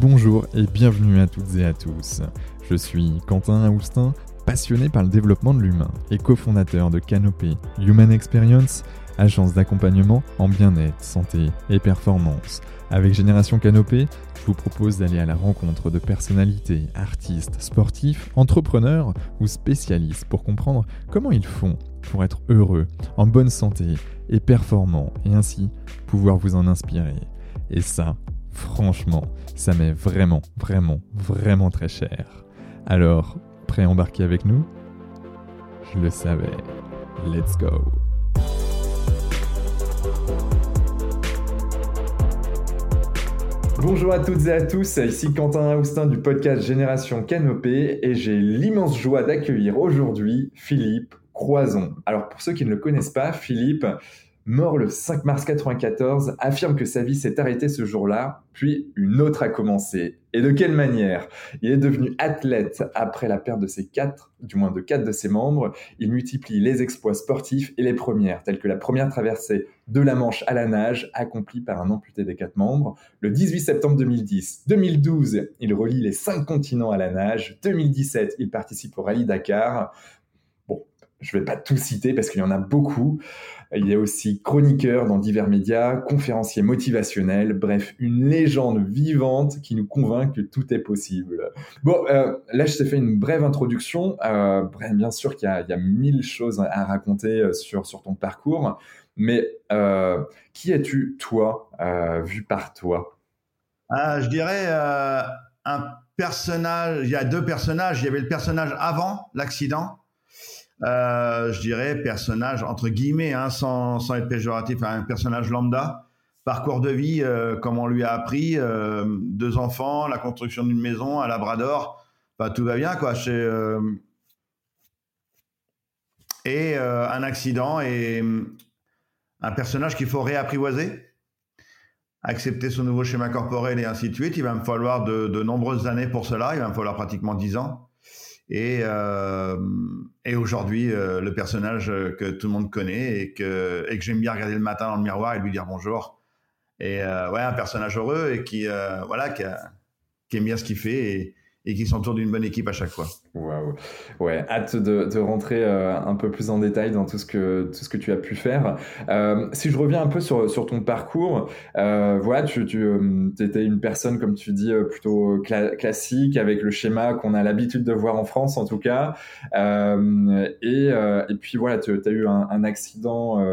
Bonjour et bienvenue à toutes et à tous. Je suis Quentin Aoustin, passionné par le développement de l'humain et cofondateur de Canopé Human Experience, agence d'accompagnement en bien-être, santé et performance. Avec Génération Canopé, je vous propose d'aller à la rencontre de personnalités, artistes, sportifs, entrepreneurs ou spécialistes pour comprendre comment ils font pour être heureux, en bonne santé et performants et ainsi pouvoir vous en inspirer. Et ça, Franchement, ça m'est vraiment, vraiment, vraiment très cher. Alors, prêt à embarquer avec nous? Je le savais. Let's go Bonjour à toutes et à tous, ici Quentin Aoustin du podcast Génération Canopée et j'ai l'immense joie d'accueillir aujourd'hui Philippe Croison. Alors pour ceux qui ne le connaissent pas, Philippe, mort le 5 mars 1994, affirme que sa vie s'est arrêtée ce jour-là, puis une autre a commencé. Et de quelle manière? Il est devenu athlète après la perte de ses quatre, du moins de quatre de ses membres. Il multiplie les exploits sportifs et les premières, telles que la première traversée de la Manche à la nage, accomplie par un amputé des quatre membres. Le 18 septembre 2010. 2012, il relie les cinq continents à la nage. 2017, il participe au rallye Dakar. Bon, je ne vais pas tout citer parce qu'il y en a beaucoup. Il est aussi chroniqueur dans divers médias, conférencier motivationnel, bref, une légende vivante qui nous convainc que tout est possible. Bon, euh, là, je t'ai fait une brève introduction. Euh, bien sûr qu'il y, a mille choses à raconter euh, sur, ton parcours, mais qui es-tu, toi, vu par toi? Je dirais un personnage, il y a deux personnages. Il y avait le personnage avant l'accident euh, je dirais, personnage, entre guillemets, hein, sans, être péjoratif, un personnage lambda. Parcours de vie, euh, comme on lui a appris, euh, deux enfants, la construction d'une maison, un labrador, tout va bien, quoi. et un accident et un personnage qu'il faut réapprivoiser accepter son nouveau schéma corporel et ainsi de suite. Il va me falloir de nombreuses années pour cela. Il va me falloir pratiquement dix ans. Et, euh, et aujourd'hui, euh, le personnage que tout le monde connaît et que, et que j'aime bien regarder le matin dans le miroir et lui dire bonjour. Et euh, ouais, un personnage heureux et qui, voilà, qui, aime bien ce qu'il fait et qui s'entoure d'une bonne équipe à chaque fois. Waouh. Ouais, hâte de, de rentrer euh, un peu plus en détail dans tout ce que, tout ce que tu as pu faire. Euh, si je reviens un peu sur, sur ton parcours, euh, voilà, tu, tu étais une personne, comme tu dis, plutôt cla classique, avec le schéma qu'on a l'habitude de voir en France en tout cas. et, et puis voilà, tu as eu un, un accident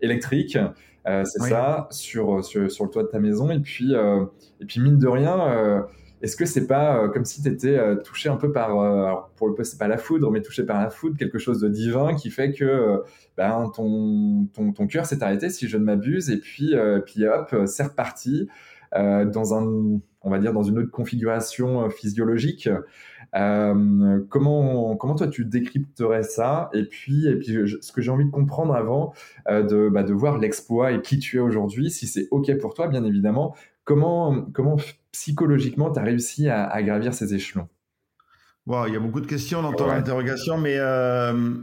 électrique. C'est oui. ça, sur, sur, sur, le toit de ta maison. Et puis, et puis mine de rien, est-ce que c'est pas euh, comme si tu étais euh, touché un peu par, euh, pour le coup c'est pas la foudre, mais touché par la foudre, quelque chose de divin qui fait que ben, ton, ton, ton cœur s'est arrêté, si je ne m'abuse, et puis, puis hop, c'est reparti dans un, on va dire, dans une autre configuration physiologique. Comment, comment toi tu décrypterais ça? Et puis, et puis ce que j'ai envie de comprendre avant de, bah, de voir l'exploit et qui tu es aujourd'hui, si c'est OK pour toi, bien évidemment, comment, comment psychologiquement tu as réussi à, à, gravir ces échelons wow, Il y a beaucoup de questions dans ton ouais. interrogation, mais euh,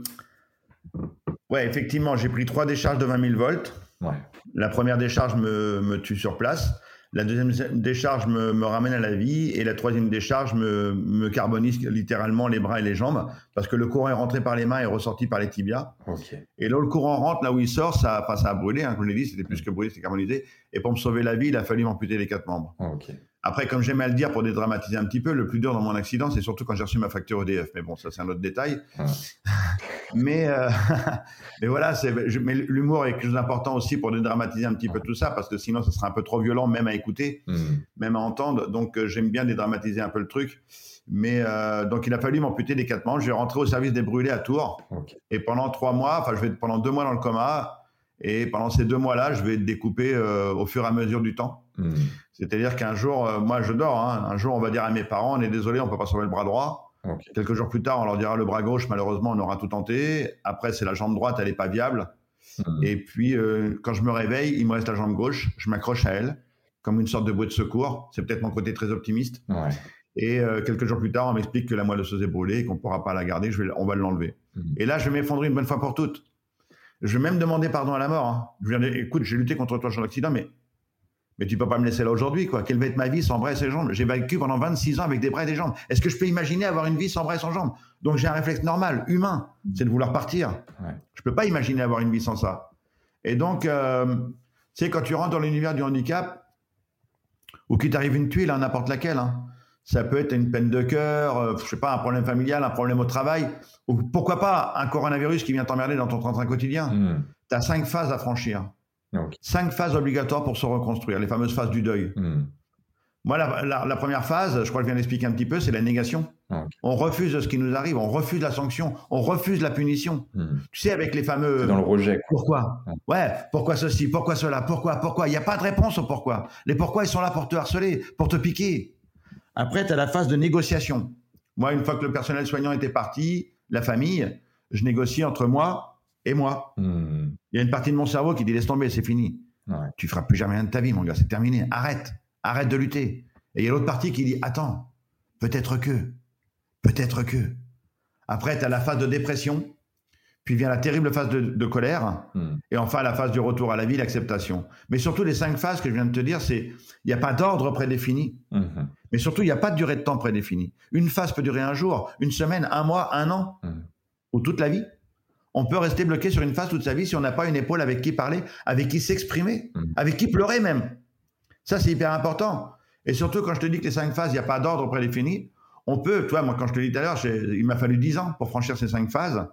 ouais, effectivement, j'ai pris trois décharges de 20 000 volts. Ouais. La première décharge me, me tue sur place. La deuxième décharge me, me, ramène à la vie et la troisième décharge me, me, carbonise littéralement les bras et les jambes parce que le courant est rentré par les mains et ressorti par les tibias. Okay. Et là, le courant rentre, là où il sort, ça, enfin, ça a brûlé, hein, comme je l'ai dit, c'était plus que brûlé, c'était carbonisé. Et pour me sauver la vie, il a fallu m'amputer les quatre membres. Okay. Après, comme j'aime à le dire pour dédramatiser un petit peu, le plus dur dans mon accident, c'est surtout quand j'ai reçu ma facture EDF. Mais bon, ça, c'est un autre détail. Mais, euh, mais voilà, mais l'humour est quelque chose d'important aussi pour dédramatiser un petit peu tout ça, parce que sinon, ce serait un peu trop violent, même à écouter, mmh. même à entendre. Donc, euh, j'aime bien dédramatiser un peu le truc. Mais euh, donc, il a fallu m'amputer les quatre membres. Je vais rentrer au service des brûlés à Tours. Okay. Et pendant trois mois, enfin, je vais être pendant deux mois dans le coma. Et pendant ces deux mois-là, je vais être découpé euh, au fur et à mesure du temps. Mmh. C'est-à-dire qu'un jour, euh, moi je dors, hein, un jour on va dire à mes parents, on est désolé, on peut pas sauver le bras droit. Okay. Quelques jours plus tard, on leur dira le bras gauche, malheureusement, on aura tout tenté. Après, c'est la jambe droite, elle est pas viable. Mmh. Et puis, euh, quand je me réveille, il me reste la jambe gauche, je m'accroche à elle, comme une sorte de bouée de secours. C'est peut-être mon côté très optimiste. Ouais. Et euh, quelques jours plus tard, on m'explique que la moelle osseuse est brûlée et qu'on ne pourra pas la garder, je vais, on va l'enlever. Mmh. Et là, je vais m'effondrer une bonne fois pour toutes. Je vais même demander pardon à la mort. Hein. Je viens écoute, j'ai lutté contre toi sur l'accident, mais, mais tu peux pas me laisser là aujourd'hui, quoi. Quelle va être ma vie sans bras et sans jambes? J'ai vécu pendant 26 ans avec des bras et des jambes. Est-ce que je peux imaginer avoir une vie sans bras et sans jambes? Donc j'ai un réflexe normal, humain, c'est de vouloir partir. Ouais. Je peux pas imaginer avoir une vie sans ça. Et donc, euh, tu sais, quand tu rentres dans l'univers du handicap, ou qu'il t'arrive une tuile, hein, n'importe laquelle, hein, ça peut être une peine de cœur, euh, je sais pas, un problème familial, un problème au travail, ou pourquoi pas un coronavirus qui vient t'emmerder dans ton train quotidien. Hmm. Tu as cinq phases à franchir. Cinq phases obligatoires pour se reconstruire, les fameuses phases du deuil. Hmm. Moi, la, première phase, je crois que je viens d'expliquer un petit peu, c'est la négation. On refuse ce qui nous arrive, on refuse la sanction, on refuse la punition. Hmm. Tu sais, avec les fameux. Dans le rejet. Pourquoi? Ouais, pourquoi ceci, pourquoi cela, pourquoi, pourquoi? Il n'y a pas de réponse au pourquoi. Les pourquoi, ils sont là pour te harceler, pour te piquer. Après, tu as la phase de négociation. Moi, une fois que le personnel soignant était parti, la famille, je négocie entre moi et moi. Hmm. Il y a une partie de mon cerveau qui dit laisse tomber, c'est fini. Ouais. Tu feras plus jamais rien de ta vie, mon gars, c'est terminé. Arrête, arrête de lutter. Et il y a l'autre partie qui dit attends, peut-être que, peut-être que. Après, tu as la phase de dépression puis vient la terrible phase de, colère, hmm. et enfin la phase du retour à la vie, l'acceptation. Mais surtout, les cinq phases que je viens de te dire, c'est il n'y a pas d'ordre prédéfini, hmm. Mais surtout, il n'y a pas de durée de temps prédéfinie. Une phase peut durer un jour, une semaine, un mois, un an, hmm. ou toute la vie. On peut rester bloqué sur une phase toute sa vie si on n'a pas une épaule avec qui parler, avec qui s'exprimer, avec qui pleurer même. Ça, c'est hyper important. Et surtout, quand je te dis que les cinq phases, il n'y a pas d'ordre prédéfini, on peut, toi, moi, quand je te dis tout à l'heure, il m'a fallu dix ans pour franchir ces cinq phases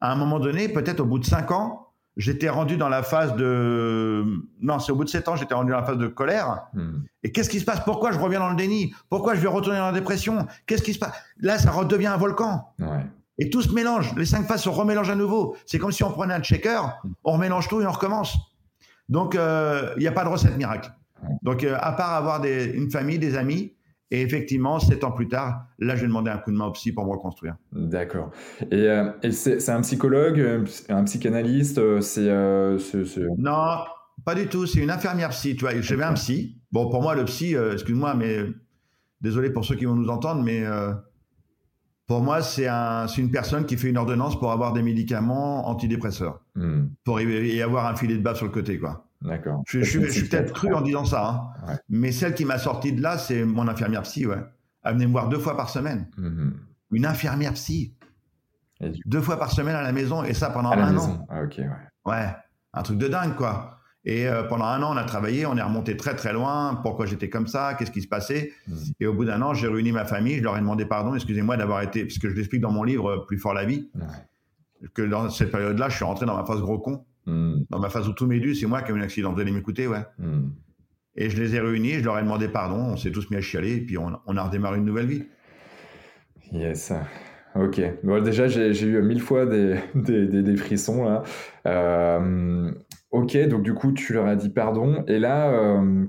à un moment donné, peut-être au bout de cinq ans, j'étais rendu dans la phase de... Non, c'est au bout de sept ans, j'étais rendu dans la phase de colère. Hmm. Et qu'est-ce qui se passe? Pourquoi je reviens dans le déni? Pourquoi je vais retourner dans la dépression? Qu'est-ce qui se passe? Là, ça redevient un volcan. Et tout se mélange. Les cinq phases se remélangent à nouveau. C'est comme si on prenait un checker, on remélange tout et on recommence. Donc, euh, il n'y a pas de recette miracle. Donc, euh, à part avoir des, une famille, des amis, et effectivement, sept ans plus tard, là, je vais demander un coup de main au psy pour me reconstruire. D'accord. Et, euh, c'est un psychologue, euh, un psychanalyste euh, c'est, Non, pas du tout. C'est une infirmière psy. Tu vois, j'avais un psy. Bon, pour moi, le psy, excuse-moi, mais désolé pour ceux qui vont nous entendre, mais pour moi, c'est un, une personne qui fait une ordonnance pour avoir des médicaments antidépresseurs, hmm. pour y, avoir un filet de bave sur le côté, quoi. D'accord. Je, suis peut-être cru en disant ça, hein. mais celle qui m'a sorti de là, c'est mon infirmière psy. Ouais. Elle venait me voir deux fois par semaine. Mhm. Une infirmière psy. Deux fois par semaine à la maison, et ça pendant un an. Ah, ok, ouais. ouais. un truc de dingue, quoi. Et euh, pendant un an, on a travaillé, on est remonté très très loin. Pourquoi j'étais comme ça? Qu'est-ce qui se passait? Mhm. Et au bout d'un an, j'ai réuni ma famille. Je leur ai demandé pardon. Excusez-moi d'avoir été, parce que je l'explique dans mon livre Plus fort la vie, que dans cette période-là, je suis rentré dans ma phase gros con. Hmm. Dans ma phase où tout m'est dû, c'est moi qui ai eu un accident. Vous allez m'écouter, ouais. Hmm. Et je les ai réunis, je leur ai demandé pardon, on s'est tous mis à chialer, et puis on, a redémarré une nouvelle vie. Yes. Ok. Bon, déjà, j'ai eu mille fois des, des, frissons là. Euh, ok, donc du coup, tu leur as dit pardon. Et là, euh,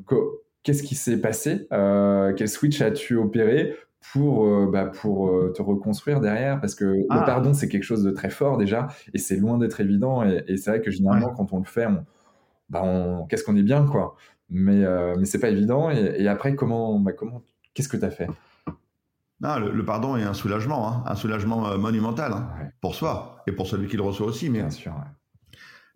qu'est-ce qui s'est passé? Euh, Quel switch as-tu opéré? Pour, euh, bah, pour euh, te reconstruire derrière Parce que le ah. pardon, c'est quelque chose de très fort déjà, et c'est loin d'être évident. Et, c'est vrai que généralement, quand on le fait, on, bah, qu'est-ce qu'on est bien, quoi. Mais, euh, mais c'est pas évident. Et, après, comment, bah, comment, qu'est-ce que tu as fait? Non, le, pardon est un soulagement, hein, un soulagement monumental hein, pour soi et pour celui qui le reçoit aussi. Mais, Bien sûr.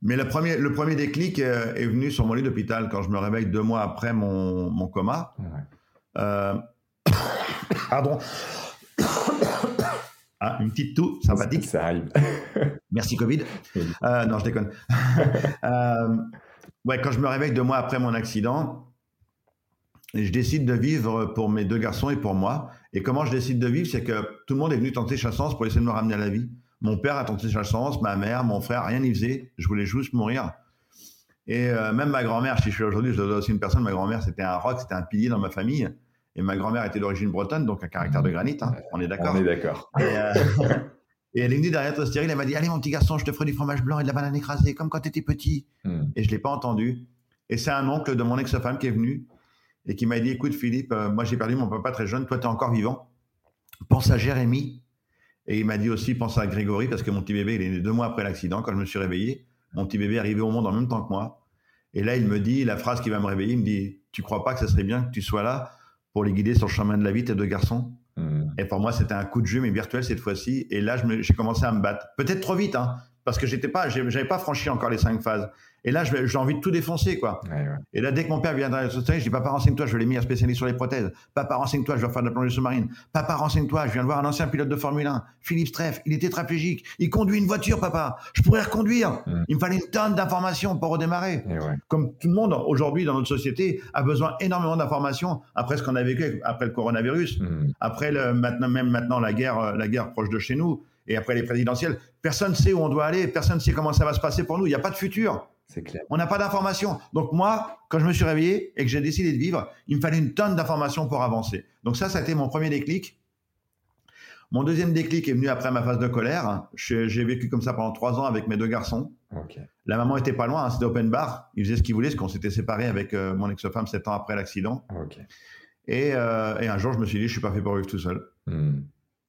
Mais le premier, le premier déclic est venu sur mon lit d'hôpital quand je me réveille deux mois après mon, mon coma. Pardon. Ah, une petite toux sympathique. Ça arrive. Merci Covid. Euh, non, je déconne. Euh, ouais, quand je me réveille deux mois après mon accident, je décide de vivre pour mes deux garçons et pour moi. Et comment je décide de vivre, c'est que tout le monde est venu tenter chassance pour essayer de me ramener à la vie. Mon père a tenté chassance, ma mère, mon frère, rien n'y faisait. Je voulais juste mourir. Et euh, même ma grand-mère, si je suis aujourd'hui, je dois aussi une personne, ma grand-mère, c'était un roc, c'était un pilier dans ma famille. Et ma grand-mère était d'origine bretonne, donc un caractère de mmh. granit. Hein. on est d'accord. On est d'accord. Euh, et, elle est venue derrière stérile, elle m'a dit Allez, mon petit garçon, je te ferai du fromage blanc et de la banane écrasée, comme quand tu étais petit. Mmh. Et je ne l'ai pas entendu. Et c'est un oncle de mon ex-femme qui est venu et qui m'a dit Écoute, Philippe, euh, moi j'ai perdu mon papa très jeune, toi tu es encore vivant. Pense à Jérémy. Et il m'a dit aussi Pense à Grégory, parce que mon petit bébé, il est né deux mois après l'accident, quand je me suis réveillé. Mon petit bébé est arrivé au monde en même temps que moi. Et là, il me dit la phrase qui va me réveiller il me dit Tu crois pas que ce serait bien que tu sois là pour les guider sur le chemin de la vie, tes deux garçons. Hmm. Et pour moi, c'était un coup de jeu, mais virtuel cette fois-ci. Et là, j'ai commencé à me battre. Peut-être trop vite, hein, parce que j'étais pas, j'avais pas franchi encore les cinq phases. Et là, j'ai envie de tout défoncer, quoi. Et là, dès que mon père vient dans la société, je dis, papa, renseigne-toi, je veux les meilleurs spécialistes sur les prothèses. Papa, renseigne-toi, je vais faire de la plongée sous-marine. Papa, renseigne-toi, je viens de voir un ancien pilote de Formule 1, Philippe Streff, il est tétraplégique. Il conduit une voiture, papa. Je pourrais reconduire. Mm. Il me fallait une tonne d'informations pour redémarrer. Comme tout le monde, aujourd'hui, dans notre société, a besoin énormément d'informations après ce qu'on a vécu, après le coronavirus, mm. après le, maintenant, même maintenant la guerre, la guerre proche de chez nous et après les présidentielles. Personne ne sait où on doit aller, personne ne sait comment ça va se passer pour nous. Il n'y a pas de futur. C'est clair. On n'a pas d'informations. Donc moi, quand je me suis réveillé et que j'ai décidé de vivre, il me fallait une tonne d'informations pour avancer. Donc ça, ça a été mon premier déclic. Mon deuxième déclic est venu après ma phase de colère. J'ai vécu comme ça pendant trois ans avec mes deux garçons. La maman était pas loin, hein, c'était open bar. Ils faisaient ce qu'ils voulaient, parce qu'on s'était séparés avec euh, mon ex-femme sept ans après l'accident. Euh, et, un jour, je me suis dit, je suis pas fait pour vivre tout seul. Hmm.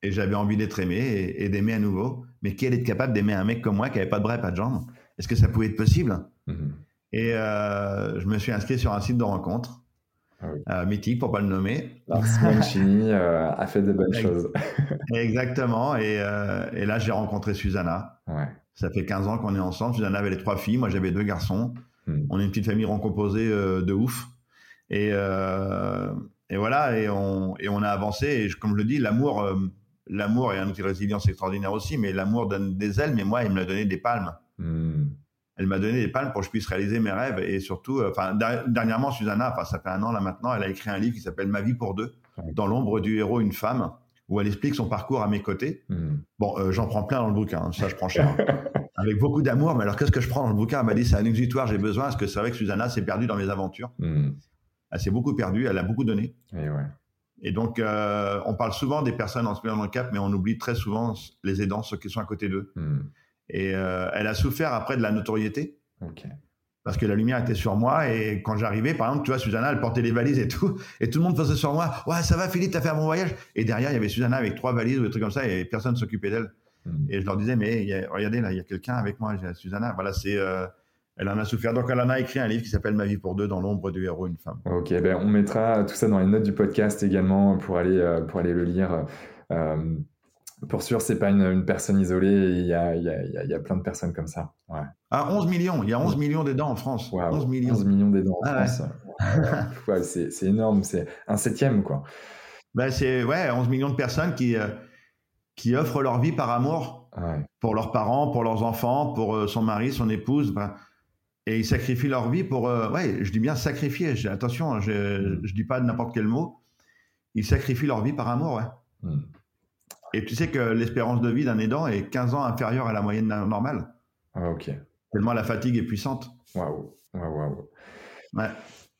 Et j'avais envie d'être aimé et, d'aimer à nouveau. Mais qui allait être capable d'aimer un mec comme moi qui avait pas de bras, pas de jambes? Est-ce que ça pouvait être possible? Et euh, je me suis inscrit sur un site de rencontre. Ah euh, mythique pour pas le nommer. Mancini euh, a fait de bonnes choses. Exactement. Et, et là, j'ai rencontré Susanna. Ouais. Ça fait 15 ans qu'on est ensemble. Susanna avait les trois filles. Moi, j'avais deux garçons. Hmm. On est une petite famille recomposée de ouf. Et, et voilà. Et on, et on a avancé. Et comme je le dis, l'amour, l'amour est un outil de résilience extraordinaire aussi. Mais l'amour donne des ailes. Mais moi, il me l'a donné des palmes. Hmm elle m'a donné des palmes pour que je puisse réaliser mes rêves et surtout, euh, enfin, dernièrement, Susanna, enfin, ça fait un an là maintenant, elle a écrit un livre qui s'appelle Ma vie pour deux, dans l'ombre du héros, une femme, où elle explique son parcours à mes côtés. Hmm. Bon, euh, j'en prends plein dans le bouquin, hein, ça je prends cher. Avec beaucoup d'amour, mais alors qu'est-ce que je prends dans le bouquin? Elle m'a dit c'est un exutoire, j'ai besoin, parce que c'est vrai que Susanna s'est perdue dans mes aventures. Hmm. Elle s'est beaucoup perdue, elle a beaucoup donné. Et, donc, euh, on parle souvent des personnes en le cap, mais on oublie très souvent les aidants, ceux qui sont à côté d'eux. Et euh, elle a souffert après de la notoriété. Parce que la lumière était sur moi et quand j'arrivais, par exemple, tu vois, Susanna, elle portait les valises et tout, et tout le monde faisait sur moi. Ouais, ça va, Philippe, t'as fait un bon voyage. Et derrière, il y avait Susanna avec trois valises ou des trucs comme ça et personne ne s'occupait d'elle. Hmm. Et je leur disais, mais regardez, là, il y a quelqu'un avec moi, Susanna. Voilà, c'est. Euh, elle en a souffert. Donc, elle en a écrit un livre qui s'appelle Ma vie pour deux, dans l'ombre du héros, une femme. Ok, ben, on mettra tout ça dans les notes du podcast également pour aller, euh, pour aller le lire. Pour sûr, c'est pas une, personne isolée. Il y a, il, y a, il y a, plein de personnes comme ça. Ouais. Ah, 11 millions. Il y a 11 millions d'aidants en France. 11 millions. 11 millions d'aidants en ah France. Ouais. c'est énorme. C'est un septième, quoi. Ben, c'est ouais, 11 millions de personnes qui, euh, qui offrent leur vie par amour pour leurs parents, pour leurs enfants, pour euh, son mari, son épouse. Ben, et ils sacrifient leur vie pour. Euh, ouais, je dis bien sacrifier. Attention, je ne mm. dis pas n'importe quel mot. Ils sacrifient leur vie par amour, ouais. Mm. Et tu sais que l'espérance de vie d'un aidant est 15 ans inférieure à la moyenne normale. Ah, ok. Tellement la fatigue est puissante. Waouh, waouh, waouh. Ouais.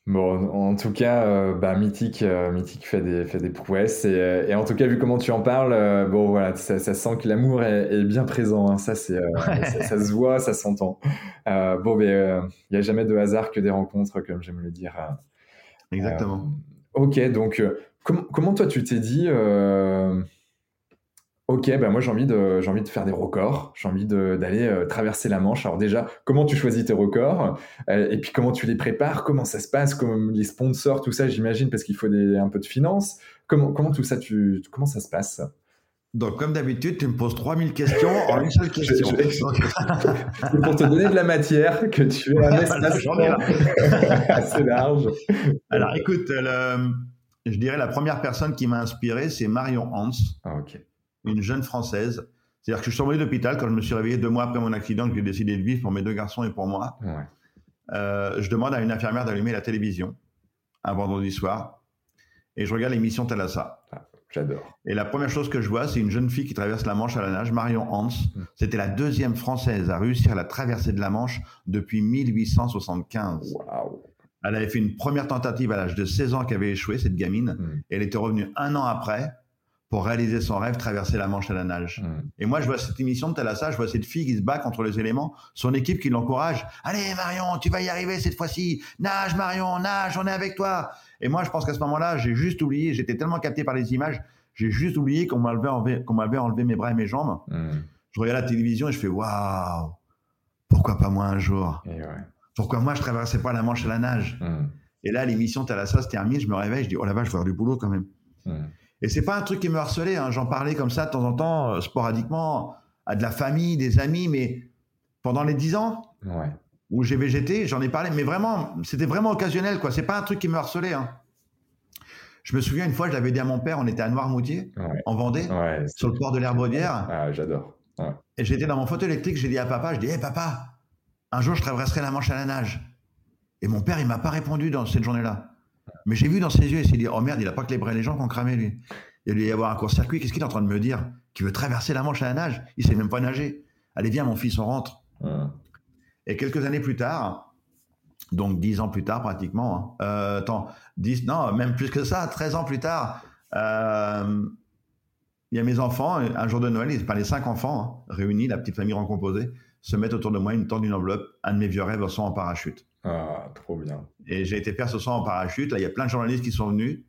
Bon, en tout cas, euh, bah, Mythique, euh, Mythique fait des, fait des prouesses. Et, euh, et, en tout cas, vu comment tu en parles, bon, voilà, ça, ça, sent que l'amour est, est, bien présent. Hein. Ça, c'est, ça, ça, se voit, ça s'entend. bon, mais il n'y a jamais de hasard que des rencontres, comme j'aime le dire. Exactement. ok, donc, comment toi, tu t'es dit Ok, ben moi j'ai envie de j'ai envie de faire des records, j'ai envie d'aller euh, traverser la Manche. Alors déjà, comment tu choisis tes records? Euh, et puis comment tu les prépares, comment ça se passe, comme les sponsors, tout ça, j'imagine parce qu'il faut des, un peu de finances. Comment comment tout ça tu comment ça se passe? Donc, comme d'habitude, tu me poses 3000 questions en une seule question. C'est pour te donner de la matière que tu as un espace assez large. Alors, écoute, je dirais la première personne qui m'a inspiré, c'est Marion Hans. Ah, ok une jeune Française. C'est-à-dire que je suis tombé d'hôpital quand je me suis réveillé deux mois après mon accident, que j'ai décidé de vivre pour mes deux garçons et pour moi. Euh, je demande à une infirmière d'allumer la télévision un vendredi soir et je regarde l'émission Thalassa. Ah, j'adore. Et la première chose que je vois, c'est une jeune fille qui traverse la Manche à la nage, Marion Hans. Mm. C'était la deuxième Française à réussir la traversée de la Manche depuis 1875. Elle avait fait une première tentative à l'âge de 16 ans qui avait échoué, cette gamine. Mm. Et elle était revenue un an après pour réaliser son rêve, traverser la Manche à la nage. Hmm. Et moi, je vois cette émission de Thalassa, je vois cette fille qui se bat contre les éléments, son équipe qui l'encourage. Allez, Marion, tu vas y arriver cette fois-ci. Nage, Marion, nage, on est avec toi. Et moi, je pense qu'à ce moment-là, j'ai juste oublié, j'étais tellement capté par les images, j'ai juste oublié qu'on m'avait enlevé, qu'on m'avait enlevé mes bras et mes jambes. Hmm. Je regarde la télévision et je fais waouh, pourquoi pas moi un jour? Pourquoi moi je traversais pas la Manche à la nage? Hmm. Et là, l'émission Thalassa se termine, je me réveille, je dis oh la vache, je vais avoir du boulot quand même. Et c'est pas un truc qui me harcelait. Hein. J'en parlais comme ça de temps en temps, euh, sporadiquement, à de la famille, des amis, mais pendant les 10 ans où j'ai végété, j'en ai parlé, mais vraiment, c'était vraiment occasionnel, quoi. C'est pas un truc qui me harcelait. Hein. Je me souviens une fois, je l'avais dit à mon père, on était à Noirmoutier, en Vendée, sur le port de l'Herbrodière. Ah, j'adore. Et j'étais dans mon fauteuil électrique, j'ai dit à papa, je dis, hé papa, un jour je traverserai la Manche à la nage. Et mon père, il m'a pas répondu dans cette journée-là. Mais j'ai vu dans ses yeux, il s'est dit, oh merde, il a pas que les, les gens qui ont cramé lui. Il doit y avoir un court-circuit, qu'est-ce qu'il est en train de me dire? Qui veut traverser la Manche à la nage Il sait même pas nager. Allez, viens, mon fils, on rentre. Et quelques années plus tard, donc dix ans plus tard pratiquement, hein, euh, attends, dix, non, même plus que ça, 13 ans plus tard, euh, il y a mes enfants, un jour de Noël, pas les cinq enfants hein, réunis, la petite famille recomposée, se mettent autour de moi, une tendent une enveloppe, un de mes vieux rêves sont en parachute. Ah, trop bien. Et j'ai été père ce soir en parachute. Là, il y a plein de journalistes qui sont venus.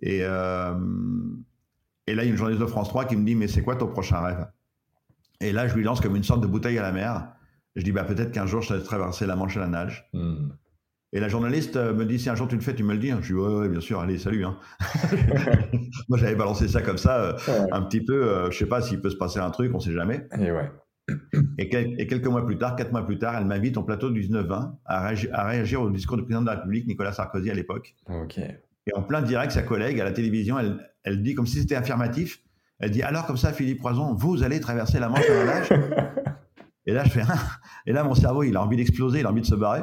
Et, euh, et là, il y a une journaliste de France 3 qui me dit Mais c'est quoi ton prochain rêve? Et là, je lui lance comme une sorte de bouteille à la mer. Je dis bah, Peut-être qu'un jour, je vais traverser la Manche à la nage. Hmm. Et la journaliste euh, me dit Si un jour tu le fais, tu me le dis. Je dis Ouais, bien sûr, allez, salut. Hein. Moi, j'avais balancé ça comme ça, euh, un petit peu. je sais pas s'il peut se passer un truc, on sait jamais. Et ouais. Et, quelques mois plus tard, quatre mois plus tard, elle m'invite au plateau du 19-20 à, réagir au discours du président de la République, Nicolas Sarkozy à l'époque. Et en plein direct, sa collègue à la télévision, elle, dit comme si c'était affirmatif. Elle dit alors comme ça, Philippe Poison, vous allez traverser la Manche à nage? et là, je fais et là, mon cerveau, il a envie d'exploser, il a envie de se barrer.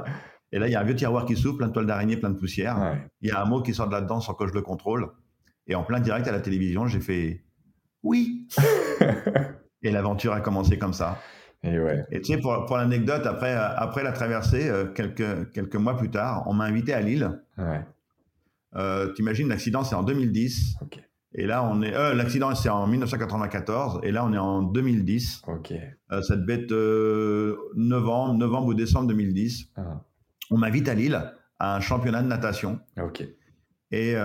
Et là, il y a un vieux tiroir qui s'ouvre, plein de toiles d'araignée, plein de poussière. Il y a un mot qui sort de là-dedans sans que je le contrôle. Et en plein direct à la télévision, j'ai fait oui. Et l'aventure a commencé comme ça. Et, ouais. et tu sais, pour, pour l'anecdote, après, euh, après la traversée, euh, quelques, quelques mois plus tard, on m'a invité à Lille. Ouais. Euh, T'imagines, l'accident, c'est en 2010. Et là, on est. Euh, L'accident, c'est en 1994. Et là, on est en 2010. Ok. Euh, ça devait être novembre, novembre ou décembre 2010. Ah. On m'invite à Lille à un championnat de natation. Ok. Et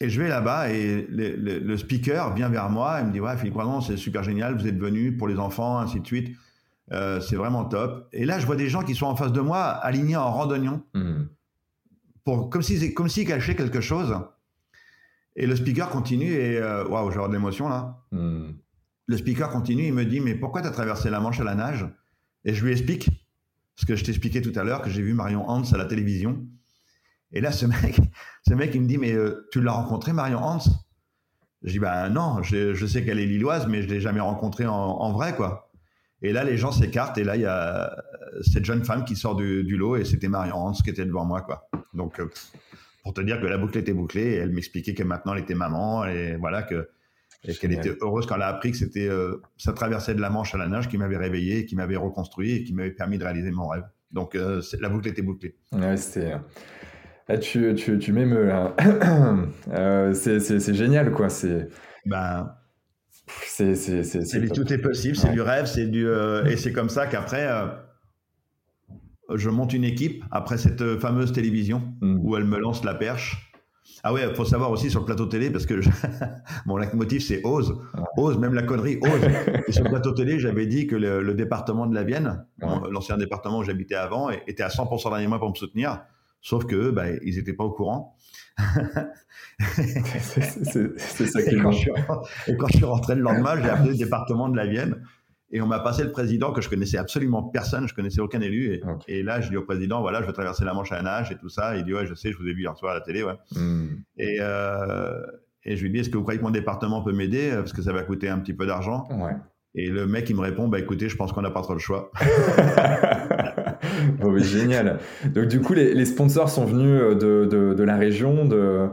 et je vais là-bas et le, speaker vient vers moi et me dit Ouais, Philippe c'est super génial, vous êtes venu pour les enfants, ainsi de suite. Euh, c'est vraiment top. Et là, je vois des gens qui sont en face de moi, alignés en randonnion, mmh. pour, comme s'ils comme cachaient quelque chose. Et le speaker continue et euh, waouh, j'ai de l'émotion là. Mmh. Le speaker continue, il me dit Mais pourquoi tu as traversé la Manche à la nage? Et je lui explique ce que je t'expliquais tout à l'heure, que j'ai vu Marion Hans à la télévision. Et là, ce mec, ce mec, il me dit, mais euh, tu l'as rencontré, Marion Hans? Je dis, ben non, je, sais qu'elle est lilloise, mais je l'ai jamais rencontrée en, vrai, quoi. Et là, les gens s'écartent, et là, il y a euh, cette jeune femme qui sort du, lot, et c'était Marion Hans qui était devant moi, quoi. Donc, euh, pour te dire que la boucle était bouclée, et elle m'expliquait que maintenant elle était maman, et voilà, que et qu'elle était heureuse quand elle a appris que c'était sa traversée de la Manche à la nage qui m'avait réveillé, qui m'avait reconstruit et qui m'avait permis de réaliser mon rêve. Donc la boucle était bouclée. Ouais, c'était ah, tu, tu, tu m'émeus là. euh, c'est génial, quoi. C'est. Ben, c'est tout est possible, c'est du rêve, c'est du euh, et c'est comme ça qu'après euh, je monte une équipe après cette fameuse télévision mm. où elle me lance la perche. Ah ouais, faut savoir aussi sur le plateau télé parce que mon leitmotiv c'est ose, ose même la connerie, ose. et sur le plateau télé, j'avais dit que le, département de la Vienne, l'ancien département où j'habitais avant, était à 100% dernier mois pour me soutenir. Sauf que bah, ils n'étaient pas au courant. c'est ça qui et quand, je et quand je suis rentré le lendemain, j'ai appelé le département de la Vienne et on m'a passé le président que je connaissais absolument personne, je connaissais aucun élu. Et, là, je dis au président, voilà, je veux traverser la Manche à nage et tout ça. Il dit, ouais, je sais, je vous ai vu hier soir à la télé, ouais. Hmm. Et, euh, et je lui dis, est-ce que vous croyez que mon département peut m'aider? Parce que ça va coûter un petit peu d'argent ouais. Et le mec, il me répond, bah écoutez, je pense qu'on n'a pas trop le choix. bon, génial. Donc du coup, les, sponsors sont venus euh, de, de, la région, de...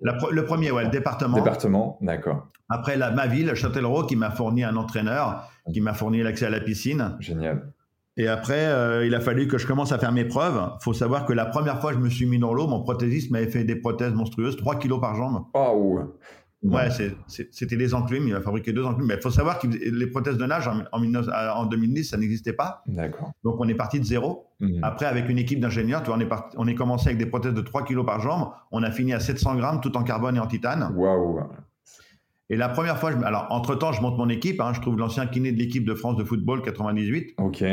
le premier, ouais, le département. Département, d'accord. Après, la, ma ville, Châtellerault, qui m'a fourni un entraîneur, qui m'a fourni l'accès à la piscine. Génial. Et après, euh, il a fallu que je commence à faire mes preuves. Il faut savoir que la première fois que je me suis mis dans l'eau, mon prothésiste m'avait fait des prothèses monstrueuses, 3 kilos par jambe. Oh Ouais, c'était des enclumes. Il a fabriqué deux enclumes. Mais il faut savoir que les prothèses de nage en, en, 2010, ça n'existait pas. D'accord. Donc on est parti de zéro. Mhm. Après, avec une équipe d'ingénieurs, on est, on est commencé avec des prothèses de 3 kg par jambe. On a fini à 700 grammes, tout en carbone et en titane. Waouh. Et la première fois, je, alors entre-temps, je monte mon équipe. Hein, je trouve l'ancien kiné de l'équipe de France de football 98. Ok.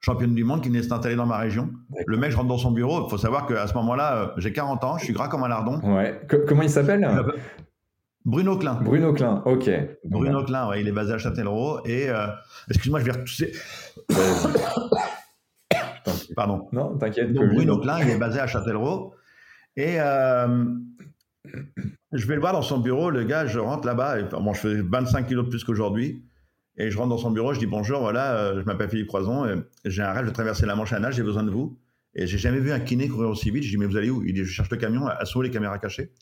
Championne du monde qui n'est installé dans ma région. Le mec, je rentre dans son bureau. Il faut savoir qu'à ce moment-là, euh, j'ai 40 ans, je suis gras comme un lardon. Ouais. comment il s'appelle Bruno Klein. Bruno Klein, ok. Bruno Klein, ouais, il est basé à Châtellerault. Et euh, excuse-moi, je vais retousser. Pardon. Non, t'inquiète. Bruno Klein, il est basé à Châtellerault. Et euh, je vais le voir dans son bureau. Le gars, je rentre là-bas. Et, bon, je fais 25 kilos de plus qu'aujourd'hui. Et je rentre dans son bureau, je dis bonjour, voilà, euh, je m'appelle Philippe Croison, j'ai un rêve de traverser la Manche à nage, j'ai besoin de vous. Et j'ai jamais vu un kiné courir aussi vite. Je dis mais vous allez où? Il dit je cherche le camion à sauver les caméras cachées.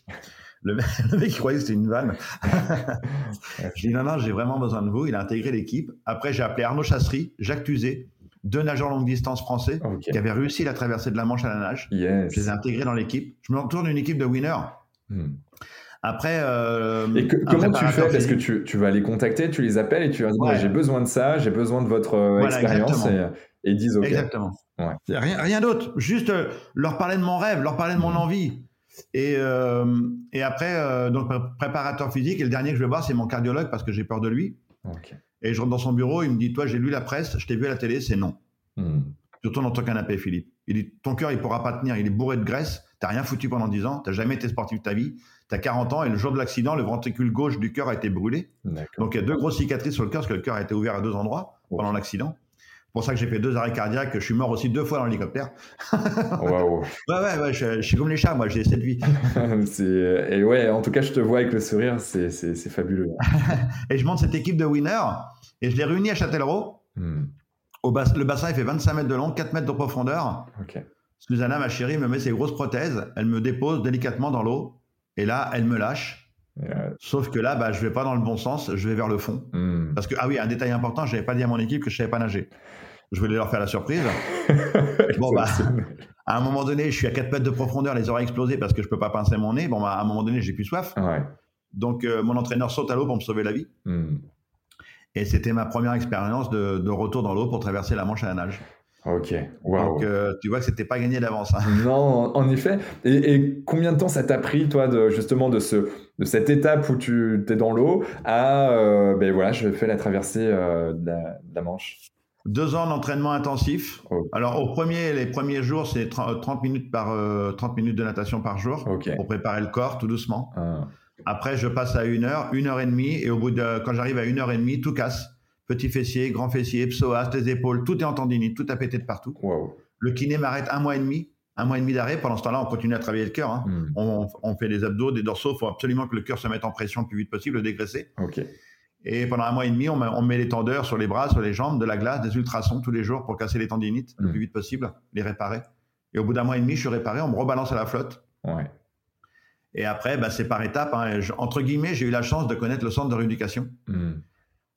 Le mec, il croyait que c'était une vanne. je dis non, non, j'ai vraiment besoin de vous. Il a intégré l'équipe. Après, j'ai appelé Arnaud Chassery, Jacques Tuzet, deux nageurs longue distance français qui avaient réussi la traversée de la Manche à la nage. Je les ai intégrés dans l'équipe. Je me retourne une équipe de winners. Hmm. Après. Euh, et comment tu fais? Parce que tu, tu, vas les contacter, tu les appelles et tu vas dire j'ai besoin de ça, j'ai besoin de votre euh, expérience. Et, ils disent OK. Exactement. Rien, rien d'autre. Juste euh, leur parler de mon rêve, leur parler de mon hmm. envie. Et, euh, et après, euh, donc préparateur physique. Et le dernier que je vais voir, c'est mon cardiologue parce que j'ai peur de lui. Et je rentre dans son bureau, il me dit Toi, j'ai lu la presse, je t'ai vu à la télé, c'est non. Hmm. Surtout dans ton canapé, Philippe. Il dit Ton cœur, il pourra pas tenir, il est bourré de graisse, t'as rien foutu pendant 10 ans, t'as jamais été sportif de ta vie, t'as 40 ans et le jour de l'accident, le ventricule gauche du cœur a été brûlé. Donc il y a deux grosses cicatrices sur le cœur parce que le cœur a été ouvert à deux endroits pendant l'accident pour ça que j'ai fait deux arrêts cardiaques. Je suis mort aussi deux fois dans l'hélicoptère. Waouh. ouais, ouais, ouais, je, suis comme les chats, moi, j'ai cette vie. et ouais, en tout cas, je te vois avec le sourire, c'est fabuleux. et je monte cette équipe de winners et je l'ai réunis à Châtellerault. Hmm. Au le bassin, il fait 25 mètres de long, 4 mètres de profondeur. Ok. Susanna, ma chérie, me met ses grosses prothèses. Elle me dépose délicatement dans l'eau. Et là, elle me lâche. Sauf que là, bah, je vais pas dans le bon sens, je vais vers le fond. Hmm. Parce que, ah oui, un détail important, je n'avais pas dit à mon équipe que je savais pas nager je voulais leur faire la surprise. bon, bah, à un moment donné, je suis à 4 mètres de profondeur, les oreilles explosées parce que je peux pas pincer mon nez. Bon, bah, à un moment donné, j'ai plus soif. Donc, euh, mon entraîneur saute à l'eau pour me sauver la vie. Hmm. Et c'était ma première expérience de, retour dans l'eau pour traverser la Manche à la nage. Ok, Donc, euh, tu vois que c'était pas gagné d'avance. Hein. Non, en effet. Et, combien de temps ça t'a pris, toi, de, justement, de, ce, de cette étape où tu es dans l'eau à, euh, ben voilà, je fais la traversée de la Manche? Deux ans d'entraînement intensif. Alors, au premier, les premiers jours, c'est 30 euh, minutes, par, 30 euh, minutes de natation par jour pour préparer le corps tout doucement. Ah. Après, je passe à une heure, une heure et demie, et au bout de, quand j'arrive à une heure et demie, tout casse. Petit fessier, grand fessier, psoas, les épaules, tout est en tendinite, tout a pété de partout. Le kiné m'arrête un mois et demi, un mois et demi d'arrêt. Pendant ce temps-là, on continue à travailler le cœur. Hein. Hmm. On, on, fait des abdos, des dorsaux. Il faut absolument que le cœur se mette en pression le plus vite possible, le dégraisser. Ok. Et pendant un mois et demi, on, met, les tendeurs sur les bras, sur les jambes, de la glace, des ultrasons tous les jours pour casser les tendinites le mm. plus vite possible, les réparer. Et au bout d'un mois et demi, je suis réparé, on me rebalance à la flotte. Ouais. Et après, bah, c'est par étapes. Hein. entre guillemets, j'ai eu la chance de connaître le centre de rééducation. Mm.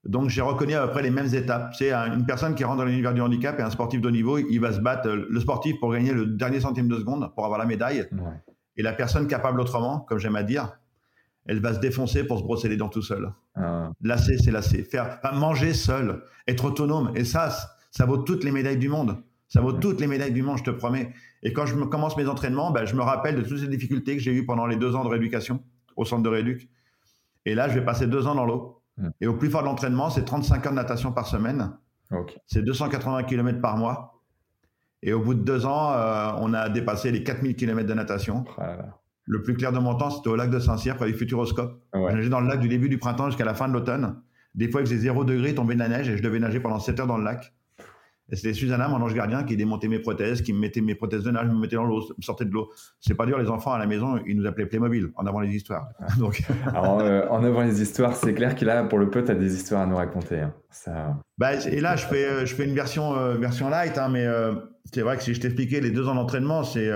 Donc j'ai reconnu à peu près les mêmes étapes. C'est une personne qui rentre dans l'univers du handicap et un sportif de haut niveau, il va se battre, le sportif, pour gagner le dernier centime de seconde, pour avoir la médaille. Et la personne capable autrement, comme j'aime à dire, elle va se défoncer pour se brosser les dents tout seul. Ah. Lasser, c'est lasser. Faire, manger seul, être autonome. Et ça, ça vaut toutes les médailles du monde. Ça vaut toutes les médailles du monde, je te promets. Et quand je commence mes entraînements, ben, je me rappelle de toutes ces difficultés que j'ai eues pendant les deux ans de rééducation au centre de rééduc. Et là, je vais passer deux ans dans l'eau. Hmm. Et au plus fort de l'entraînement, c'est 35 heures de natation par semaine. C'est 280 km par mois. Et au bout de deux ans, euh, on a dépassé les 4000 km de natation. Ah le plus clair de mon temps, c'était au lac de Saint-Cyr, près du Futuroscope. Ouais. Je nageais dans le lac du début du printemps jusqu'à la fin de l'automne. Des fois, il faisait 0 degré, tombait de la neige et je devais nager pendant 7 heures dans le lac. Et c'était Susanna, mon ange gardien, qui démontait mes prothèses, qui me mettait mes prothèses de nage, me mettait dans l'eau, me sortait de l'eau. C'est pas dur, les enfants à la maison, ils nous appelaient Playmobil, en avant les histoires. Donc... Alors, euh, en avant les histoires, c'est clair qu'il a, pour le peu, tu as des histoires à nous raconter. Hein. Ça... Bah, et là, je fais, euh, je fais une version, euh, version light, hein, mais c'est vrai que si je t'expliquais les deux ans d'entraînement, c'est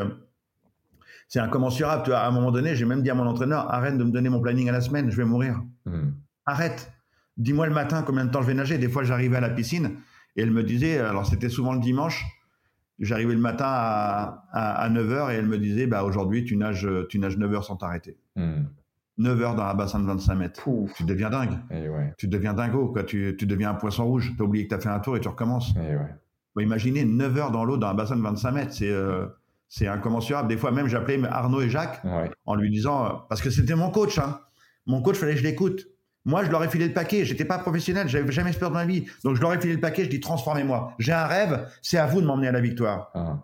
c'est incommensurable. Tu vois, à un moment donné, j'ai même dit à mon entraîneur, arrête de me donner mon planning à la semaine, je vais mourir. Hmm. Arrête. Dis-moi le matin combien de temps je vais nager. Des fois, j'arrivais à la piscine et elle me disait, alors c'était souvent le dimanche, j'arrivais le matin à, à, 9h et elle me disait, bah, aujourd'hui, tu nages, tu nages 9 h sans t'arrêter. 9 hmm. heures dans un bassin de 25 mètres. Tu deviens dingue. Eh tu deviens dingo. Quoi. Tu, tu, deviens un poisson rouge. Tu as oublié que tu as fait un tour et tu recommences. Et imaginez 9 heures dans l'eau dans un bassin de 25 mètres. C'est. Euh, c'est incommensurable. Des fois même, j'appelais Arnaud et Jacques en lui disant, euh, parce que c'était mon coach, hein. mon coach, fallait que je l'écoute. Moi, je leur ai filé le paquet. J'étais pas professionnel, j'avais jamais sport de ma vie. Donc, je leur ai filé le paquet. Je dis transformez-moi. J'ai un rêve, c'est à vous de m'emmener à la victoire. Ah.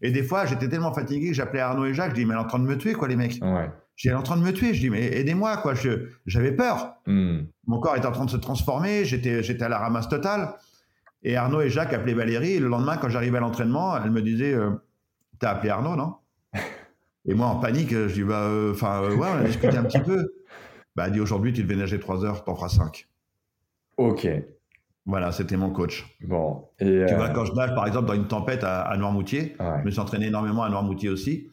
Et des fois, j'étais tellement fatigué que j'appelais Arnaud et Jacques. Je dis mais elle est en train de me tuer quoi, les mecs. J'étais en train de me tuer. Je dis, mais aidez-moi, quoi. J'avais peur. Hmm. Mon corps était en train de se transformer. J'étais, j'étais à la ramasse totale. Et Arnaud et Jacques appelaient Valérie. Et le lendemain, quand j'arrivais à l'entraînement, elle me disait, euh, t'as appelé Arnaud, non Et moi, en panique, je dis, bah, euh, enfin, euh, ouais, on a discuté un petit peu. Bah, elle dit, aujourd'hui, tu devais nager 3 heures, t'en feras 5. Ok. Voilà, c'était mon coach. Bon. Et tu vois, quand je nage, par exemple, dans une tempête à, Noirmoutier, je me suis entraîné énormément à Noirmoutier aussi.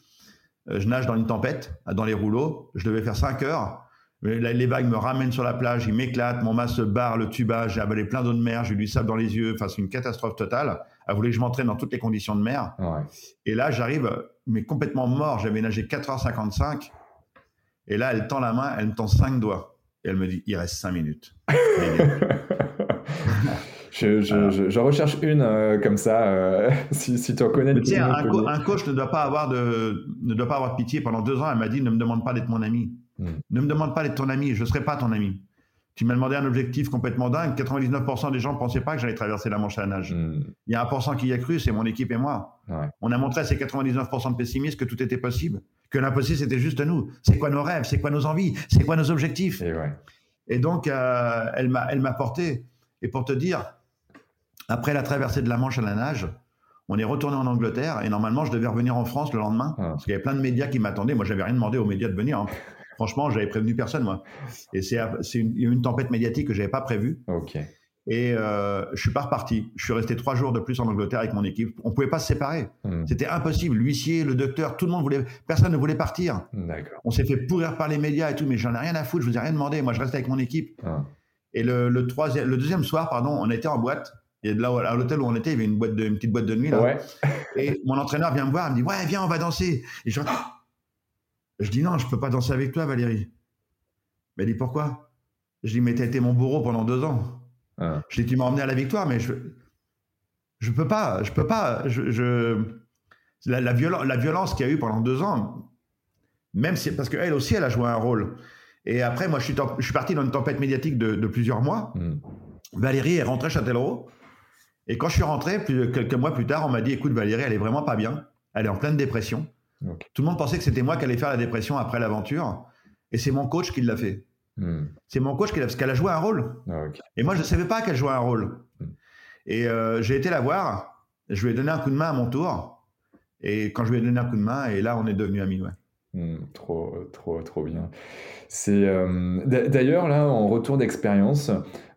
Euh, je nage dans une tempête, dans les rouleaux. Je devais faire 5 heures. Les vagues me ramènent sur la plage, ils m'éclatent, mon mât se barre, le tuba, j'ai avalé plein d'eau de mer, j'ai du sable dans les yeux. Enfin, c'est une catastrophe totale. Elle voulait que je m'entraîne dans toutes les conditions de mer. Et là, j'arrive, mais complètement mort. J'avais nagé 4h55. Et là, elle tend la main, elle me tend 5 doigts. Et elle me dit, il reste 5 minutes. Je, recherche une euh, comme ça, euh, si, tu en connais. un, coach ne doit, pas avoir de, ne doit pas avoir de pitié. Pendant deux ans, elle m'a dit ne me demande pas d'être mon ami. Ne me demande pas d'être ton ami, je ne serai pas ton ami. Tu m'as demandé un objectif complètement dingue. 99% des gens ne pensaient pas que j'allais traverser la Manche à la nage. Hmm. Il y a 1% qui y a cru, c'est mon équipe et moi. On a montré à ces 99% de pessimistes que tout était possible, que l'impossible c'était juste nous. C'est quoi nos rêves, c'est quoi nos envies, c'est quoi nos objectifs? Et, donc, euh, elle m'a porté. Et pour te dire, après la traversée de la Manche à la nage, on est retourné en Angleterre et normalement je devais revenir en France le lendemain ah. parce qu'il y avait plein de médias qui m'attendaient. Moi, j'avais rien demandé aux médias de venir. Hein. Franchement, j'avais prévenu personne moi. Et c'est une, une, tempête médiatique que j'avais pas prévue. Ok. Et euh, je suis pas reparti. Je suis resté trois jours de plus en Angleterre avec mon équipe. On pouvait pas se séparer. Hmm. C'était impossible. L'huissier, le docteur, tout le monde voulait. Personne ne voulait partir. On s'est fait pourrir par les médias et tout, mais j'en ai rien à foutre. Je vous ai rien demandé. Moi, je restais avec mon équipe. Ah. Et le, le, troisième, le deuxième soir, pardon, on était en boîte et là, à l'hôtel où on était, il y avait une, boîte de, une petite boîte de nuit. Là. Et mon entraîneur vient me voir, il me dit Ouais, viens, on va danser. Et je, je dis Non, je peux pas danser avec toi, Valérie. Mais il dit Pourquoi? Je dis Mais t'as été mon bourreau pendant deux ans. Ah. Je dis Tu m'as emmené à la victoire, mais je je peux pas. Je peux pas. Je, la, la, la violence qu'il y a eu pendant deux ans, même si, parce qu'elle aussi, elle a joué un rôle. Et après, moi, je suis, je suis parti dans une tempête médiatique de, plusieurs mois. Hmm. Valérie est rentrée à Châtellerault. Et quand je suis rentré, quelques mois plus tard, on m'a dit écoute, Valérie, elle est vraiment pas bien. Elle est en pleine dépression. Tout le monde pensait que c'était moi qui allais faire la dépression après l'aventure. Et c'est mon coach qui l'a fait. Hmm. C'est mon coach qui l'a parce qu'elle a joué un rôle. Ah, et moi, je ne savais pas qu'elle jouait un rôle. Hmm. Et euh, j'ai été la voir. Je lui ai donné un coup de main à mon tour. Et quand je lui ai donné un coup de main, et là, on est devenus amis. Ouais. Hmm, trop, trop, trop bien. C'est euh, d'ailleurs là en retour d'expérience,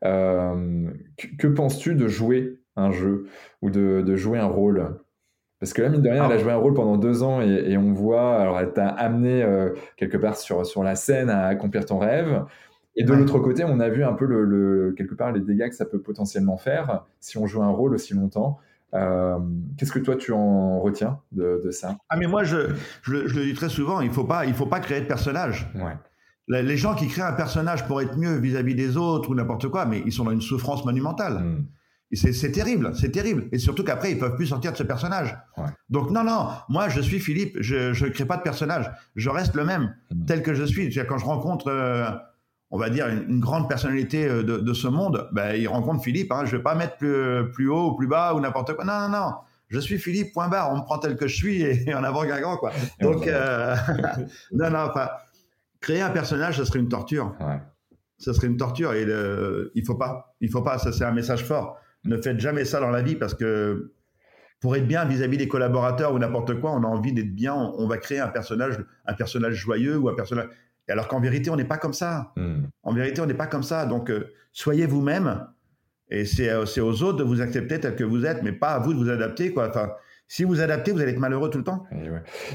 euh, que penses-tu de jouer un jeu ou de, jouer un rôle? Parce que là, mine de rien, elle a joué un rôle pendant deux ans et, on voit, alors elle t'a amené euh, quelque part sur, sur la scène à accomplir ton rêve. Et de l'autre côté, on a vu un peu le, quelque part les dégâts que ça peut potentiellement faire si on joue un rôle aussi longtemps. Euh, qu'est-ce que toi tu en retiens de, ça? Ah mais moi je, je, le dis très souvent, il faut pas il faut pas créer de personnage. Les gens qui créent un personnage pour être mieux vis-à-vis des autres ou n'importe quoi, mais ils sont dans une souffrance monumentale. Hmm. C'est terrible, c'est terrible. Et surtout qu'après, ils peuvent plus sortir de ce personnage. Donc non, non, moi je suis Philippe, je ne crée pas de personnage. Je reste le même, hmm. tel que je suis. Quand je rencontre, euh, on va dire, une, grande personnalité euh, de, ce monde, ben, il rencontre Philippe. Hein. Je ne vais pas mettre plus, plus haut ou plus bas ou n'importe quoi. Non, non, non. Je suis Philippe, point barre. On me prend tel que je suis et, en avant Guingamp, quoi. Donc, euh, non, non, enfin, créer un personnage, ce serait une torture. Ouais. Ce serait une torture et il faut pas. Il faut pas. Ça, c'est un message fort ne faites jamais ça dans la vie parce que pour être bien vis-à-vis des collaborateurs ou n'importe quoi, on a envie d'être bien, on, va créer un personnage, un personnage joyeux ou un personnage. Alors qu'en vérité, on n'est pas comme ça. Hmm. En vérité, on n'est pas comme ça. Donc, euh, soyez vous-même. Et euh, c'est aux autres de vous accepter tel que vous êtes, mais pas à vous de vous adapter. Quoi. Enfin, si vous adaptez, vous allez être malheureux tout le temps.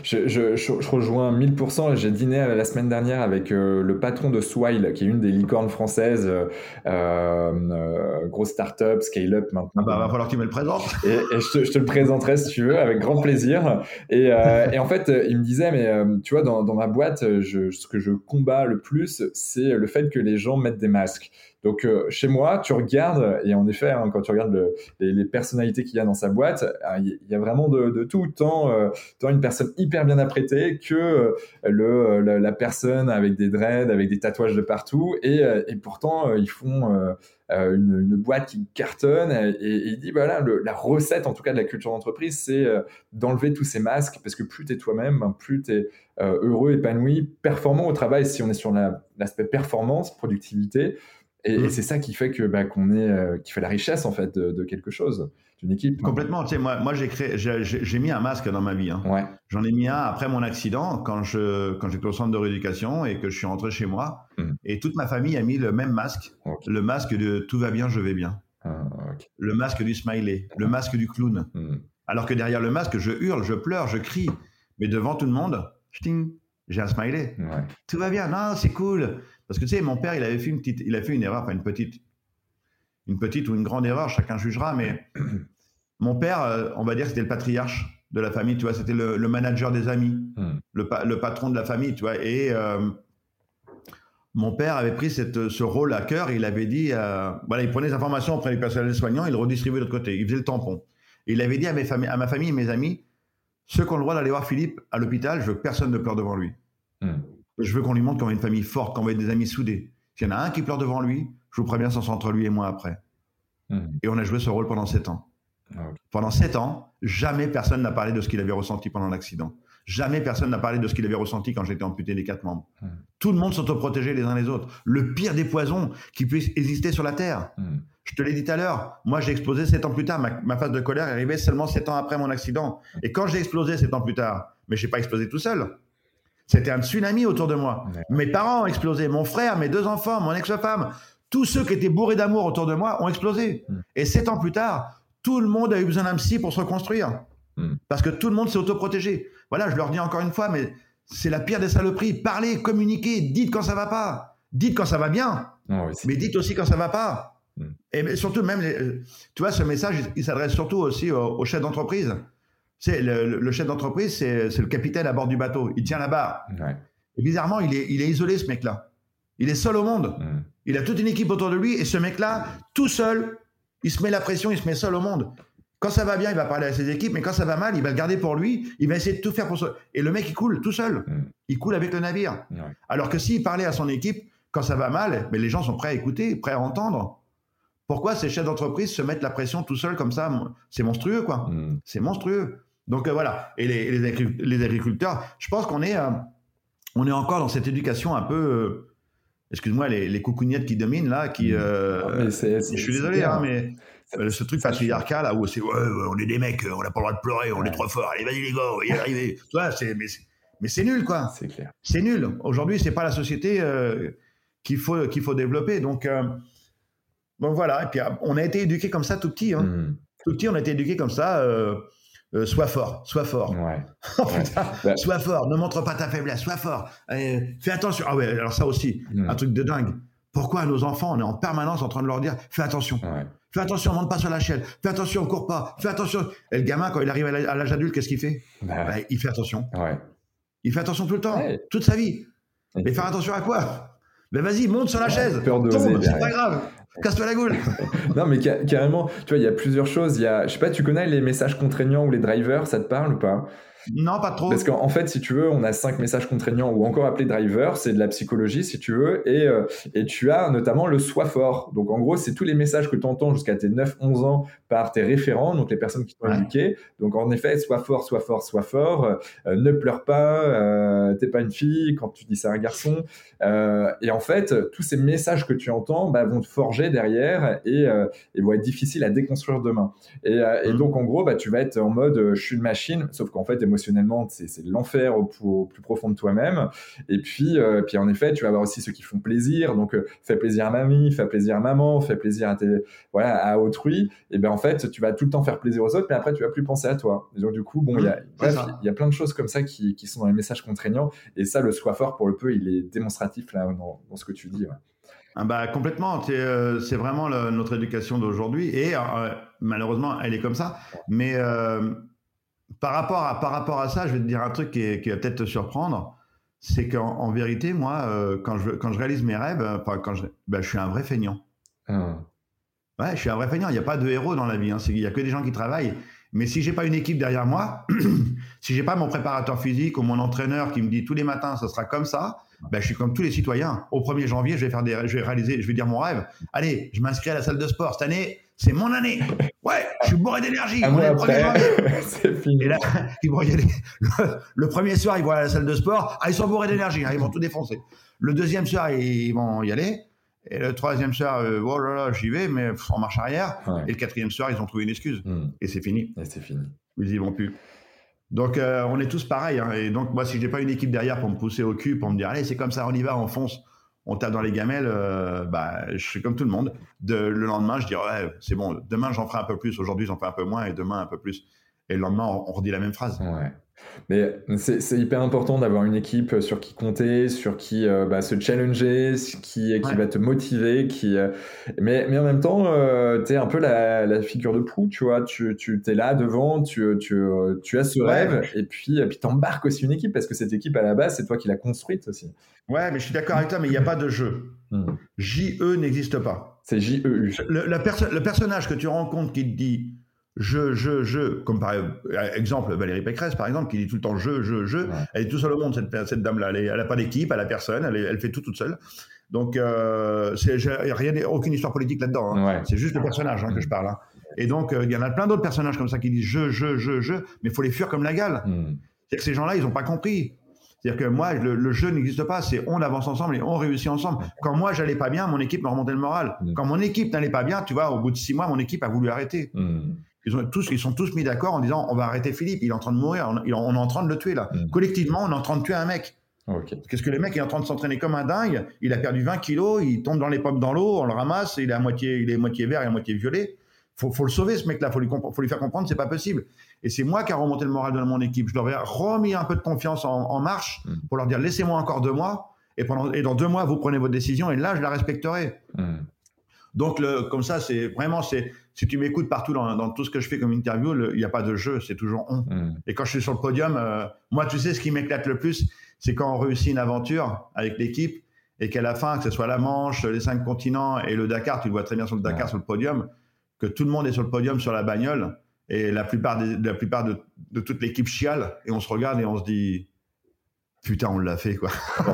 Je, je, je, rejoins 1000%. J'ai dîné la semaine dernière avec euh, le patron de Swile, qui est une des licornes françaises, euh, euh, grosse start-up, scale-up maintenant. Ah bah, va falloir que tu me le présentes. Et, je, te, le présenterai si tu veux, avec grand plaisir. Et, et en fait, il me disait, mais tu vois, dans, dans ma boîte, ce que je combats le plus, c'est le fait que les gens mettent des masques Donc euh, chez moi, tu regardes, et en effet, hein, quand tu regardes les, personnalités qu'il y a dans sa boîte, euh, il y a vraiment de, tout, tant, euh, tant, une personne hyper bien apprêtée que le, la, personne avec des dreads, avec des tatouages de partout, et, pourtant ils font une, boîte qui cartonne, et, il dit, voilà, la recette en tout cas de la culture d'entreprise, c'est d'enlever tous ces masques, parce que plus tu es toi-même, ben, plus tu es heureux, épanoui, performant au travail, si on est sur l'aspect performance, productivité, et, mm. c'est ça qui fait que bah, qu'on est, euh, qui fait la richesse en fait de, quelque chose, d'une équipe. Complètement. Tu sais, moi, moi j'ai créé, j'ai mis un masque dans ma vie. Hein. Ouais. J'en ai mis un après mon accident quand je quand j'étais au centre de rééducation et que je suis rentré chez moi. Mm. Et toute ma famille a mis le même masque, le masque de tout va bien, je vais bien. Ah, le masque du smiley, le masque du clown. Mm. Alors que derrière le masque, je hurle, je pleure, je crie. Mais devant tout le monde, j'ai un smiley. Tout va bien, non, c'est cool. Parce que tu sais, mon père, il avait fait une petite, il a fait une erreur, enfin une petite, une petite ou une grande erreur, chacun jugera, mais mon père, euh, on va dire, c'était le patriarche de la famille, tu vois, c'était le, manager des amis, hmm. le, patron de la famille, tu vois, et euh, mon père avait pris cette, ce rôle à cœur, il avait dit, euh, voilà, il prenait des informations auprès du personnel soignant, il le redistribuait de l'autre côté, il faisait le tampon. Et il avait dit à, mes à ma famille et mes amis, ceux qui ont le droit d'aller voir Philippe à l'hôpital, je veux que personne ne pleure devant lui. Hmm. Je veux qu'on lui montre qu'on va une famille forte, qu'on va être des amis soudés. S'il y en a un qui pleure devant lui, je vous préviens, ça sera entre lui et moi après. Hmm. Et on a joué ce rôle pendant sept ans. Ah, pendant sept ans, jamais personne n'a parlé de ce qu'il avait ressenti pendant l'accident. Jamais personne n'a parlé de ce qu'il avait ressenti quand j'étais amputé des quatre membres. Hmm. Tout le monde s'autoprotégeait les uns les autres. Le pire des poisons qui puisse exister sur la Terre. Hmm. Je te l'ai dit tout à l'heure, moi j'ai explosé sept ans plus tard. Ma, phase de colère est arrivée seulement sept ans après mon accident. Et quand j'ai explosé sept ans plus tard, mais j'ai pas explosé tout seul. C'était un tsunami autour de moi. Mes parents ont explosé, mon frère, mes deux enfants, mon ex-femme, tous ceux qui étaient bourrés d'amour autour de moi ont explosé. Hmm. Et sept ans plus tard, tout le monde a eu besoin d'un psy pour se reconstruire. Hmm. Parce que tout le monde s'est autoprotégé. Voilà, je leur dis encore une fois, mais c'est la pire des saloperies. Parlez, communiquez, dites quand ça va pas. Dites quand ça va bien. Ah mais dites aussi quand ça va pas. Hmm. Et surtout, même, tu vois, ce message, il s'adresse surtout aussi aux chefs d'entreprise. C'est le, chef d'entreprise, c'est le capitaine à bord du bateau. Il tient la barre. Et bizarrement, il est, il est isolé, ce mec-là. Il est seul au monde. Mm. Il a toute une équipe autour de lui. Et ce mec-là, tout seul, il se met la pression, il se met seul au monde. Quand ça va bien, il va parler à ses équipes, mais quand ça va mal, il va le garder pour lui. Il va essayer de tout faire pour ça. Et le mec, il coule tout seul. Mm. Il coule avec le navire. Alors que s'il parlait à son équipe, quand ça va mal, mais les gens sont prêts à écouter, prêts à entendre. Pourquoi ces chefs d'entreprise se mettent la pression tout seul comme ça? C'est monstrueux, quoi. Mm. C'est monstrueux. Donc euh, voilà. Et les, les, agriculteurs, je pense qu'on est, euh, on est encore dans cette éducation un peu. Euh, excuse-moi, les, les coucougnettes qui dominent là, qui. Ah, je suis désolé, hein, mais ce truc patriarcal là où c'est ouais, on est des mecs, on n'a pas le droit de pleurer, on est trop fort, allez vas-y les gars, on va y arriver. c'est mais, c'est nul quoi. C'est clair. C'est nul. Aujourd'hui, c'est pas la société qu'il faut qu'il faut développer. Donc donc voilà. Et puis on a été éduqué comme ça tout petit. Hein. Mmh. Tout petit, on a été éduqué comme ça. Euh, sois fort, sois fort. Ouais. oh, bah sois fort, ne montre pas ta faiblesse, sois fort. fais attention. Ah ouais, alors ça aussi, mm. un truc de dingue. Pourquoi nos enfants, on est en permanence en train de leur dire fais attention. Fais attention, monte pas sur la chaîne. Fais attention, cours pas. Fais attention. Et le gamin, quand il arrive à l'âge adulte, qu'est-ce qu'il fait? Bah, bah, Il fait attention. Il fait attention tout le temps, toute sa vie. Mais faire attention à quoi? Mais vas-y, monte sur la chaise. Tombe, c'est pas grave. Casse-toi la gueule. non, mais carrément, tu vois, il y a plusieurs choses. Il y a, je sais pas, tu connais les messages contraignants ou les drivers, ça te parle ou pas? Non, pas trop. Parce qu'en fait, si tu veux, on a cinq messages contraignants ou encore appelés driver, c'est de la psychologie si tu veux, et, euh, et tu as notamment le sois fort. Donc en gros, c'est tous les messages que tu entends jusqu'à tes 9-11 ans par tes référents, donc les personnes qui t'ont éduqué. Donc en effet, sois fort, sois fort, sois fort, euh, ne pleure pas, euh, t'es pas une fille quand tu dis ça à un garçon. Euh, et en fait, tous ces messages que tu entends bah, vont te forger derrière et, et, vont être difficiles à déconstruire demain. Et, et mmh. donc en gros, bah, tu vas être en mode je suis une machine, sauf qu'en fait, émotionnellement, c'est l'enfer au, plus profond de toi-même. Et puis, euh, puis en effet, tu vas avoir aussi ceux qui font plaisir. Donc, euh, fais plaisir à mamie, fais plaisir à maman, fais plaisir à, tes, voilà, à autrui. Et ben en fait, tu vas tout le temps faire plaisir aux autres, mais après, tu vas plus penser à toi. Et donc, du coup, bon, il y a, il y a plein de choses comme ça qui, qui, sont dans les messages contraignants. Et ça, le soi fort, pour le peu, il est démonstratif là dans, dans ce que tu dis. Ah bah complètement, c'est euh, vraiment notre éducation d'aujourd'hui et malheureusement elle est comme ça. Mais par rapport, à, par rapport à ça, je vais te dire un truc qui, qui va peut-être te surprendre. C'est qu'en vérité, moi, euh, quand, je, quand je réalise mes rêves, quand je, ben, je suis un vrai feignant. Ah. Ouais, je suis un vrai feignant. Il n'y a pas de héros dans la vie. Hein. Il n'y a que des gens qui travaillent. Mais si j'ai pas une équipe derrière moi, si j'ai pas mon préparateur physique ou mon entraîneur qui me dit tous les matins, ça sera comme ça, ben, je suis comme tous les citoyens. Au 1er janvier, je vais faire des, je vais réaliser, je vais dire mon rêve. Allez, je m'inscris à la salle de sport. Cette année, c'est mon année. Ouais, je suis bourré d'énergie. On est le 1er janvier. c'est fini. Et là, ils vont y aller. Le, premier soir, ils vont à la salle de sport. Ah, ils sont bourrés d'énergie. Hein, ils vont tout défoncer. Le deuxième soir, ils vont y aller. Et le troisième soir, euh, oh là là, j'y vais, mais en marche arrière. Et le quatrième soir, ils ont trouvé une excuse. Hmm. Et c'est fini. Et c'est fini. Ils y vont plus. Donc, euh, on est tous pareils. Hein. Et donc, moi, si j'ai pas une équipe derrière pour me pousser au cul, pour me dire, allez, c'est comme ça, on y va, on fonce, on tape dans les gamelles, euh, bah, je suis comme tout le monde. De, le lendemain, je dis, ouais, c'est bon, demain, j'en ferai un peu plus, aujourd'hui, j'en fais un peu moins, et demain, un peu plus. Et le lendemain, on, redit la même phrase. Ouais. Mais c'est hyper important d'avoir une équipe sur qui compter, sur qui euh, bah, se challenger, qui, qui va te motiver. Qui, euh, mais, mais en même temps, euh, tu es un peu la, la, figure de proue, tu vois. Tu, tu es là devant, tu, tu, tu as ce rêve, et puis tu embarques aussi une équipe, parce que cette équipe, à la base, c'est toi qui l'as construite aussi. Ouais, mais je suis d'accord avec toi, mais il n'y a pas de jeu. Hmm. JE n'existe pas. C'est JEU. Le, la le personnage que tu rencontres qui te dit je, je, je, comme par exemple Valérie Pécresse, par exemple, qui dit tout le temps je, je, je. Elle est tout seule au monde, cette, cette dame-là. Elle n'a pas d'équipe, elle n'a personne, elle, elle, fait tout toute seule. Donc, euh, il n'y a rien, aucune histoire politique là-dedans. Hein. C'est juste le personnage hein, que je parle. Hein. Et donc, euh, il y en a plein d'autres personnages comme ça qui disent je, je, je, je, mais il faut les fuir comme la gale. Hmm. C'est que ces gens-là, ils n'ont pas compris. C'est-à-dire que moi, le, jeu n'existe pas, c'est on avance ensemble et on réussit ensemble. Quand moi, j'allais pas bien, mon équipe me remontait le moral. Hmm. Quand mon équipe n'allait pas bien, tu vois, au bout de six mois, mon équipe a voulu arrêter. Hmm. Ils, ont tous, ils sont tous mis d'accord en disant on va arrêter Philippe, il est en train de mourir, on, est en train de le tuer là. Mm. Collectivement, on est en train de tuer un mec. Qu'est-ce que le mec est en train de s'entraîner comme un dingue, il a perdu 20 kilos, il tombe dans les pommes dans l'eau, on le ramasse, il est à moitié, il est moitié vert et à moitié violet. Faut, faut le sauver ce mec-là, faut lui, faut lui faire comprendre c'est pas possible. Et c'est moi qui a remonté le moral de mon équipe. Je leur ai remis un peu de confiance en, marche mm. pour leur dire laissez-moi encore deux mois et pendant et dans deux mois vous prenez votre décision et là je la respecterai. Mm. Donc, le, comme ça, c'est vraiment, c'est, si tu m'écoutes partout dans, dans, tout ce que je fais comme interview, il n'y a pas de jeu, c'est toujours on. Hmm. Et quand je suis sur le podium, euh, moi, tu sais, ce qui m'éclate le plus, c'est quand on réussit une aventure avec l'équipe et qu'à la fin, que ce soit la Manche, les cinq continents et le Dakar, tu le vois très bien sur le Dakar, sur le podium, que tout le monde est sur le podium sur la bagnole et la plupart, la plupart de, de toute l'équipe chiale et on se regarde et on se dit, putain, on l'a fait, quoi.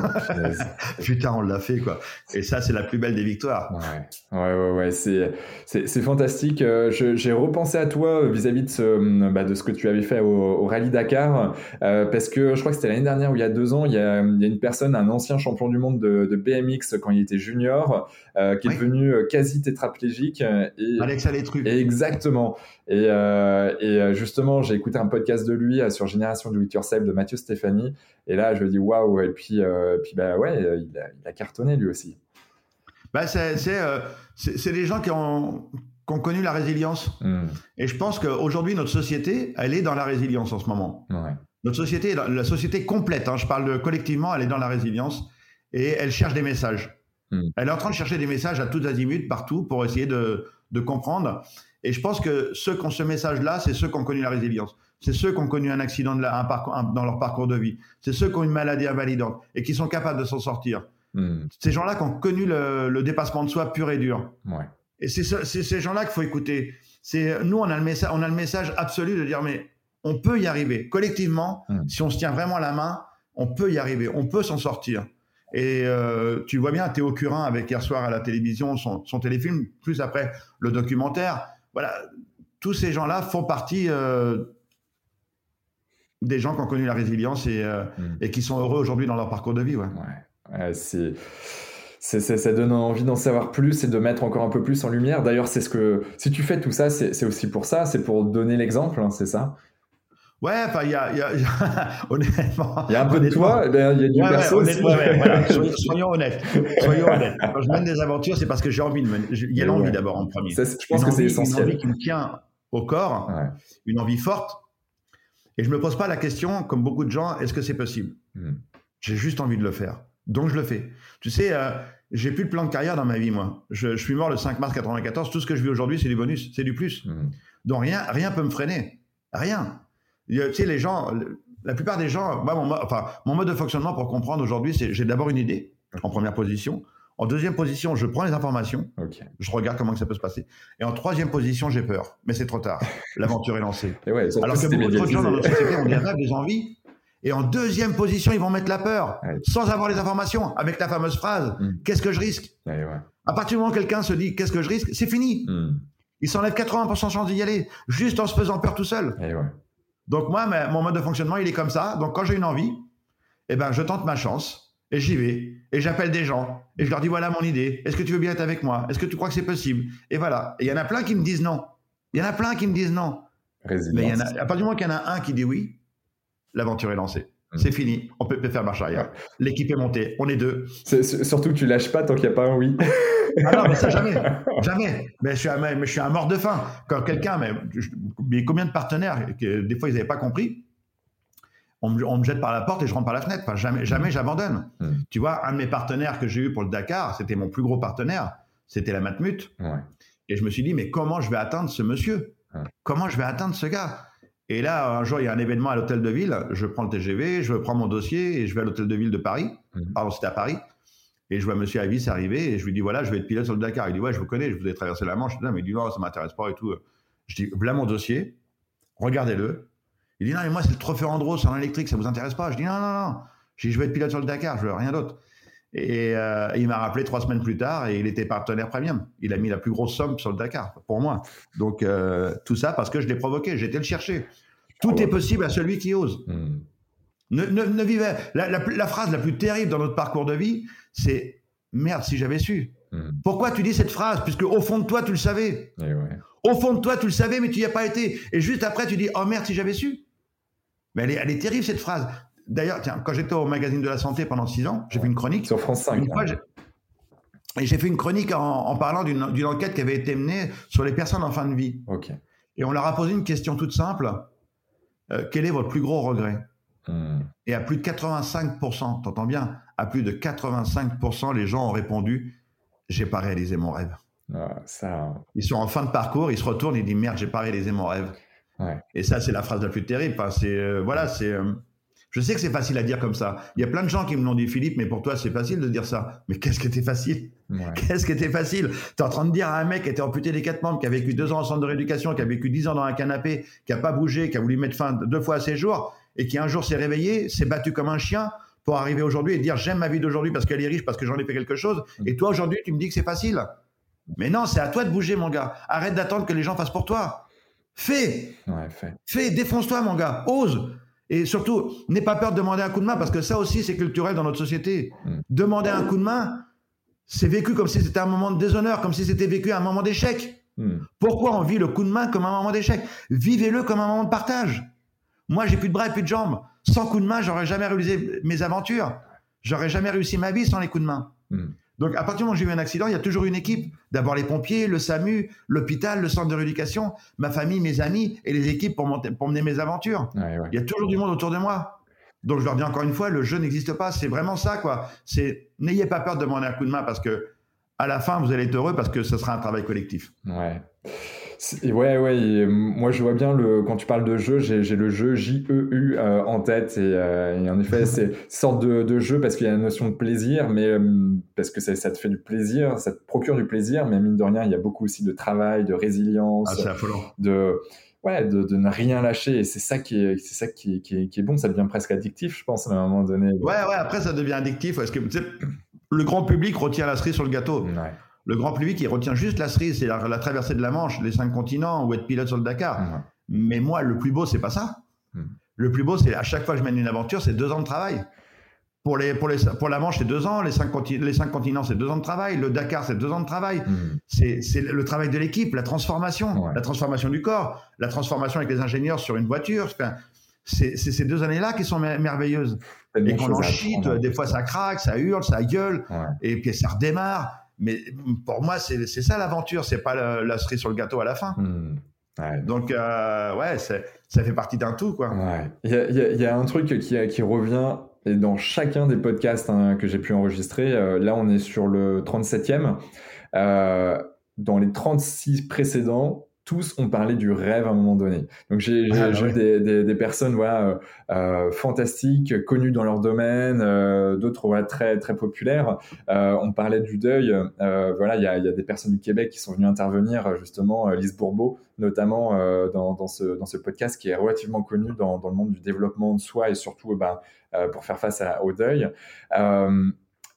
Putain, on l'a fait, quoi. Et ça, c'est la plus belle des victoires. Ouais, ouais, ouais, ouais. C'est, c'est, fantastique. Euh, j'ai repensé à toi euh, vis-à-vis de, ce, euh, bah, de ce que tu avais fait au, Rallye Dakar, parce que je crois que c'était l'année dernière ou il y a deux ans, il y a, il y a une personne, un ancien champion du monde de, de BMX quand il était junior, qui est devenu quasi tétraplégique. Et, Alex Alétru. Exactement. Et, et justement, j'ai écouté un podcast de lui sur Génération Do It Yourself de Mathieu Stéphanie. Et là, je dis waouh. Et puis, euh, puis bah ouais, il a, cartonné lui aussi. Bah, c'est euh, c'est les gens qui ont, qui ont, connu la résilience. Hmm. Et je pense qu'aujourd'hui, notre société, elle est dans la résilience en ce moment. Notre société, la société complète, hein, je parle de collectivement, elle est dans la résilience et elle cherche des messages. Hmm. Elle est en train de chercher des messages à toutes azimuts, partout, pour essayer de, de comprendre. Et je pense que ceux qui ont ce message-là, c'est ceux qui ont connu la résilience c'est ceux qui ont connu un accident de un parcours, dans leur parcours de vie. C'est ceux qui ont une maladie invalidante et qui sont capables de s'en sortir. Hmm. Ces gens-là qui ont connu le, dépassement de soi pur et dur. Et c'est ces gens-là qu'il faut écouter. C'est nous, on a le message, on a le message absolu de dire mais on peut y arriver collectivement. Hmm. Si on se tient vraiment la main, on peut y arriver, on peut s'en sortir. Et euh, tu vois bien Théo Curin avec hier soir à la télévision son, téléfilm, plus après le documentaire. Voilà, tous ces gens-là font partie euh, des gens qui ont connu la résilience et, euh, mm. et qui sont heureux aujourd'hui dans leur parcours de vie. Ouais. ouais. c'est. ça donne envie d'en savoir plus et de mettre encore un peu plus en lumière. D'ailleurs, c'est ce que si tu fais tout ça, c'est aussi pour ça, c'est pour donner l'exemple, hein, c'est ça? Ouais, enfin, il y a, y, a, honnêtement. Il y a un peu de toi, il y a du ouais, perso ouais, voilà, soyons, honnêtes. Soyons honnêtes. Quand je mène des aventures, c'est parce que j'ai envie de mener. Il y a l'envie d'abord en premier. je pense que c'est essentiel. Une envie qui me tient au corps, une envie forte et je me pose pas la question, comme beaucoup de gens, est-ce que c'est possible? Hmm. J'ai juste envie de le faire. Donc je le fais. Tu sais, euh, j'ai plus de plan de carrière dans ma vie, moi. Je, suis mort le 5 mars 94. Tout ce que je vis aujourd'hui, c'est du bonus, c'est du plus. Hmm. Donc rien, rien peut me freiner. Rien. Tu sais, les gens, la plupart des gens, moi, mon, enfin, mon mode de fonctionnement pour comprendre aujourd'hui, c'est j'ai d'abord une idée en première position. En deuxième position, je prends les informations. Je regarde comment ça peut se passer. Et en troisième position, j'ai peur. Mais c'est trop tard. L'aventure est lancée. Alors que beaucoup de gens dans notre société ont des rêves, des envies. Et en deuxième position, ils vont mettre la peur, sans avoir les informations, avec la fameuse phrase mm. Qu'est-ce que je risque? À partir du moment où quelqu'un se dit Qu'est-ce que je risque? C'est fini. Mm. Il s'enlève 80% de chance d'y aller, juste en se faisant peur tout seul. Donc moi, mon mode de fonctionnement, il est comme ça. Donc quand j'ai une envie, eh ben, je tente ma chance et j'y vais et j'appelle des gens et je leur dis voilà mon idée. Est-ce que tu veux bien être avec moi? Est-ce que tu crois que c'est possible? Et voilà. Et il y en a plein qui me disent non. Il y en a plein qui me disent non. Mais y en a, à partir du moment qu'il y en a un qui dit oui, l'aventure est lancée. Mmh. C'est fini, on peut, faire marche arrière. L'équipe est montée, on est deux. surtout que tu lâches pas tant qu'il n'y a pas un oui. ah non, mais ça jamais, jamais. Mais je suis un, mais je suis un mort de faim. Quand quelqu'un, mais, mais, combien de partenaires, des fois ils n'avaient pas compris, on me, jette par la porte et je rentre par la fenêtre. Enfin, jamais, jamais j'abandonne. Mmh. Tu vois, un de mes partenaires que j'ai eu pour le Dakar, c'était mon plus gros partenaire, c'était la Matmut. Et je me suis dit, mais comment je vais atteindre ce monsieur? Comment je vais atteindre ce gars? Et là, un jour, il y a un événement à l'hôtel de ville. Je prends le TGV, je prends mon dossier et je vais à l'hôtel de ville de Paris. Mmh. Pardon, c'était à Paris. Et je vois Monsieur Avis arriver et je lui dis voilà, je vais être pilote sur le Dakar. Il dit ouais, je vous connais, je vous ai traversé la Manche. non, mais il dit non, ça m'intéresse pas et tout. Je dis voilà mon dossier, regardez-le. Il dit non, mais moi c'est le trophée Andros en électrique, ça vous intéresse pas? Je dis non, non, non. Je dis je vais être pilote sur le Dakar, je veux rien d'autre. Et, euh, il m'a rappelé trois semaines plus tard et il était partenaire premium. Il a mis la plus grosse somme sur le Dakar pour moi. Donc euh, tout ça parce que je l'ai provoqué, j'étais le chercher. Tout est possible à celui qui ose. Hmm. Ne, ne, vivez. La, phrase la plus terrible dans notre parcours de vie, c'est merde si j'avais su. Hmm. Pourquoi tu dis cette phrase? Puisque au fond de toi, tu le savais. Eh au fond de toi, tu le savais, mais tu n'y as pas été. Et juste après, tu dis oh merde si j'avais su. Mais elle est, elle est terrible cette phrase. D'ailleurs, tiens, quand j'étais au magazine de la santé pendant six ans, j'ai fait une chronique. Sur France 5. Hein. et j'ai fait une chronique en, parlant d'une enquête qui avait été menée sur les personnes en fin de vie. Et on leur a posé une question toute simple. Euh, quel est votre plus gros regret? Hmm. Et à plus de 85%, t'entends bien, à plus de 85%, les gens ont répondu J'ai pas réalisé mon rêve. Ah, ça... Ils sont en fin de parcours, ils se retournent, ils disent Merde, j'ai pas réalisé mon rêve. Et ça, c'est la phrase la plus terrible. C'est euh, voilà, c'est. Euh, je sais que c'est facile à dire comme ça. Il y a plein de gens qui me l'ont dit, Philippe, mais pour toi, c'est facile de dire ça. Mais qu'est-ce qui était facile? Qu'est-ce qui était facile? Tu es en train de dire à un mec qui était amputé des quatre membres, qui a vécu deux ans en centre de rééducation, qui a vécu dix ans dans un canapé, qui a pas bougé, qui a voulu mettre fin deux fois à ses jours, et qui un jour s'est réveillé, s'est battu comme un chien pour arriver aujourd'hui et dire j'aime ma vie d'aujourd'hui parce qu'elle est riche, parce que j'en ai fait quelque chose. Et toi aujourd'hui, tu me dis que c'est facile. Mais non, c'est à toi de bouger, mon gars. Arrête d'attendre que les gens fassent pour toi. Fais. fais. Défonce-toi, mon gars. Ose. Et surtout, n'aie pas peur de demander un coup de main parce que ça aussi, c'est culturel dans notre société. Mm. Demander un coup de main, c'est vécu comme si c'était un moment de déshonneur, comme si c'était vécu un moment d'échec. Mm. Pourquoi on vit le coup de main comme un moment d'échec? Vivez-le comme un moment de partage. Moi, j'ai plus de bras et plus de jambes. Sans coup de main, j'aurais jamais réalisé mes aventures. J'aurais jamais réussi ma vie sans les coups de main. Hmm. Donc, à partir du moment où j'ai eu un accident, il y a toujours une équipe. D'abord les pompiers, le SAMU, l'hôpital, le centre de rééducation, ma famille, mes amis et les équipes pour, pour mener mes aventures. Il y a toujours du monde autour de moi. Donc, je leur dis encore une fois, le jeu n'existe pas. C'est vraiment ça, quoi. C'est n'ayez pas peur de demander un coup de main parce que à la fin, vous allez être heureux parce que ce sera un travail collectif. Ouais. Ouais, ouais. moi, je vois bien le quand tu parles de jeu, j'ai le jeu J-E-U euh, en tête euh, et, en effet, c'est sorte de, jeu parce qu'il y a la notion de plaisir, mais euh, parce que ça, ça, te fait du plaisir, ça te procure du plaisir, mais mine de rien, il y a beaucoup aussi de travail, de résilience, ah, de ouais, de, de, ne rien lâcher. Et c'est ça qui est, c'est ça qui qui, est, bon. Ça devient presque addictif, je pense, à un moment donné. Ouais, ouais. Après, ça devient addictif parce que le grand public retient la cerise sur le gâteau. Ouais. Le grand public, il retient juste la cerise, c'est la, traversée de la Manche, les cinq continents, ou être pilote sur le Dakar. Mais moi, le plus beau, c'est pas ça. Hmm. Le plus beau, c'est à chaque fois que je mène une aventure, c'est deux ans de travail. Pour, les, pour, les, pour la Manche, c'est deux ans. Les cinq, les cinq continents, c'est deux ans de travail. Le Dakar, c'est deux ans de travail. Hmm. C'est le travail de l'équipe, la transformation, la transformation du corps, la transformation avec les ingénieurs sur une voiture. c'est ces deux années-là qui sont merveilleuses. Et quand on chie, des fois ça craque, ça hurle, ça gueule, et puis ça redémarre. Mais pour moi, c'est ça l'aventure, c'est pas la, cerise sur le gâteau à la fin. Hmm. Donc, euh, ouais, ça fait partie d'un tout, quoi. Il y, a, un truc qui, qui revient et dans chacun des podcasts hein, que j'ai pu enregistrer. Euh, là, on est sur le 37e. Euh, dans les 36 précédents, tous ont parlé du rêve à un moment donné. Donc j'ai ah, des, des, des, personnes voilà euh, euh, fantastiques, connues dans leur domaine, euh, d'autres voilà, très très populaires. Euh, on parlait du deuil. Voilà, il y a, y a, des personnes du Québec qui sont venues intervenir justement, Lise Bourbeau notamment dans, dans, ce dans ce podcast qui est relativement connu dans, dans le monde du développement de soi et surtout bah, pour faire face à, au deuil.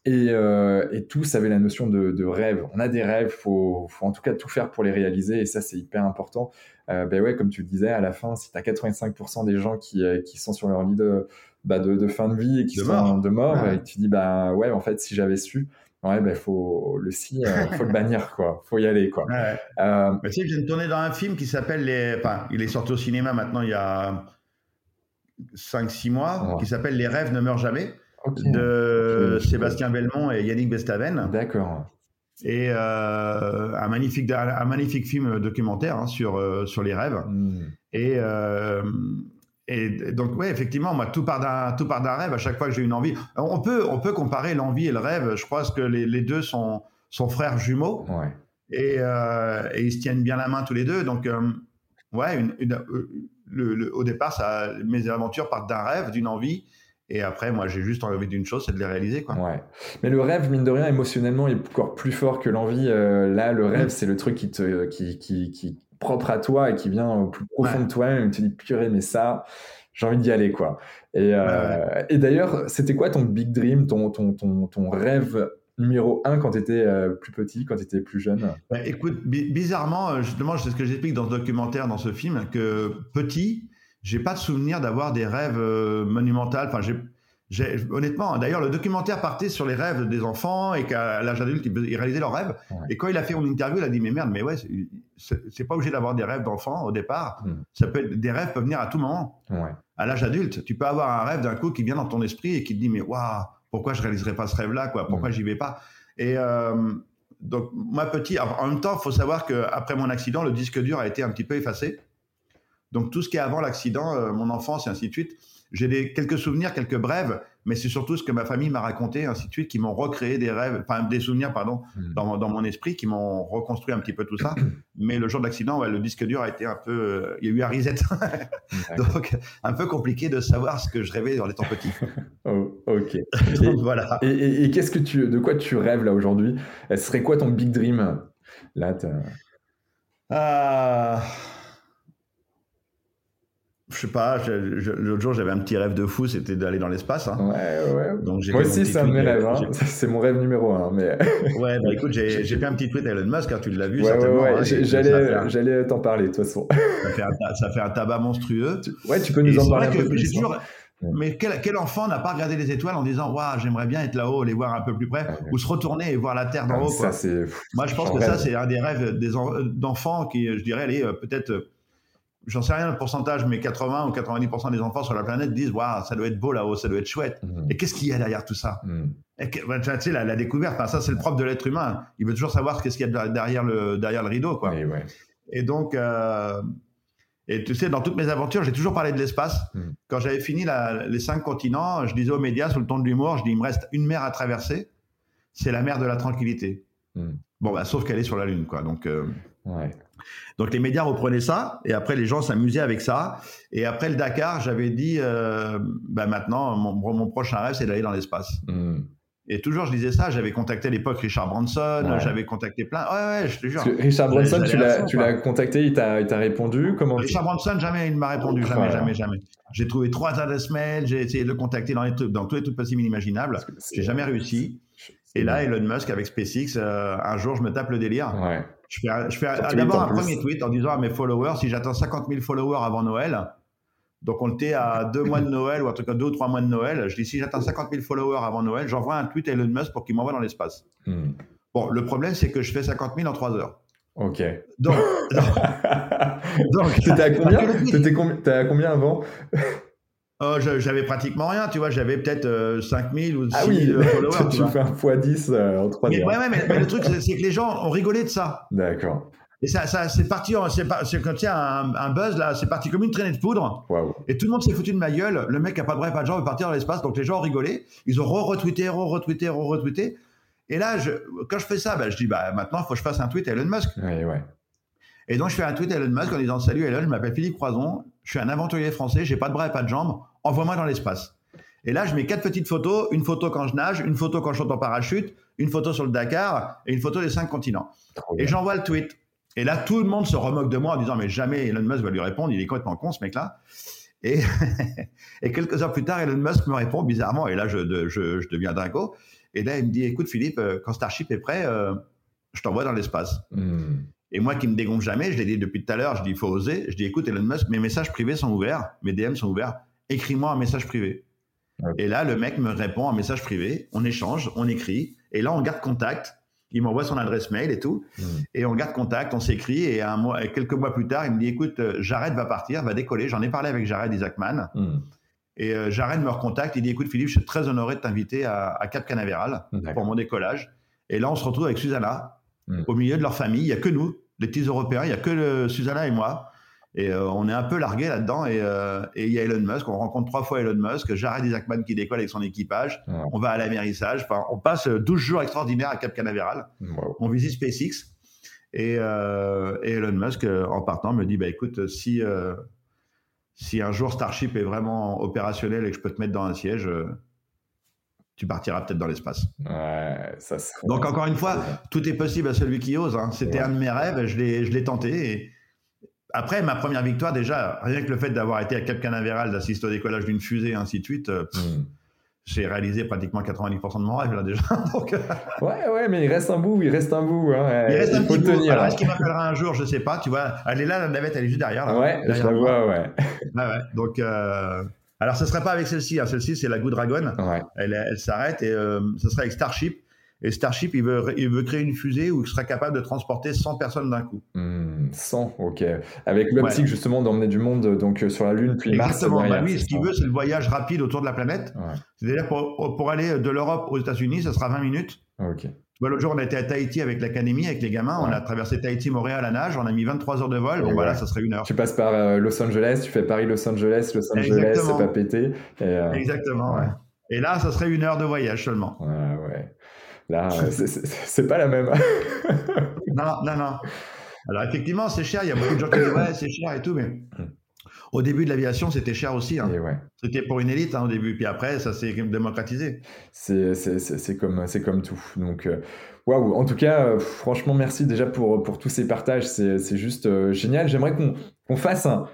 Et, euh, et, tous avaient la notion de, de, rêve. On a des rêves, faut, faut en tout cas tout faire pour les réaliser, et ça c'est hyper important. Euh, ben ouais, comme tu le disais, à la fin, si tu as 85% des gens qui, euh, qui sont sur leur lit de, bah de, de, fin de vie et qui sont mort. de mort, et tu dis bah ouais, en fait, si j'avais su, ouais, ben faut le si, euh, faut le bannir quoi, faut y aller quoi. Ouais. Euh, sais, je viens de tourner dans un film qui s'appelle les, enfin, il est sorti au cinéma maintenant il y a 5-6 mois, qui s'appelle Les rêves ne meurent jamais de Sébastien Belmont et Yannick Bestaven. D'accord. Et euh, un, magnifique, un magnifique film documentaire hein, sur, euh, sur les rêves. Hmm. Et, euh, et donc, oui, effectivement, moi, tout part d'un, rêve à chaque fois que j'ai une envie. On peut, on peut comparer l'envie et le rêve. Je crois que les, les deux sont, sont frères jumeaux. Ouais. Et, et, ils se tiennent bien la main tous les deux. Donc, ouais, une, le, au départ, ça, mes aventures partent d'un rêve, d'une envie. Et après, moi, j'ai juste envie d'une chose, c'est de les réaliser. Quoi. Ouais. Mais le rêve, mine de rien, émotionnellement, est encore plus fort que l'envie. Euh, là, le rêve, mm. c'est le truc qui te, qui, qui, qui, propre à toi et qui vient au plus profond de toi. Et tu te dis, purée, mais ça, j'ai envie d'y aller, quoi. Et, euh, et d'ailleurs, c'était quoi ton big dream, ton, ton, ton, ton rêve numéro un quand tu étais euh, plus petit, quand tu étais plus jeune? Bah, Écoute, bizarrement, justement, c'est ce que j'explique dans ce documentaire, dans ce film, que petit, j'ai pas de souvenir d'avoir des rêves euh, monumentaux. Enfin, j'ai, honnêtement, d'ailleurs, le documentaire partait sur les rêves des enfants et qu'à l'âge adulte, ils, réalisaient leurs rêves. Et quand il a fait mon interview, il a dit Mais merde, mais ouais, c'est, pas obligé d'avoir des rêves d'enfant au départ. Ça peut des rêves peuvent venir à tout moment. À l'âge adulte, tu peux avoir un rêve d'un coup qui vient dans ton esprit et qui te dit Mais waouh, pourquoi je réaliserai pas ce rêve-là quoi? Pourquoi hmm. j'y vais pas? Et euh, donc, moi, petit, en même temps, il faut savoir qu'après mon accident, le disque dur a été un petit peu effacé. Donc tout ce qui est avant l'accident, euh, mon enfance et ainsi de suite, j'ai des, quelques souvenirs, quelques brèves, mais c'est surtout ce que ma famille m'a raconté, ainsi de suite, qui m'ont recréé des rêves, enfin des souvenirs, pardon, hmm. dans, dans, mon esprit, qui m'ont reconstruit un petit peu tout ça. Mais le jour de l'accident, ouais, le disque dur a été un peu, euh, il y a eu un reset, donc un peu compliqué de savoir ce que je rêvais en étant petit. oh, ok. et, voilà. Et, et, qu'est-ce que tu, de quoi tu rêves là aujourd'hui? Ce serait quoi ton big dream? Là euh... Je sais pas, l'autre jour j'avais un petit rêve de fou, c'était d'aller dans l'espace. Hein. Ouais, ouais. Donc, Moi aussi, c'est un de mes rêves. Hein. C'est mon rêve numéro un. Mais... ouais, bah écoute, j'ai fait un petit tweet à Elon Musk, hein, tu l'as vu ouais, certainement. Ouais, ouais. J'allais t'en parler de toute façon. Ça fait, un, ça fait un tabac monstrueux. Ouais, tu peux nous en parler un peu plus. Toujours... Mais quel, quel, enfant n'a pas regardé les étoiles en disant Waouh, j'aimerais bien être là-haut, les voir un peu plus près, ou se retourner et voir la Terre d'en ah, haut. Ça, Moi, je pense que ça, c'est un des rêves d'enfants qui, je dirais, allez, euh, peut-être j'en sais rien le pourcentage, mais 80 ou 90% des enfants sur la planète disent Waouh, ça doit être beau là-haut, ça doit être chouette. Mmh. Et qu'est-ce qu'il y a derrière tout ça mmh. et Tu sais, la, découverte, ça c'est le propre de l'être humain. Il veut toujours savoir ce qu'est-ce qu'il y a derrière le, derrière le rideau. Quoi. Et, donc, euh, et tu sais, dans toutes mes aventures, j'ai toujours parlé de l'espace. Mmh. Quand j'avais fini les cinq continents, je disais aux médias, sous le ton de l'humour, je dis Il me reste une mer à traverser, c'est la mer de la tranquillité. Bon, bah, sauf qu'elle est sur la Lune, quoi. Donc, euh, ouais. Donc les médias reprenaient ça et après les gens s'amusaient avec ça. Et après le Dakar, j'avais dit, euh, bah maintenant mon, prochain rêve c'est d'aller dans l'espace. Hmm. Et toujours je disais ça. J'avais contacté à l'époque Richard Branson, j'avais contacté plein. Ouais ouais, je te jure. Richard Branson, tu l'as, contacté, il t'a, répondu. Comment Richard Branson, jamais il m'a répondu, jamais, jamais, jamais. J'ai trouvé trois adresses mail, j'ai essayé de le contacter dans, les trucs, dans tous les trucs possibles inimaginables. J'ai jamais réussi. Et là, Elon Musk avec SpaceX, euh, un jour, je me tape le délire. Ouais. Je fais, je fais d'abord un premier tweet en disant à mes followers, si j'atteins 50 000 followers avant Noël, donc on était à deux mois de Noël ou un truc à deux ou trois mois de Noël, je dis si j'atteins 50 000 followers avant Noël, j'envoie un tweet à Elon Musk pour qu'il m'envoie dans l'espace. Hmm. Bon, le problème c'est que je fais 50 000 en trois heures. Ok. Donc, donc, t'étais à combien T'étais à combien avant? Oh, j'avais pratiquement rien, tu vois, j'avais peut-être 5000 euh, ou 6000 ah followers. tu, fais un x10 euh, en 3 mais, ouais, mais, le truc, c'est que les gens ont rigolé de ça. D'accord. Et ça, ça c'est parti, c'est quand il y a un, buzz là, c'est parti comme une traînée de poudre. Wow. Et tout le monde s'est foutu de ma gueule. Le mec a pas de vrai, pas de genre, veut partir dans l'espace. Donc les gens ont rigolé. Ils ont re-retweeté, re-retweeté, re-retweeté. Et là, je, quand je fais ça, bah, je dis, bah, maintenant, il faut que je fasse un tweet à Elon Musk. Ouais, ouais. Et donc, je fais un tweet à Elon Musk en disant Salut Elon, je m'appelle Philippe Croison, je suis un aventurier français, j'ai pas de bras et pas de jambes, envoie-moi dans l'espace. Et là, je mets quatre petites photos une photo quand je nage, une photo quand je saute en parachute, une photo sur le Dakar et une photo des cinq continents. et j'envoie le tweet. Et là, tout le monde se remoque de moi en disant Mais jamais Elon Musk va lui répondre, il est complètement con ce mec-là. Et, et, quelques heures plus tard, Elon Musk me répond bizarrement, et là, je, je, je, deviens dingo. Et là, il me dit Écoute, Philippe, euh, quand Starship est prêt, euh, je t'envoie dans l'espace. Hmm. Et moi qui me dégonfle jamais, je l'ai dit depuis tout à l'heure, je dis il faut oser. Je dis écoute Elon Musk, mes messages privés sont ouverts, mes DM sont ouverts. Écris-moi un message privé. Et là, le mec me répond un message privé, on échange, on écrit, et là on garde contact. Il m'envoie son adresse mail et tout, hmm. et on garde contact, on s'écrit, et un mois, quelques mois plus tard, il me dit écoute, euh, Jared va partir, va décoller. J'en ai parlé avec Jared Isaacman. Hmm. Et euh, Jared me recontacte, il dit écoute Philippe, je suis très honoré de t'inviter à, Cap Canaveral pour mon décollage. Et là, on se retrouve avec Susanna, hmm. au milieu de leur famille. Il n'y a que nous, les petits Européens, il n'y a que le, Susanna et moi. Et euh, on est un peu largué là-dedans. Euh, et il y a Elon Musk, on rencontre trois fois Elon Musk, Jared Isaacman qui décolle avec son équipage. On va à l'amérissage. Enfin, on passe 12 jours extraordinaires à Cap Canaveral. On visite SpaceX. Et, euh, et, Elon Musk, en partant, me dit bah, écoute, si, si un jour Starship est vraiment opérationnel et que je peux te mettre dans un siège, tu partiras peut-être dans l'espace. Ouais, ça Donc, encore une fois, tout est possible à celui qui ose. Hein. C'était un de mes rêves, je l'ai tenté. Et après, ma première victoire, déjà, rien que le fait d'avoir été à Cap Canaveral, d'assister au décollage d'une fusée, ainsi de suite, euh, hmm. j'ai réalisé pratiquement 90% de mon rêve, là, déjà. Donc, euh, ouais, ouais, mais il reste un bout, il reste un bout. Hein. Il reste un petit bout. Tenir, est-ce qu'il m'appellera un jour Je sais pas, tu vois. Elle est là, la navette, elle est juste derrière. Là, ouais, je la vois, ouais. ouais, ouais. Donc, euh, alors, ce serait pas avec celle-ci. Hein. Celle-ci, c'est la Good Dragon. Ouais. Elle, elle s'arrête et ce serait avec Starship. Et Starship, il veut, il veut créer une fusée où il sera capable de transporter 100 personnes d'un coup. 100, hmm, ok. Avec l'optique justement d'emmener du monde donc euh, sur la Lune puis Mars. Exactement. Bah oui, ce qu'il veut, c'est le voyage rapide autour de la planète. C'est-à-dire pour, pour, aller de l'Europe aux États-Unis, ça sera 20 minutes. Ok. L'autre jour, on été à Tahiti avec l'académie, avec les gamins. On a traversé Tahiti-Montréal à nage. On a mis 23 heures de vol. bon, voilà, ça serait une heure. Tu passes par euh, Los Angeles, tu fais Paris-Los Angeles, Los Angeles, c'est pas pété. Euh, Exactement. Et là, ça serait une heure de voyage seulement. Ouais, ouais. Là, c'est pas la même. non, non, non. Alors effectivement, c'est cher. Il y a beaucoup de gens qui disent ouais, c'est cher et tout, mais au début de l'aviation, c'était cher aussi. Hein. C'était pour une élite hein, au début, puis après, ça s'est démocratisé. C'est comme, comme tout. Donc, euh, waouh. En tout cas, euh, franchement, merci déjà pour, pour tous ces partages. C'est juste euh, génial. J'aimerais qu'on fasse un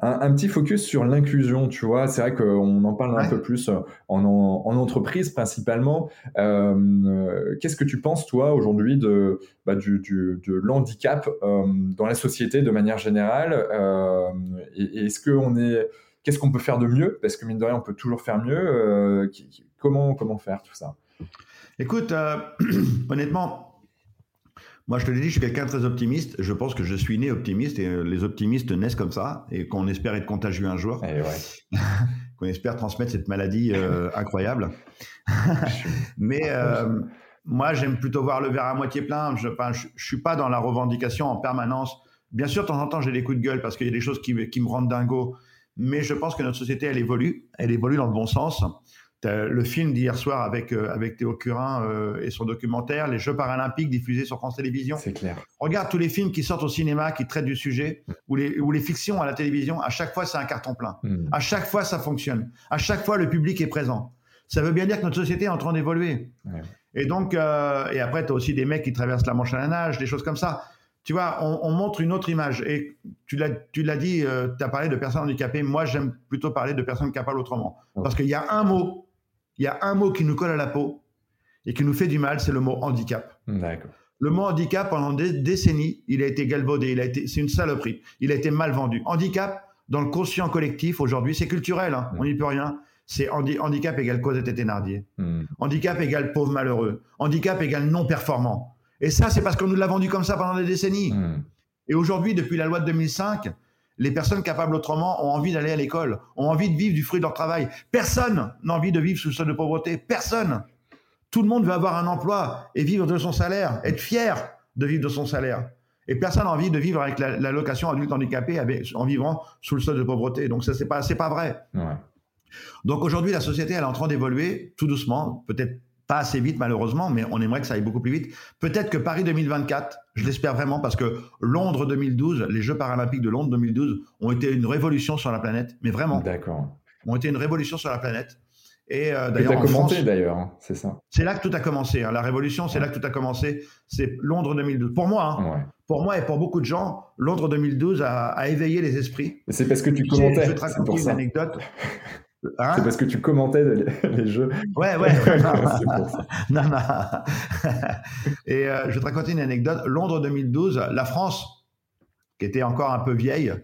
un, petit focus sur l'inclusion, tu vois. C'est vrai qu'on en parle un peu plus euh, en, entreprise principalement. Euh, qu'est-ce que tu penses, toi, aujourd'hui, de, bah, du, de l'handicap euh, dans la société de manière générale? Et, Est-ce qu'on est. Qu'est-ce qu'on peut faire de mieux? Parce que mine de rien, on peut toujours faire mieux. comment, comment faire tout ça? Écoute, honnêtement, moi, je te l'ai dit, je suis quelqu'un de très optimiste. Je pense que je suis né optimiste et euh, les optimistes naissent comme ça et qu'on espère être contagieux un jour. Eh ouais. qu'on espère transmettre cette maladie euh, incroyable. Mais euh, moi, j'aime plutôt voir le verre à moitié plein. Je ne suis pas dans la revendication en permanence. Bien sûr, de temps en temps, j'ai des coups de gueule parce qu'il y a des choses qui, qui me rendent dingo. Mais je pense que notre société, elle évolue. Elle évolue dans le bon sens le film d'hier soir avec, euh, avec Théo Curin euh, et son documentaire, les Jeux paralympiques diffusés sur France Télévisions. C'est clair. Regarde tous les films qui sortent au cinéma, qui traitent du sujet, mm. ou, les, ou les fictions à la télévision, à chaque fois c'est un carton plein. Mm. À chaque fois ça fonctionne. À chaque fois le public est présent. Ça veut bien dire que notre société est en train d'évoluer. Et donc, euh, et après, tu as aussi des mecs qui traversent la Manche à la nage, des choses comme ça. Tu vois, on, montre une autre image. Et tu l'as dit, tu as parlé de personnes handicapées. Moi, j'aime plutôt parler de personnes capables autrement. Parce qu'il y a un mot il y a un mot qui nous colle à la peau et qui nous fait du mal, c'est le mot handicap. Le mot handicap, pendant des décennies, il a été galvaudé, il a été, c'est une saloperie. Il a été mal vendu. Handicap, dans le conscient collectif aujourd'hui, c'est culturel, hein, on n'y peut rien. C'est handicap égale Cosette Thénardier. Hmm. Handicap égale pauvre malheureux. Handicap égale non performant. Et ça, c'est parce qu'on nous l'a vendu comme ça pendant des décennies. Hmm. Et aujourd'hui, depuis la loi de 2005, les personnes capables autrement ont envie d'aller à l'école, ont envie de vivre du fruit de leur travail. Personne n'a envie de vivre sous le seuil de pauvreté. Personne. Tout le monde veut avoir un emploi et vivre de son salaire, être fier de vivre de son salaire. Et personne n'a envie de vivre avec la, location adulte handicapé en vivant sous le seuil de pauvreté. Donc ça, c'est pas, pas vrai. Donc aujourd'hui, la société, elle est en train d'évoluer tout doucement, peut-être pas assez vite malheureusement, mais on aimerait que ça aille beaucoup plus vite. Peut-être que Paris 2024, je l'espère vraiment, parce que Londres 2012, les Jeux paralympiques de Londres 2012 ont été une révolution sur la planète, mais vraiment. D'accord. Ont été une révolution sur la planète. Et euh, d'ailleurs, commencé d'ailleurs, hein, c'est ça. C'est là que tout a commencé. Hein. La révolution, c'est là que tout a commencé. C'est Londres 2012. Pour moi, hein, pour moi et pour beaucoup de gens, Londres 2012 a, éveillé les esprits. C'est parce que tu commentais. Je te raconter une anecdote. Hein c'est parce que tu commentais les jeux. Ouais, ouais. non, non. Et euh, je vais te raconter une anecdote. Londres 2012, la France, qui était encore un peu vieille,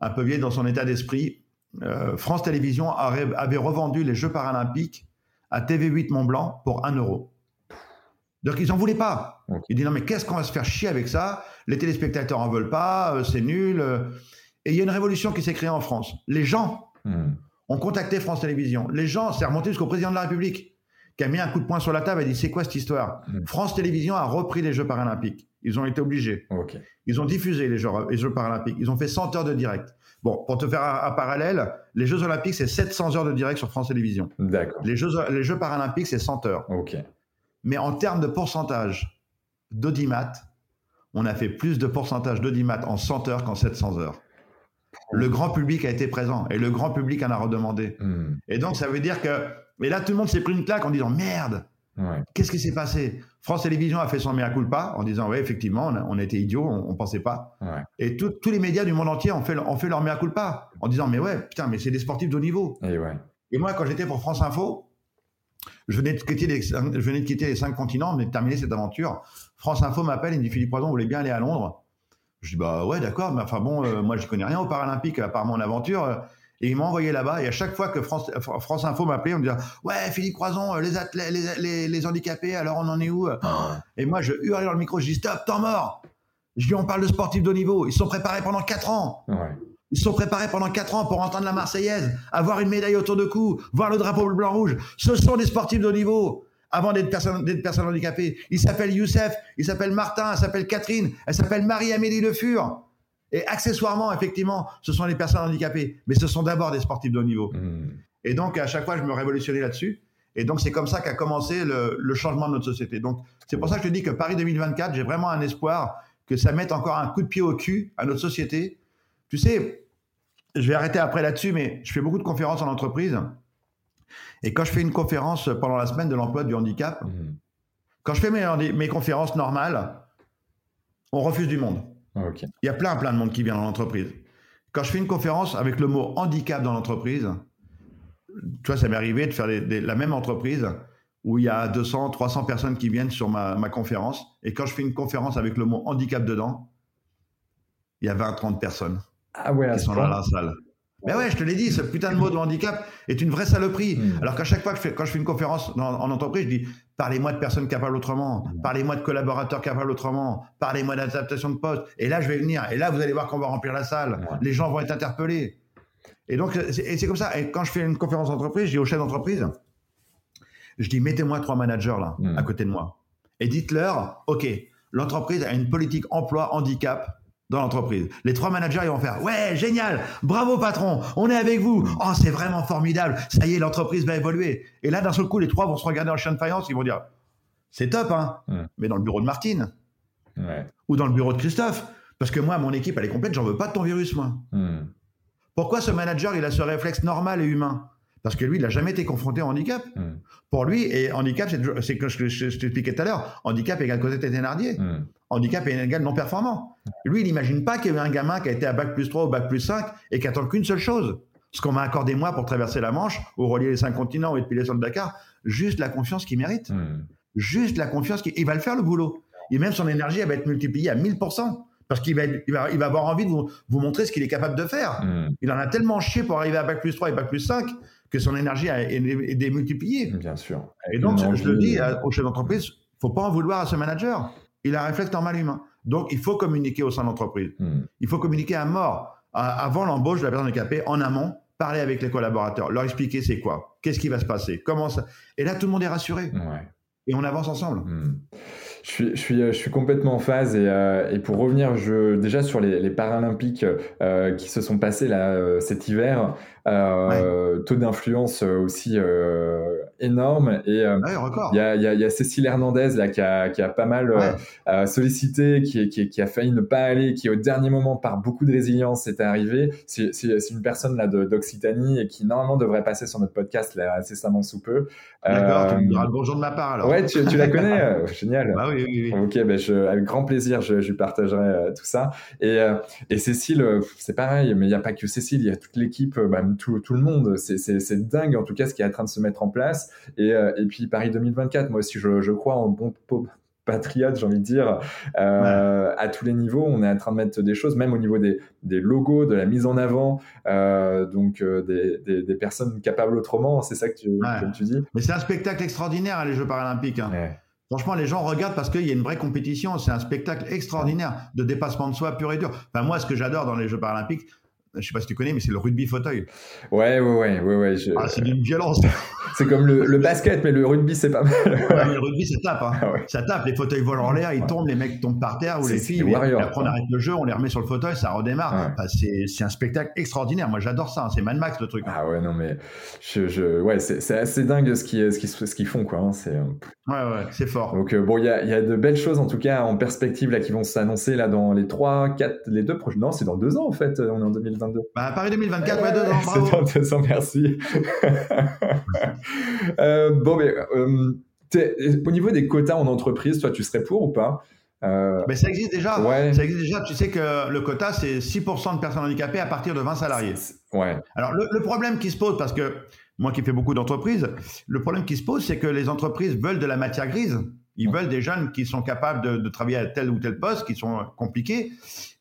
un peu vieille dans son état d'esprit, euh, France Télévisions avait revendu les Jeux paralympiques à TV8 Mont Blanc pour 1 euro. Donc ils n'en voulaient pas. Ils disent non mais qu'est-ce qu'on va se faire chier avec ça? Les téléspectateurs en veulent pas, euh, c'est nul. Et il y a une révolution qui s'est créée en France. Les gens hmm. Ont contacté France Télévisions. Les gens, c'est remonté jusqu'au président de la République qui a mis un coup de poing sur la table et dit c'est quoi cette histoire? Hmm. France Télévisions a repris les Jeux paralympiques. Ils ont été obligés. Ils ont diffusé les Jeux, les Jeux paralympiques. Ils ont fait 100 heures de direct. Bon, pour te faire un, parallèle, les Jeux Olympiques, c'est 700 heures de direct sur France Télévisions. D'accord. Les Jeux, les Jeux Paralympiques, c'est 100 heures. OK. Mais en termes de pourcentage d'audimat, on a fait plus de pourcentage d'audimat en 100 heures qu'en 700 heures. Le grand public a été présent et le grand public en a redemandé. Hmm. Et donc, ça veut dire que. Mais là, tout le monde s'est pris une claque en disant merde, Qu'est-ce qui s'est passé? France Télévisions a fait son mea culpa en disant oui effectivement on a, été idiots, on, ne pensait pas. Et tous les médias du monde entier ont fait, ont fait leur mea culpa en disant mais ouais putain mais c'est des sportifs de haut niveau. Et, moi quand j'étais pour France Info, je venais de quitter les, je venais de quitter les cinq continents, mais de terminer cette aventure. France Info m'appelle et me dit Philippe Poison, vous voulez bien aller à Londres? Je dis bah ouais d'accord, mais enfin bon euh, moi je connais rien aux Paralympiques à part mon aventure. Et il m'a envoyé là-bas. Et à chaque fois que France, France Info m'appelait, on me disait Ouais, Philippe Croison, les, athlètes, les, les, handicapés, alors on en est où ah. Et moi, je hurlais dans le micro, je dis Stop, temps mort Je dis On parle de sportifs de haut niveau. Ils sont préparés pendant 4 ans. Ils sont préparés pendant 4 ans pour entendre la Marseillaise, avoir une médaille autour de cou, voir le drapeau blanc-rouge. Ce sont des sportifs de haut niveau avant d'être personnes, personnes handicapées. Ils s'appellent Youssef, ils s'appellent Martin, elle s'appelle Catherine, elle s'appelle Marie-Amélie Le Fur. Et accessoirement, effectivement, ce sont les personnes handicapées, mais ce sont d'abord des sportifs de haut niveau. Hmm. Et donc, à chaque fois, je me révolutionnais là-dessus. Et donc, c'est comme ça qu'a commencé le, changement de notre société. Donc, c'est pour ça que je te dis que Paris 2024, j'ai vraiment un espoir que ça mette encore un coup de pied au cul à notre société. Tu sais, je vais arrêter après là-dessus, mais je fais beaucoup de conférences en entreprise. Et quand je fais une conférence pendant la semaine de l'emploi du handicap, hmm. quand je fais mes, mes conférences normales, on refuse du monde. Ah, Il y a plein, plein de monde qui vient dans l'entreprise. Quand je fais une conférence avec le mot handicap dans l'entreprise, tu vois, ça m'est arrivé de faire la même entreprise où il y a 200, 300 personnes qui viennent sur ma, ma, conférence. Et quand je fais une conférence avec le mot handicap dedans, il y a 20, 30 personnes ah ouais, qui sont dans la salle. Mais ouais, je te l'ai dit, ce putain de mot de handicap est une vraie saloperie. Hmm. Alors qu'à chaque fois que je fais, quand je fais une conférence en entreprise, je dis parlez-moi de personnes capables autrement, hmm. parlez-moi de collaborateurs capables autrement, parlez-moi d'adaptation de poste. Et là, je vais venir. Et là, vous allez voir qu'on va remplir la salle. Les gens vont être interpellés. Et donc, c'est comme ça. Et quand je fais une conférence d'entreprise, je dis au chef d'entreprise, je dis mettez-moi trois managers là, hmm. à côté de moi. Et dites-leur, OK, l'entreprise a une politique emploi handicap dans l'entreprise. Les trois managers, ils vont faire Ouais, génial, bravo patron, on est avec vous. Oh, c'est vraiment formidable, ça y est, l'entreprise va évoluer. Et là, d'un seul coup, les trois vont se regarder en chien de faïence, ils vont dire C'est top, hein, mais dans le bureau de Martine ou dans le bureau de Christophe. Parce que moi, mon équipe, elle est complète, j'en veux pas de ton virus, moi. Hmm. Pourquoi ce manager, il a ce réflexe normal et humain? Parce que lui, il n'a jamais été confronté au handicap. Pour lui, et handicap, c'est que je, je, t'expliquais tout à l'heure, handicap égale Cosette et Thénardier. Hmm. Handicap égale non performant. Lui, il n'imagine pas qu'il y ait un gamin qui a été à bac plus 3 ou bac plus 5 et qui attend qu'une seule chose. Ce qu'on m'a accordé moi pour traverser la Manche ou relier les cinq continents ou être pilé sur le Dakar, juste la confiance qu'il mérite. Hmm. Juste la confiance qu'il va le faire le boulot. Et même son énergie, elle va être multipliée à 1000%. Parce qu'il va, il va, il va avoir envie de vous, vous montrer ce qu'il est capable de faire. Il en a tellement chié pour arriver à bac plus 3 et bac plus 5 que son énergie est, démultipliée. Bien sûr. Et donc, je le dis au chef d'entreprise, faut pas en vouloir à ce manager. Il a un réflexe normal humain. Donc, il faut communiquer au sein de l'entreprise. Hmm. Il faut communiquer à mort, avant l'embauche de la personne handicapée, en amont, parler avec les collaborateurs, leur expliquer c'est quoi, qu'est-ce qui va se passer, comment ça. Et là, tout le monde est rassuré. Et on avance ensemble. Hmm. Je suis, je, suis, je suis complètement en phase et, euh, et pour revenir je, déjà sur les, les Paralympiques euh, qui se sont passés là, euh, cet hiver, taux d'influence aussi énorme. Et euh, il y, a, y, y, a, Cécile Hernandez là, qui, a, qui a pas mal euh, sollicité, qui, qui, qui, a failli ne pas aller, qui au dernier moment, par beaucoup de résilience, est arrivé. C'est une personne là d'Occitanie et qui normalement devrait passer sur notre podcast là, incessamment sous peu. D'accord, tu me diras le bonjour de ma part alors. Ouais, tu, tu la connais Génial. Bah oui, oui, oui. Ok, ben je, avec grand plaisir, je, je lui partagerai tout ça. Et, et Cécile, c'est pareil, mais il n'y a pas que Cécile, il y a toute l'équipe, bah, tout, tout, le monde. C'est dingue en tout cas ce qui est en train de se mettre en place. Et, euh, et puis Paris 2024, moi aussi je, je crois en bon patriote, j'ai envie de dire, euh, à tous les niveaux. On est en train de mettre des choses, même au niveau des, des logos, de la mise en avant, euh, donc des, des, des, personnes capables autrement. C'est ça que tu, tu, dis? Mais c'est un spectacle extraordinaire, hein, les Jeux paralympiques. Hein. Franchement, les gens regardent parce qu'il y a une vraie compétition. C'est un spectacle extraordinaire de dépassement de soi pur et dur. Enfin, moi, ce que j'adore dans les Jeux paralympiques, je sais pas si tu connais, mais c'est le rugby fauteuil. Ouais, ouais, ouais, ouais, ouais. Ah, c'est d'une violence. c'est comme le, le, basket, mais le rugby, c'est pas mal. ouais, le rugby, ça tape. Hein. Ah ça tape. Les fauteuils volent en l'air, ils tombent, les mecs tombent par terre ou les filles. Warrior, et après, on arrête le jeu, on les remet sur le fauteuil, ça redémarre. Enfin, c'est un spectacle extraordinaire. Moi, j'adore ça. Hein. C'est Mad Max le truc. Ah ouais, non, mais je, je... ouais, c'est assez dingue ce qu'ils ce ce qu'ils font, quoi. Hein. C'est. Euh, ouais, ouais, c'est fort. Donc euh, bon, il y a, y a, de belles choses en tout cas en perspective là qui vont s'annoncer là dans les 3, 4, les deux prochains. Non, c'est dans deux ans en fait. On est en 2022. Bah, Paris 2024, ouais, deux ans. Bravo. C'est dans deux ans, merci. euh, bon, mais euh, au niveau des quotas en entreprise, toi, tu serais pour ou pas? Euh... Mais ça existe déjà. Ouais. Ça existe déjà. Tu sais que le quota, c'est 6% de personnes handicapées à partir de 20 salariés. Ouais. Alors, le, le, problème qui se pose, parce que moi qui fais beaucoup d'entreprises, le problème qui se pose, c'est que les entreprises veulent de la matière grise. Ils veulent des jeunes qui sont capables de, de, travailler à tel ou tel poste, qui sont compliqués,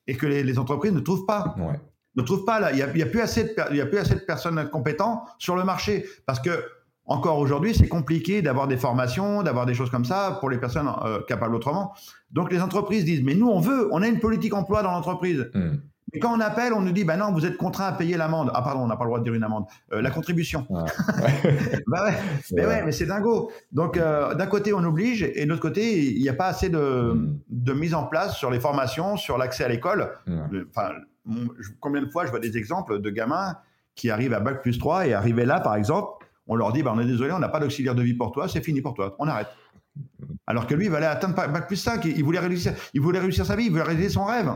et que les, les entreprises ne trouvent pas. Ouais. Ne trouvent pas là. Il n'y a, plus assez de, y a plus assez de personnes compétentes sur le marché, parce que encore aujourd'hui, c'est compliqué d'avoir des formations, d'avoir des choses comme ça pour les personnes euh, capables autrement. Donc les entreprises disent, mais nous on veut, on a une politique emploi dans l'entreprise. Mm. Et quand on appelle, on nous dit, bah non, vous êtes contraint à payer l'amende. Ah pardon, on n'a pas le droit de dire une amende. Euh, la contribution. Ouais. bah ouais, mais ouais, mais c'est dingo. Donc euh, d'un côté, on oblige, et de l'autre côté, il n'y a pas assez de, mm. de, mise en place sur les formations, sur l'accès à l'école. Enfin, combien de fois je vois des exemples de gamins qui arrivent à bac plus 3 et arrivés là, par exemple, on leur dit, bah, on est désolé, on n'a pas d'auxiliaire de vie pour toi, c'est fini pour toi, on arrête. Alors que lui, il va aller atteindre bac plus 5, il voulait réussir, il voulait réussir sa vie, il voulait réaliser son rêve.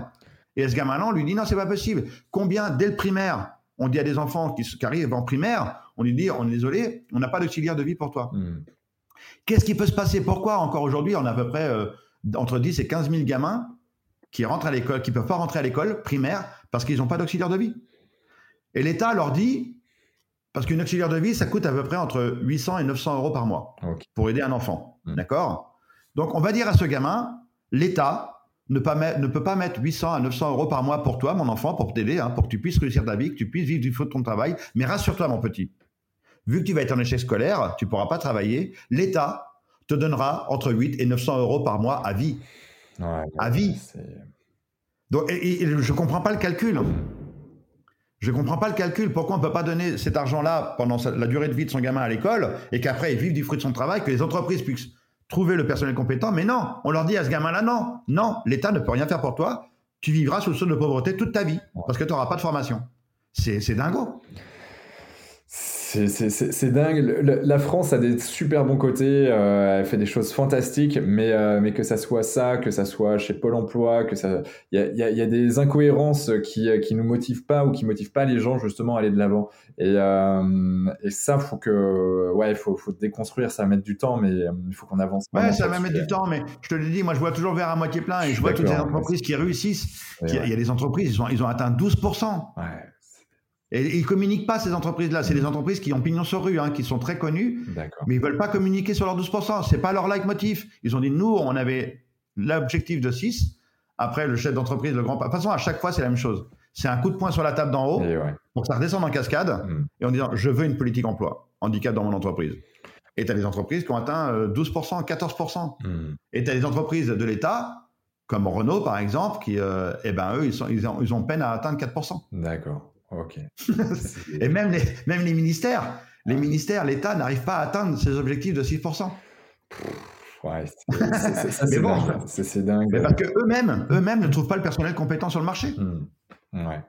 Et ce gamin-là, on lui dit non, c'est pas possible. Combien, dès le primaire, on dit à des enfants qui, arrivent en primaire, on lui dit, on est désolé, on n'a pas d'auxiliaire de vie pour toi. Hmm. Qu'est-ce qui peut se passer? Pourquoi encore aujourd'hui, on a à peu près euh, entre 10 et 15 000 gamins qui rentrent à l'école, qui peuvent pas rentrer à l'école primaire parce qu'ils n'ont pas d'auxiliaire de vie? Et l'État leur dit, parce qu'une auxiliaire de vie, ça coûte à peu près entre 800 et 900 euros par mois pour aider un enfant. Hmm. D'accord? Donc, on va dire à ce gamin, l'État ne, pas ne peut pas mettre 800 à 900 euros par mois pour toi, mon enfant, pour t'aider, hein, pour que tu puisses réussir ta vie, que tu puisses vivre du fruit de ton travail. Mais rassure-toi, mon petit. Vu que tu vas être en échec scolaire, tu pourras pas travailler. L'État te donnera entre 8 et 900 euros par mois à vie. à vie. Donc, et, et, je comprends pas le calcul. Je comprends pas le calcul. Pourquoi on peut pas donner cet argent-là pendant la durée de vie de son gamin à l'école et qu'après il vive du fruit de son travail, que les entreprises puissent trouver le personnel compétent, mais non, on leur dit à ce gamin-là, non, non, l'État ne peut rien faire pour toi, tu vivras sous le seuil de pauvreté toute ta vie, parce que tu n'auras pas de formation. C'est dingo. C'est dingue. la France a des super bons côtés. Euh, elle fait des choses fantastiques, mais, euh, mais que ça soit ça, que ça soit chez Pôle Emploi, que ça, il y a, y, a, y a, des incohérences qui qui nous motivent pas ou qui motivent pas les gens justement à aller de l'avant. Et, euh, et ça, faut que, ouais, il faut, faut déconstruire. Ça va mettre du temps, mais euh, il faut qu'on avance. Ouais, ça va mettre du temps, mais je te le dis, moi, je vois toujours vers à moitié plein et je vois toutes les entreprises qui réussissent. Il y, a des entreprises, ils ont, ils ont atteint 12%. Ouais. Et ils ne communiquent pas, ces entreprises-là. C'est des entreprises qui ont pignon sur rue, hein, qui sont très connues, mais ils ne veulent pas communiquer sur leurs 12%. Ce n'est pas leur leitmotiv. Ils ont dit, nous, on avait l'objectif de 6. Après, le chef d'entreprise, le grand... De toute façon, à chaque fois, c'est la même chose. C'est un coup de poing sur la table d'en haut pour que ça redescende en cascade mm. et en disant, je veux une politique emploi, handicap dans mon entreprise. Et tu as des entreprises qui ont atteint 12%, euh, 14%. Mm. Et tu as des entreprises de l'État, comme Renault par exemple, qui, euh, eh ben, eux, ils, sont, ils, ont, ils ont peine à atteindre 4%. D'accord. Ok. et même les, même les ministères, les ministères, l'État n'arrive pas à atteindre ses objectifs de 6%. Ouais, c'est bon, c'est dingue. Mais parce qu'eux-mêmes eux -mêmes ne trouvent pas le personnel compétent sur le marché. Hmm. Ouais.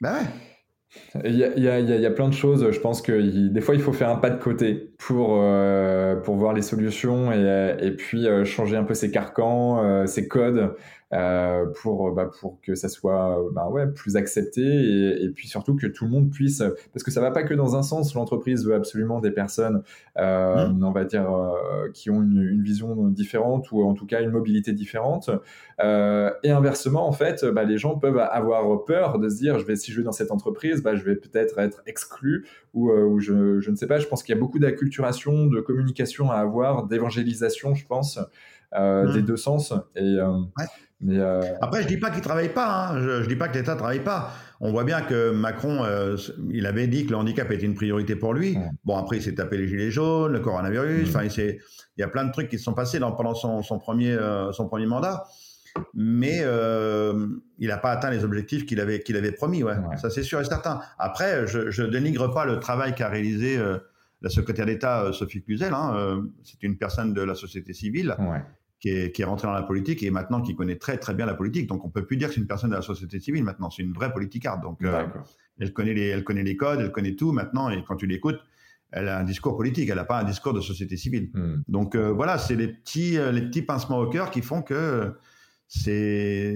Ben ouais. il y, a, il, y a, il y, a, plein de choses. Je pense que des fois, il faut faire un pas de côté pour, euh, pour voir les solutions et, et puis euh, changer un peu ses carcans, euh, ses codes euh, pour, bah, pour que ça soit bah, ouais, plus accepté et, et, puis surtout que tout le monde puisse, parce que ça va pas que dans un sens, l'entreprise veut absolument des personnes, euh, mmh. on va dire, euh, qui ont une, une, vision différente ou en tout cas une mobilité différente. Euh, et inversement, en fait, bah, les gens peuvent avoir peur de se dire, je vais, si je vais dans cette entreprise, bah, je vais peut-être être exclu ou, euh, ou je, je, ne sais pas. Je pense qu'il y a beaucoup d'acculturation, de communication à avoir, d'évangélisation, je pense, euh, mmh. des deux sens. Et, ouais. Mais euh... Après, je dis pas qu'il travaille pas. Hein. Je, je dis pas que l'État travaille pas. On voit bien que Macron, euh, il avait dit que le handicap était une priorité pour lui. Bon, après, il s'est tapé les gilets jaunes, le coronavirus. Enfin, mmh. il, il, y a plein de trucs qui se sont passés dans, pendant son, son premier, euh, son premier mandat. Mais il n'a pas atteint les objectifs qu'il avait, qu'il avait promis. Ouais. ouais. Ça, c'est sûr et certain. Après, je, ne dénigre pas le travail qu'a réalisé la secrétaire d'État Sophie Cluzel. Hein. C'est une personne de la société civile. Ouais qui est, qui est rentré dans la politique et maintenant qui connaît très très bien la politique. Donc on peut plus dire que c'est une personne de la société civile maintenant, c'est une vraie politicarde. Donc euh, elle connaît les elle connaît les codes, elle connaît tout maintenant et quand tu l'écoutes, elle a un discours politique, elle n'a pas un discours de société civile. Hmm. Donc euh, voilà, c'est les petits euh, les petits pincements au cœur qui font que c'est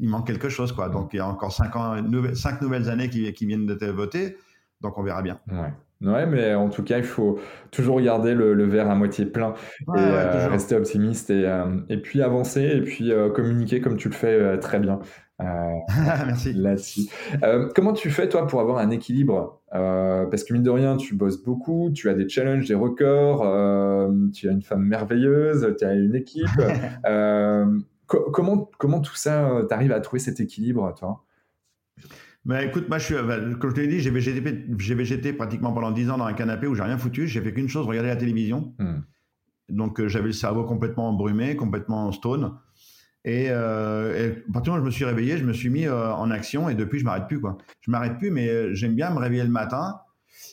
il manque quelque chose quoi. Donc il y a encore cinq ans, cinq nouvelles années qui, qui viennent d'être votées, donc on verra bien. Ouais. Ouais, mais en tout cas, il faut toujours garder le, le verre à moitié plein ouais, et ouais, euh, rester optimiste et, euh, et puis avancer et puis euh, communiquer comme tu le fais très bien. Merci. Là-dessus. comment tu fais, toi, pour avoir un équilibre? Parce que mine de rien, tu bosses beaucoup, tu as des challenges, des records, tu as une femme merveilleuse, tu as une équipe. co comment, comment tout ça, t'arrives à trouver cet équilibre, toi? Bah, écoute, moi, je suis, comme je te l'ai dit, j'ai végété, j'ai végété pratiquement pendant 10 ans dans un canapé où j'ai rien foutu. J'ai fait qu'une chose, regarder la télévision. Mm. Donc, euh, j'avais le cerveau complètement embrumé, complètement stone. Et, euh, et à partir du moment où je me suis réveillé, je me suis mis euh, en action et depuis, je m'arrête plus. Quoi. Je m'arrête plus, mais euh, j'aime bien me réveiller le matin.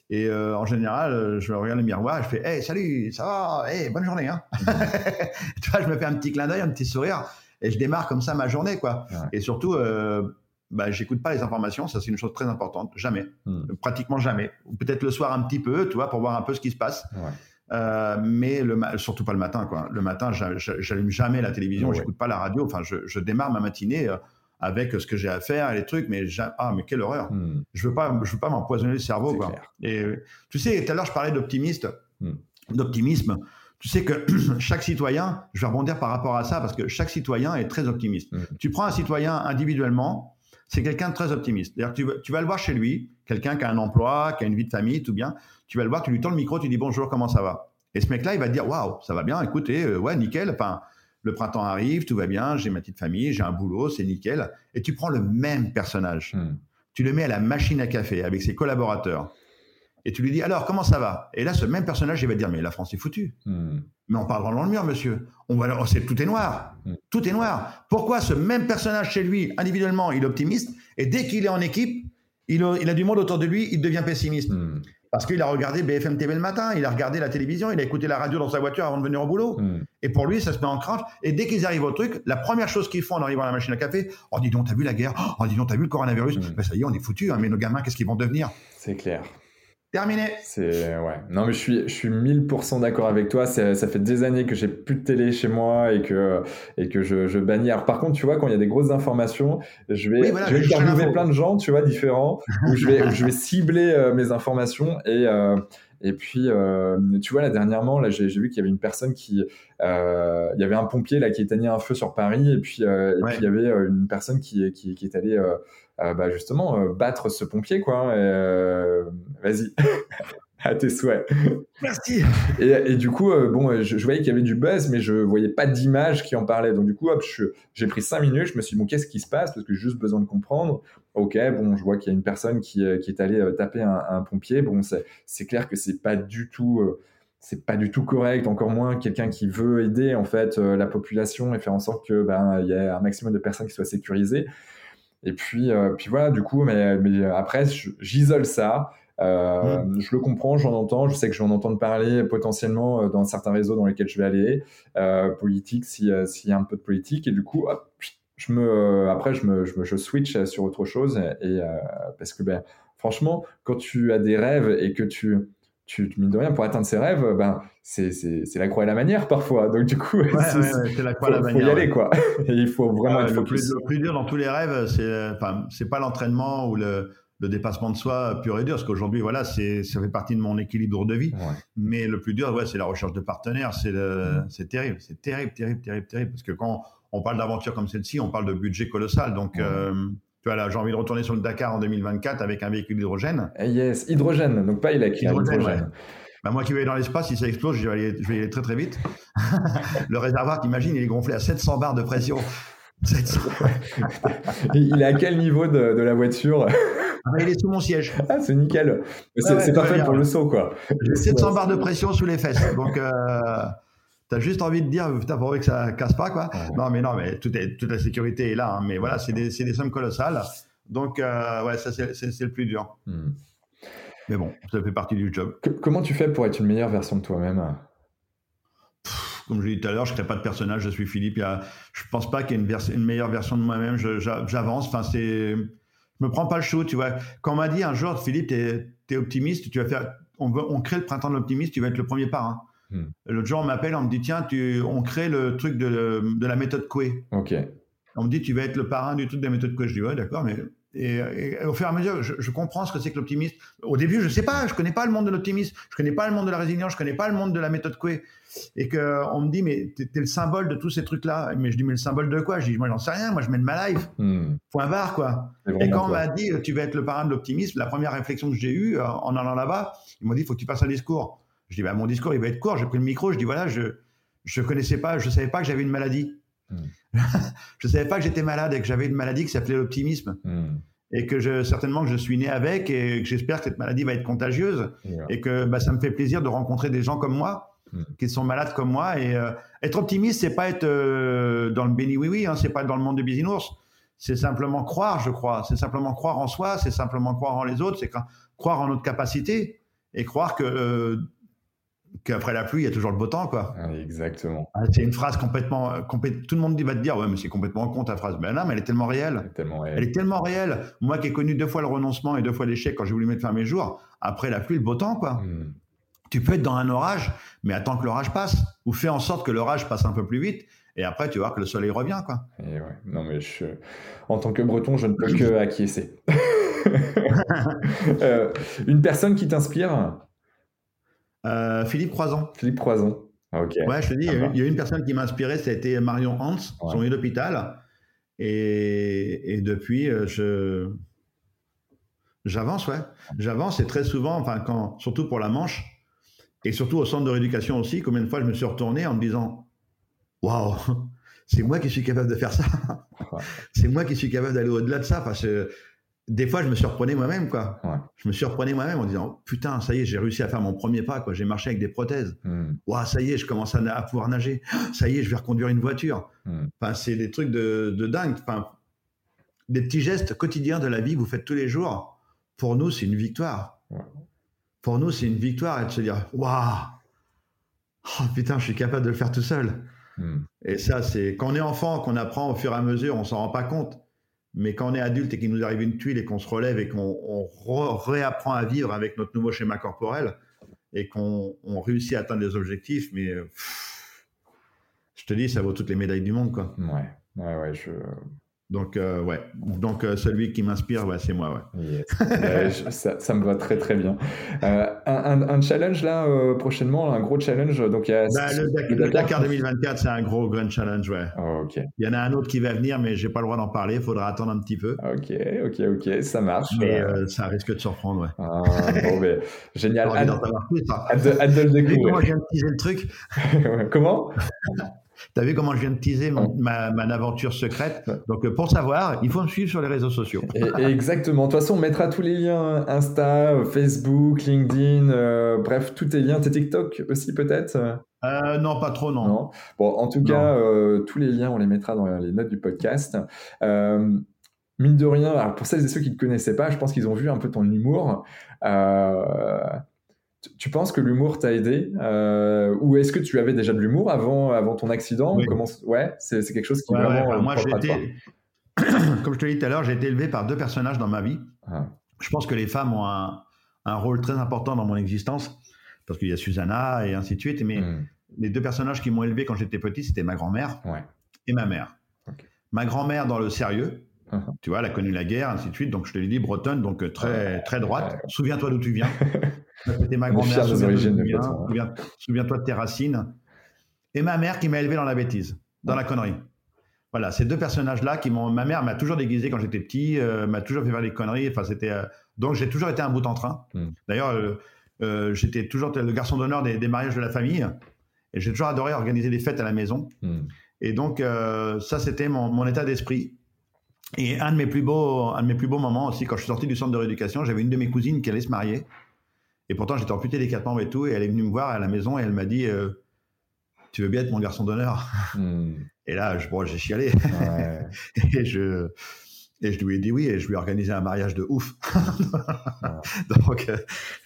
Et euh, en général, je regarde le miroir, je fais Hey, salut, ça va? Hey, bonne journée. Hein tu vois, je me fais un petit clin d'œil, un petit sourire et je démarre comme ça ma journée. quoi. Ouais. Et surtout, bah, j'écoute pas les informations, ça c'est une chose très importante, jamais, hmm. pratiquement jamais. Ou peut-être le soir un petit peu, tu vois, pour voir un peu ce qui se passe. Ouais. Euh, mais le surtout pas le matin, quoi. Le matin, j'allume jamais la télévision, ouais. j'écoute pas la radio. Enfin, je, je démarre ma matinée euh, avec ce que j'ai à faire, les trucs. Mais ah, mais quelle horreur hmm. Je veux pas, je veux pas m'empoisonner le cerveau, quoi. Clair. Et tu sais, tout à l'heure je parlais d'optimiste, hmm. d'optimisme. Tu sais que chaque citoyen, je vais rebondir par rapport à ça parce que chaque citoyen est très optimiste. Tu prends un citoyen individuellement, c'est quelqu'un de très optimiste. D'ailleurs, tu, tu, vas le voir chez lui, quelqu'un qui a un emploi, qui a une vie de famille, tout bien. Tu vas le voir, tu lui tends le micro, tu dis bonjour, comment ça va? Et ce mec-là, il va te dire waouh, ça va bien, écoutez, euh, ouais, nickel. Enfin, le printemps arrive, tout va bien, j'ai ma petite famille, j'ai un boulot, c'est nickel. Et tu prends le même personnage, hmm. tu le mets à la machine à café avec ses collaborateurs et tu lui dis alors comment ça va? Et là, ce même personnage, il va dire mais la France est foutue. Hmm. Mais on parle dans le mur, monsieur. On va, oh, tout est noir, hmm. tout est noir. Pourquoi ce même personnage chez lui, individuellement, il est optimiste et dès qu'il est en équipe, il a, il a, du monde autour de lui, il devient pessimiste. Hmm. Parce qu'il a regardé BFM TV le matin, il a regardé la télévision, il a écouté la radio dans sa voiture avant de venir au boulot. Et pour lui, ça se met en cranche. Et dès qu'ils arrivent au truc, la première chose qu'ils font en arrivant à la machine à café, oh dis donc, t'as vu la guerre? Oh dis donc, t'as vu le coronavirus? Ben, Ça y est, on est foutu. Hein, mais nos gamins, qu'est-ce qu'ils vont devenir? C'est clair. Terminé. C'est ouais. Non mais je suis je suis 1000% d'accord avec toi. Ça fait des années que j'ai plus de télé chez moi et que et que je, je bannis. Alors par contre, tu vois, quand il y a des grosses informations, je vais oui, voilà, je vais interviewer plein de gens, tu vois, différents, où je vais je vais cibler euh, mes informations et euh, et puis, euh, tu vois, là, dernièrement, là, j'ai vu qu'il y avait une personne qui, euh, il y avait un pompier là qui éteignait un feu sur Paris, et puis, euh, et ouais. puis il y avait une personne qui, qui, qui est allée bah, justement euh, battre ce pompier quoi. Euh, vas-y. à tes souhaits. Merci. Et, et du coup, euh, bon, je, je voyais qu'il y avait du buzz, mais je voyais pas d'image qui en parlait. Donc du coup, hop, j'ai pris cinq minutes. Je me suis dit bon, qu'est-ce qui se passe? Parce que j'ai juste besoin de comprendre. Ok, bon, je vois qu'il y a une personne qui, qui est allée taper un, un pompier. Bon, c'est clair que c'est pas du tout. Euh, c'est pas du tout correct, encore moins quelqu'un qui veut aider en fait euh, la population et faire en sorte que ben il y ait un maximum de personnes qui soient sécurisées. Et puis, euh, puis voilà, du coup, mais, mais après, j'isole ça. Euh, mmh. Je le comprends, j'en entends, je sais que je vais en entendre parler potentiellement euh, dans certains réseaux dans lesquels je vais aller, euh, politique, s'il si y a un peu de politique, et du coup, hop, je me, après, je, me, je, me, je switch sur autre chose. Et, parce que, ben, franchement, quand tu as des rêves et que tu, tu, mine de rien, pour atteindre ses rêves, ben, c'est, la croix et la manière parfois. Donc, du coup, c'est, la croix et la manière. Il faut y aller, quoi. Et il faut vraiment être le, plus, le plus dur dans tous les rêves, c'est, enfin, pas l'entraînement ou le, le dépassement de soi pur et dur, parce qu'aujourd'hui, voilà, ça fait partie de mon équilibre de vie. Mais le plus dur, ouais, c'est la recherche de partenaires. C'est, c'est terrible, c'est terrible, terrible, terrible, terrible. Parce que quand on parle d'aventure comme celle-ci, on parle de budget colossal. Donc, euh, voilà, j'ai envie de retourner sur le Dakar en 2024 avec un véhicule d'hydrogène. Eh yes, hydrogène, donc pas électrique. Hydrogène. Bah moi qui vais aller dans l'espace, si ça explose, je vais aller, je vais aller très très vite. le réservoir, t'imagines, il est gonflé à 700 bars de pression. 700. il est à quel niveau de, la voiture? Ah, Il est sous mon siège. Ah, c'est nickel. C'est parfait pour le saut, quoi. J'ai 700 barres de pression sous les fesses. Donc, euh, T'as juste envie de dire, putain, pour que ça casse pas, quoi. Non, mais non, mais toute, toute la sécurité est là. Hein. mais voilà, c'est des, des, sommes colossales. Donc, euh, ouais, ça, c'est le plus dur. Hmm. Mais bon, ça fait partie du job. comment tu fais pour être une meilleure version de toi-même? Comme je l'ai dit tout à l'heure, je ne crée pas de personnage, je suis Philippe. Il je ne pense pas qu'il y ait une, une, meilleure version de moi-même. J'avance. Enfin, c'est. Je me prends pas le show, tu vois. Quand on m'a dit un jour, Philippe, tu es, optimiste, tu vas faire. On, veut, on crée le printemps de l'optimisme, tu vas être le premier parrain. Hmm. L'autre jour, on m'appelle, on me dit tiens, tu, on crée le truc de, de la méthode Coué. Ok. On me dit tu vas être le parrain du truc de la méthode Coué. Je dis ouais, d'accord, mais et, au fur et à mesure, je, comprends ce que c'est que l'optimisme. Au début, je sais pas, je connais pas le monde de l'optimisme, je connais pas le monde de la résilience, je connais pas le monde de la méthode Coué. Et que on me dit mais tu es le symbole de tous ces trucs-là. Mais je dis mais le symbole de quoi? Je dis moi j'en sais rien, moi je mène ma life. Hmm. Point barre quoi. Et quand on m'a dit tu vas être le parrain de l'optimisme, la première réflexion que j'ai eue euh, en allant là-bas, ils m'ont dit il faut que tu fasses un discours. Je dis, bah, mon discours, il va être court. J'ai pris le micro, je dis, voilà, je ne connaissais pas, je savais pas que j'avais une maladie. Je hmm. je savais pas que j'étais malade et que j'avais une maladie qui s'appelait l'optimisme. Hmm. Et que je, certainement que je suis né avec et que j'espère que cette maladie va être contagieuse. Et que bah, ça me fait plaisir de rencontrer des gens comme moi, hmm. qui sont malades comme moi. Et euh, être optimiste, c'est pas être euh, dans le béni oui oui, hein, c'est pas être dans le monde de bisounours. C'est simplement croire, je crois. C'est simplement croire en soi, c'est simplement croire en les autres, c'est croire en notre capacité et croire que euh, qu'après la pluie, il y a toujours le beau temps, quoi. exactement. Ah, c'est une phrase complètement, euh, tout le monde va te dire, ouais, mais c'est complètement con ta phrase. Ben non, mais elle est tellement réelle. Elle est tellement réelle. Elle est tellement réelle. Moi qui ai connu deux fois le renoncement et deux fois l'échec quand j'ai voulu mettre fin à mes jours, après la pluie, le beau temps, quoi. Hmm. Tu peux être dans un orage, mais attends que l'orage passe, ou fais en sorte que l'orage passe un peu plus vite, et après tu vas voir que le soleil revient, quoi. Et ouais. Non, mais je... en tant que breton, je ne peux que acquiescer. Euh, une personne qui t'inspire? Euh, Philippe Croison. Philippe Croison. Ah, ok. Ouais, je te dis, il y, a une personne qui m'a inspiré, ça a été Marion Hans, son lit d'hôpital. Et, depuis, euh, je j'avance, ouais. J'avance et très souvent, enfin, quand, surtout pour la Manche, et surtout au centre de rééducation aussi, combien de fois je me suis retourné en me disant Waouh, c'est moi qui suis capable de faire ça. c'est moi qui suis capable d'aller au-delà de ça. Que des fois, je me surprenais moi-même, quoi. Je me surprenais moi-même en disant, putain, ça y est, j'ai réussi à faire mon premier pas, quoi. J'ai marché avec des prothèses. Hmm. ça y est, je commence à, pouvoir nager. Ça y est, je vais reconduire une voiture. Hmm. Enfin, c'est des trucs de, dingue. Enfin, des petits gestes quotidiens de la vie que vous faites tous les jours. Pour nous, c'est une victoire. Pour nous, c'est une victoire et de se dire, waouh, oh, putain, je suis capable de le faire tout seul. Hmm. Et ça, c'est quand on est enfant, qu'on apprend au fur et à mesure, on s'en rend pas compte. Mais quand on est adulte et qu'il nous arrive une tuile et qu'on se relève et qu'on réapprend à vivre avec notre nouveau schéma corporel et qu'on réussit à atteindre des objectifs, mais je te dis, ça vaut toutes les médailles du monde, quoi. Ouais, ouais, ouais. Je, donc, euh, ouais. Donc, euh, celui qui m'inspire, ouais, c'est moi, ouais. ça, ça, me va très, très bien. Euh, un, un, challenge, là, prochainement, un gros challenge. Donc, il y a, bah, le, Dakar 2024, c'est un gros grand challenge, ouais. Oh, ok. Il y en a un autre qui va venir, mais j'ai pas le droit d'en parler. Il faudra attendre un petit peu. Ok, ok, ok. Ça marche. Mais ça risque de surprendre, ouais. Ah, bon, mais, génial. Hâte, hâte, de, le découvrir. Comment je viens de teaser le truc Comment? Tu as vu comment je viens de teaser ma, aventure secrète Donc, euh, pour savoir, il faut me suivre sur les réseaux sociaux. exactement. De toute façon, on mettra tous les liens Insta, Facebook, LinkedIn, euh, bref, tous tes liens. Tes TikTok aussi, peut-être? Euh, Non, pas trop, non. Bon, en tout cas, tous les liens, on les mettra dans les notes du podcast. mine de rien, pour celles et ceux qui ne te connaissaient pas, je pense qu'ils ont vu un peu ton humour tu penses que l'humour t'a aidé euh, Ou est-ce que tu avais déjà de l'humour avant, avant ton accident Comment... Ouais, c'est, quelque chose qui vraiment. Ouais, moi, Comme je te l'ai dit tout à l'heure, j'ai été élevé par deux personnages dans ma vie. Ah. Je pense que les femmes ont un, un, rôle très important dans mon existence, parce qu'il y a Susanna et ainsi de suite. Mais hmm. les deux personnages qui m'ont élevé quand j'étais petit, c'était ma grand-mère et ma mère. Ma grand-mère dans le sérieux, uh-huh. tu vois, elle a connu la guerre, ainsi de suite. Donc je te l'ai dit, bretonne, donc euh, très, très droite. Souviens-toi d'où tu viens. C'était ma grand-mère. Souviens-toi de tes racines. Et ma mère qui m'a élevé dans la bêtise, dans la connerie. Voilà, ces deux personnages-là qui m'ont. Ma mère m'a toujours déguisé quand j'étais petit, euh, m'a toujours fait faire des conneries. Enfin, c'était. Euh, donc, j'ai toujours été un bout en train. Hmm. D'ailleurs, euh, j'étais toujours le garçon d'honneur des, mariages de la famille. Et j'ai toujours adoré organiser des fêtes à la maison. Hmm. Et donc, ça, c'était mon, mon, état d'esprit. Et un de mes plus beaux, un de mes plus beaux moments aussi, quand je suis sorti du centre de rééducation, j'avais une de mes cousines qui allait se marier. Et pourtant, j'étais amputé des quatre membres et tout. Et elle est venue me voir à la maison et elle m'a dit Tu veux bien être mon garçon d'honneur? Hmm. Et là, je, bon, j'ai chialé. et, je, et je lui ai dit oui, et je lui ai organisé un mariage de ouf. donc, euh,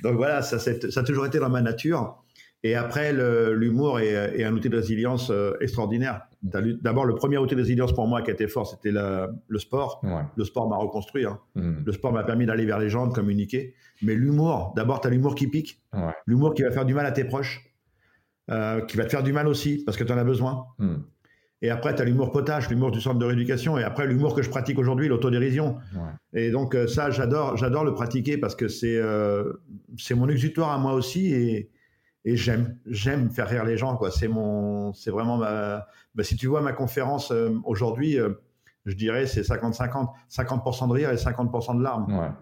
donc voilà, ça, ça, a toujours été dans ma nature. Et après, l'humour est, un outil de résilience euh, extraordinaire. D'abord, le premier outil de résilience pour moi qui a été fort, c'était le sport. Le sport m'a reconstruit. Hein. Hmm. Le sport m'a permis d'aller vers les gens, de communiquer. Mais l'humour, d'abord, tu as l'humour qui pique. L'humour qui va faire du mal à tes proches, euh, qui va te faire du mal aussi, parce que tu en as besoin. Hmm. Et après, tu as l'humour potage, l'humour du centre de rééducation. Et après, l'humour que je pratique aujourd'hui, l'autodérision. Et donc, euh, ça, j'adore, le pratiquer parce que c'est, euh, mon exutoire à moi aussi. Et, et j'aime, j'aime faire rire les gens. Quoi. C'est, mon, c'est vraiment ma. Bah, si tu vois ma conférence euh, aujourd'hui, je dirais c'est 50-50. 50%, de rire et 50% de larmes.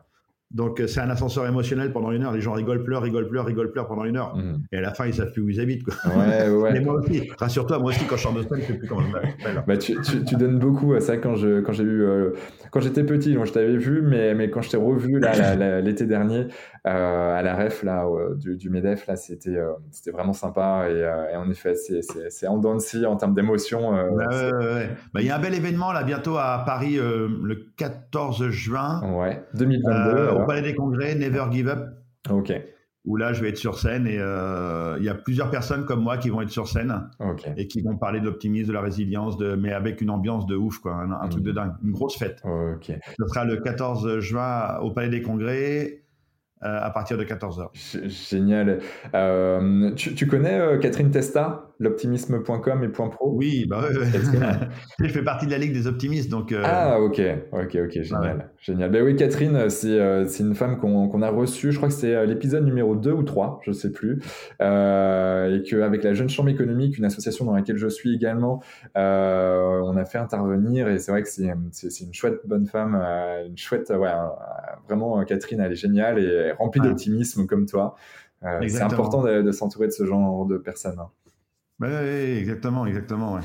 Donc c'est un ascenseur émotionnel pendant une heure. Les gens rigolent, pleurent, rigolent, pleurent, rigolent, pleurent pendant une heure. Mhm. Et à la fin, ils savent plus où ils habitent. Quoi. Ouais, ouais. Mais moi aussi, rassure-toi, moi aussi, quand je sors de scène, je sais plus comment je m'appelle. Bah, tu, tu, donnes beaucoup à ça quand je quand j'ai eu euh, quand j'étais petit. Moi, je t'avais vu, mais mais quand je t'ai revu là l'été dernier euh, à la ref là du, du, Medef là, c'était euh, c'était vraiment sympa et, et en effet, c'est c'est en dents en termes d'émotion. Bah, bah, il y a un bel événement là bientôt à Paris le 14 juin. Ouais, 2022 au Palais des Congrès, Never Give Up. Ok. Où là, je vais être sur scène et euh, il y a plusieurs personnes comme moi qui vont être sur scène et qui vont parler de l'optimisme, de la résilience, de, mais avec une ambiance de ouf, quoi, un, truc de mm. dingue, une grosse fête. Ok. Ce sera le 14 juin au Palais des Congrès. Euh, à partir de 14h. Génial. Euh, tu, connais Catherine Testa? l'optimisme.com et .pro Oui, bah je fais partie de la Ligue des optimistes, donc... Euh, ah, ok, ok, ok, génial. génial. Ben oui, Catherine, c'est euh, une femme qu'on a reçue, je crois que c'est euh, l'épisode numéro 2 ou 3, je sais plus, et qu'avec la Jeune Chambre économique, une association dans laquelle je suis également, on a fait intervenir, et c'est vrai que c'est une chouette bonne femme, une chouette, ouais, vraiment, Catherine, elle est géniale et remplie d'optimisme comme toi. c'est important de, s'entourer de ce genre de personnes. Hein. Oui, exactement, exactement.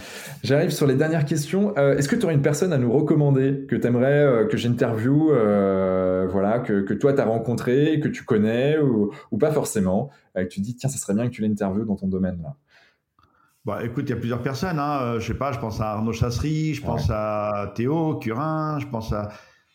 J'arrive sur les dernières questions. Euh, est-ce que tu aurais une personne à nous recommander que tu aimerais euh, que j'interviewe, euh, voilà, que, que toi tu as rencontré, que tu connais ou, ou pas forcément, que tu dis tiens, ça serait bien que tu l'interviewes dans ton domaine là? Bah, écoute, il y a plusieurs personnes. Hein. Je sais pas, je pense à Arnaud Chasserie, je pense à Théo Curin, je pense à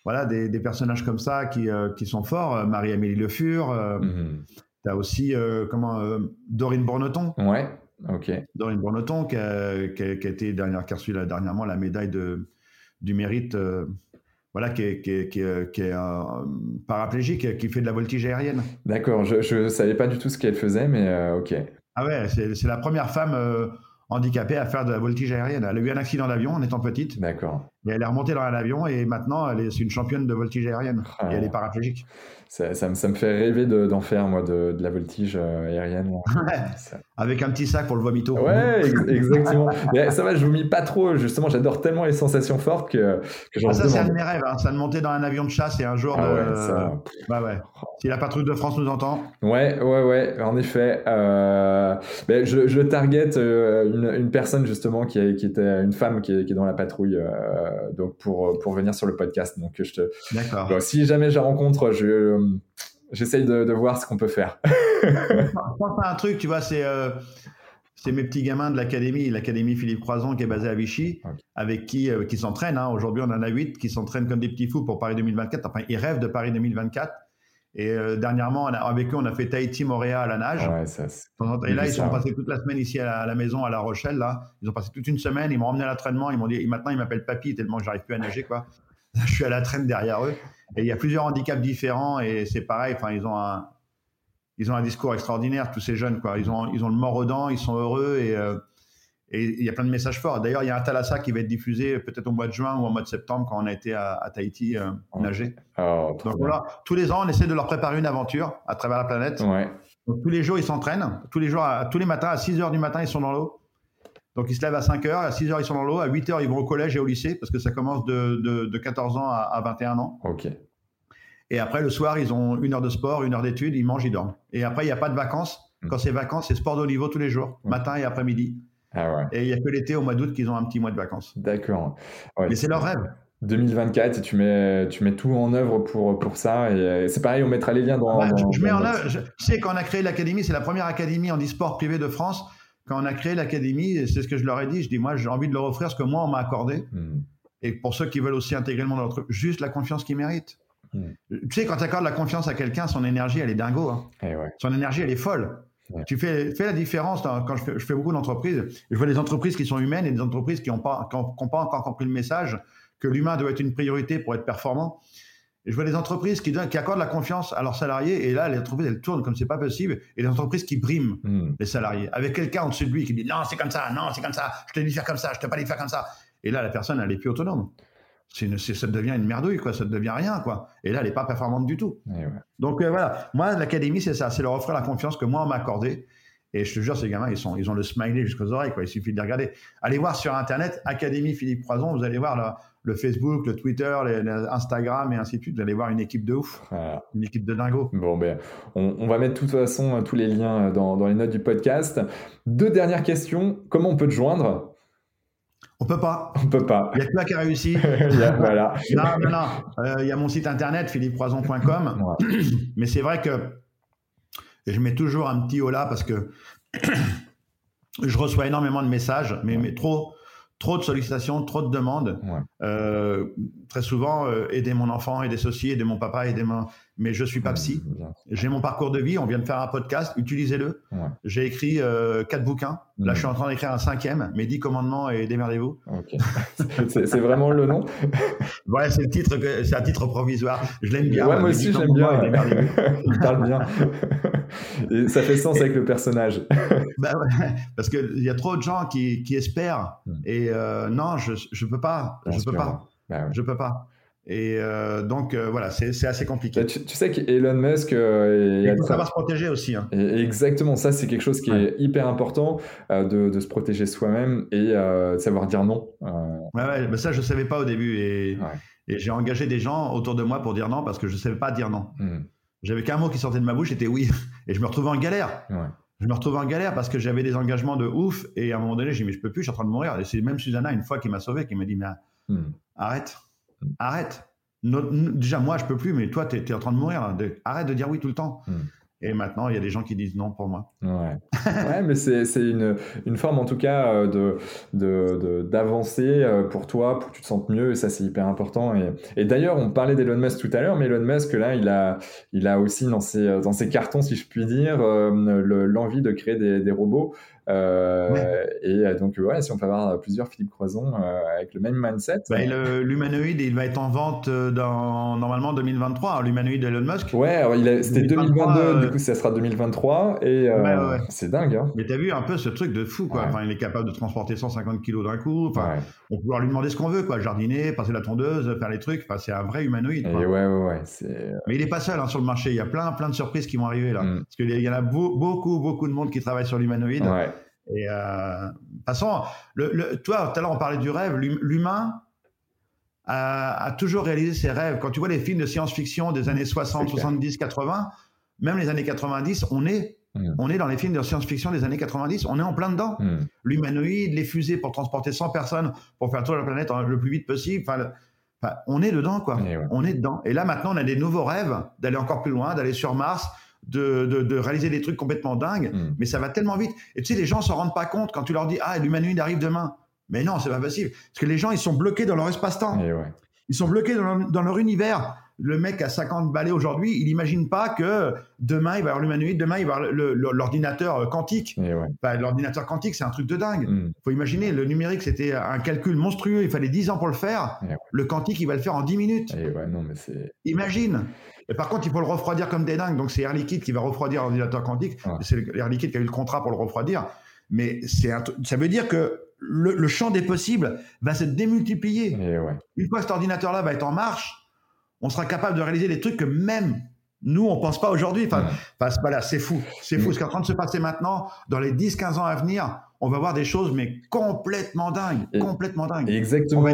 voilà, des, des personnages comme ça qui, qui sont forts. Marie-Amélie Le Fur. Mm-hmm. Tu as aussi comment, Dorine Borneton. Ouais. Ok. Dorine Borneton, qui a, qui, a, été dernière, qui a reçu dernièrement la médaille de, du mérite, euh, voilà, qui est, qui qui est paraplégique, qui fait de la voltige aérienne. D'accord, je ne savais pas du tout ce qu'elle faisait, mais euh, ok. Ah ouais, c'est la première femme euh, handicapée à faire de la voltige aérienne. Elle a eu un accident d'avion en étant petite. D'accord. Et elle est remontée dans un avion et maintenant, elle est, une championne de voltige aérienne. Ah. Et elle est paraplégique. Ça, ça, me, ça, me, fait rêver d'en faire, moi, de, de, la voltige euh, aérienne. Avec un petit sac pour le vomito. Ouais, exactement. Mais ça va, je vomis pas trop. Justement, j'adore tellement les sensations fortes que, que j'en ah, Ça, c'est un de mes rêves. Hein. Ça de monter dans un avion de chasse et un jour ah, de. Ouais, ça... bah ouais. Si la patrouille de France nous entend. Ouais, ouais, ouais. En effet. Euh... Ben, je, je target euh, une, une, personne, justement, qui, est, qui était une femme qui est, qui est dans la patrouille euh, donc pour, pour venir sur le podcast. Donc, je te. D'accord. Bon, si jamais je la rencontre, je euh, j'essaye de, voir ce qu'on peut faire. pense à un truc, tu vois, c'est euh, c'est mes petits gamins de l'académie, l'académie Philippe Croison qui est basée à Vichy, avec qui euh, qui s'entraînent. Hein. Aujourd'hui, on en a huit qui s'entraînent comme des petits fous pour Paris 2024. Enfin, ils rêvent de Paris 2024. Et dernièrement, avec eux, on a fait Tahiti, Montréal à la nage. et là, ils sont passés toute la semaine ici à la, maison à La Rochelle. Là, ils ont passé toute une semaine. Ils m'ont emmené à l'entraînement. Ils m'ont dit, maintenant, ils m'appellent papy tellement que j'arrive plus à nager, quoi. je suis à la traîne derrière eux. Et il y a plusieurs handicaps différents et c'est pareil. Enfin, ils ont un, ils ont un discours extraordinaire, tous ces jeunes, quoi. Ils ont, ils ont le mort aux dents, ils sont heureux et, euh, et il y a plein de messages forts. D'ailleurs, il y a un Thalassa qui va être diffusé peut-être au mois de juin ou au mois de septembre quand on a été à, Tahiti euh, nager. Oh, Donc voilà, tous les ans, on essaie de leur préparer une aventure à travers la planète. Donc, tous les jours, ils s'entraînent. Tous les jours, tous les matins, à 6 heures du matin, ils sont dans l'eau. Donc ils se lèvent à 5 heures, à 6 heures, ils sont dans l'eau, à 8 heures, ils vont au collège et au lycée parce que ça commence de, de, 14 ans à, à 21 ans. Ok. Et après, le soir, ils ont une heure de sport, une heure d'études, ils mangent, ils dorment. Et après, il n'y a pas de vacances. Hmm. Quand c'est vacances, c'est sport de haut niveau tous les jours, hmm. matin et après-midi. Ah ouais. Et il n'y a que l'été, au mois d'août, qu'ils ont un petit mois de vacances. D'accord. Mais c'est leur rêve. 2024 et tu mets, tu mets tout en œuvre pour, pour ça. Et c'est pareil, on mettra les liens dans. je, mets en œuvre. Je, sais, quand on a créé l'académie, c'est la première académie en e-sport privé de France. Quand on a créé l'académie, c'est ce que je leur ai dit. Je dis, moi, j'ai envie de leur offrir ce que moi, on m'a accordé. Hmm. Et pour ceux qui veulent aussi intégrer le monde juste la confiance qu'ils méritent. Hmm. Tu sais, quand tu accordes la confiance à quelqu'un, son énergie, elle est dingo. Hein. Eh son énergie, elle est folle. Tu fais, fais, la différence quand je fais, je fais beaucoup d'entreprises. Je vois des entreprises qui sont humaines et des entreprises qui n'ont pas, pas encore compris le message que l'humain doit être une priorité pour être performant. Et je vois des entreprises qui, qui accordent la confiance à leurs salariés et là, les entreprises, elles tournent comme c'est pas possible. Et les entreprises qui briment hmm. les salariés avec quelqu'un en dessus de lui qui dit non, c'est comme ça, non, c'est comme ça, je te dis de faire comme ça, je te pas dit de faire comme ça. Et là, la personne, elle est plus autonome ça devient une merdouille, quoi. Ça devient rien, quoi. Et là, elle n'est pas performante du tout. Donc euh, voilà, moi, l'académie, c'est ça, c'est leur offrir la confiance que moi, on m'a accordée. Et je te jure, ces gamins, ils, sont, ils ont le smiley jusqu'aux oreilles, quoi. Il suffit de les regarder. Allez voir sur Internet, Académie Philippe Croison, vous allez voir le Facebook, le Twitter, l'Instagram et ainsi de suite. Vous allez voir une équipe de ouf, une équipe de dingo. Bon, ben, on, va mettre de toute façon tous les liens dans, dans les notes du podcast. Deux dernières questions. Comment on peut te joindre? On peut pas. On peut pas. Il y a que toi qui a réussi. voilà. non, non, non. Euh, il y a mon site internet philippepoison.com. Mais c'est vrai que je mets toujours un petit haut là parce que je reçois énormément de messages, mais, mais trop, trop de sollicitations, trop de demandes. Euh, très souvent, euh, aider mon enfant, aider ceci, aider mon papa, aider mon mais je suis pas psy. J'ai mon parcours de vie. On vient de faire un podcast. Utilisez-le. J'ai écrit euh, quatre bouquins. Là, je suis en train d'écrire un cinquième. Mes dix commandements et démerdez-vous. c'est vraiment le nom? ouais, c'est le titre. C'est un titre provisoire. Je l'aime bien. moi aussi, j'aime bien. Il parle bien. et ça fait sens avec le personnage. bah ouais, parce qu'il y a trop de gens qui, qui espèrent. Hmm. Et euh, non, je ne peux pas. Je peux pas. Bah je peux pas. Et euh, donc euh, voilà, c'est assez compliqué. Bah, tu, sais qu'Elon Musk, euh, il faut savoir se protéger aussi. Hein. exactement, ça c'est quelque chose qui est hyper important de, de, se protéger soi-même et de savoir dire non. Ouais, ouais mais ça je savais pas au début et, et j'ai engagé des gens autour de moi pour dire non parce que je savais pas dire non. Hmm. J'avais qu'un mot qui sortait de ma bouche, c'était oui, et je me retrouvais en galère. Je me retrouvais en galère parce que j'avais des engagements de ouf et à un moment donné j'ai dit mais je peux plus, je suis en train de mourir. Et c'est même Susanna une fois qui m'a sauvé, qui m'a dit mais hmm. arrête arrête. déjà, moi, je peux plus, mais toi, tu es, en train de mourir. arrête de dire oui tout le temps. Hmm. Et maintenant, il y a des gens qui disent non pour moi. Ouais, ouais mais c'est une, une, forme, en tout cas, euh, de d'avancer euh, pour toi, pour que tu te sentes mieux. Et ça, c'est hyper important. Et, et d'ailleurs, on parlait d'Elon Musk tout à l'heure, mais Elon Musk, là, il a, il a aussi dans ses, dans ses cartons, si je puis dire, euh, l'envie de créer des, des robots. Euh, et euh, donc, ouais, si on peut avoir plusieurs Philippe Croison euh, avec le même mindset. Bah, l'humanoïde, il va être en vente dans normalement 2023, l'humanoïde Elon Musk. Ouais, c'était 2022, du coup, ça sera 2023. Et c'est dingue. Hein. Mais t'as vu un peu ce truc de fou, quoi. Enfin, il est capable de transporter 150 kilos d'un coup. Enfin, on peut pouvoir lui demander ce qu'on veut, quoi. Jardiner, passer la tondeuse, faire les trucs. Enfin, c'est un vrai humanoïde. ouais, ouais, ouais. Mais il n'est pas seul hein, sur le marché. Il y a plein, plein de surprises qui vont arriver là. Mm. Parce qu'il y en a beaucoup, beaucoup de monde qui travaille sur l'humanoïde. Ouais. Et euh, façon, le, toi, tout à l'heure on parlait du rêve. L'humain a, toujours réalisé ses rêves. Quand tu vois les films de science-fiction des années 60, 70, 80, même les années 90, on est, mm. on est dans les films de science-fiction des années 90. On est en plein dedans. Mm. L'humanoïde, les fusées pour transporter 100 personnes pour faire tour de la planète le plus vite possible. Enfin, on est dedans, quoi. On est dedans. Et là, maintenant, on a des nouveaux rêves d'aller encore plus loin, d'aller sur Mars, de, de, réaliser des trucs complètement dingues, mm. mais ça va tellement vite. Et tu sais, les gens s'en rendent pas compte quand tu leur dis Ah, l'humanoïde arrive demain. Mais non, c'est pas possible. Parce que les gens, ils sont bloqués dans leur espace-temps. Ils sont bloqués dans leur, univers le mec a 50 balais aujourd'hui, il n'imagine pas que demain, il va avoir l'humanoïde, demain, il va avoir l'ordinateur quantique. l'ordinateur quantique, c'est un truc de dingue. Il mm. faut imaginer, le numérique, c'était un calcul monstrueux, il fallait 10 ans pour le faire. Le quantique, il va le faire en 10 minutes. non, mais Imagine. Et par contre, il faut le refroidir comme des dingues. Donc, c'est Air Liquide qui va refroidir l'ordinateur quantique. C'est Air Liquide qui a eu le contrat pour le refroidir. Mais ça veut dire que le, champ des possibles va se démultiplier. Une fois que cet ordinateur-là va être en marche, on sera capable de réaliser des trucs que même nous, on pense pas aujourd'hui. Enfin, voilà, c'est fou. C'est fou. Ce qui est en train de se passer maintenant, dans les 10-15 ans à venir, on va voir des choses, mais complètement dingues, complètement dingues. Exactement.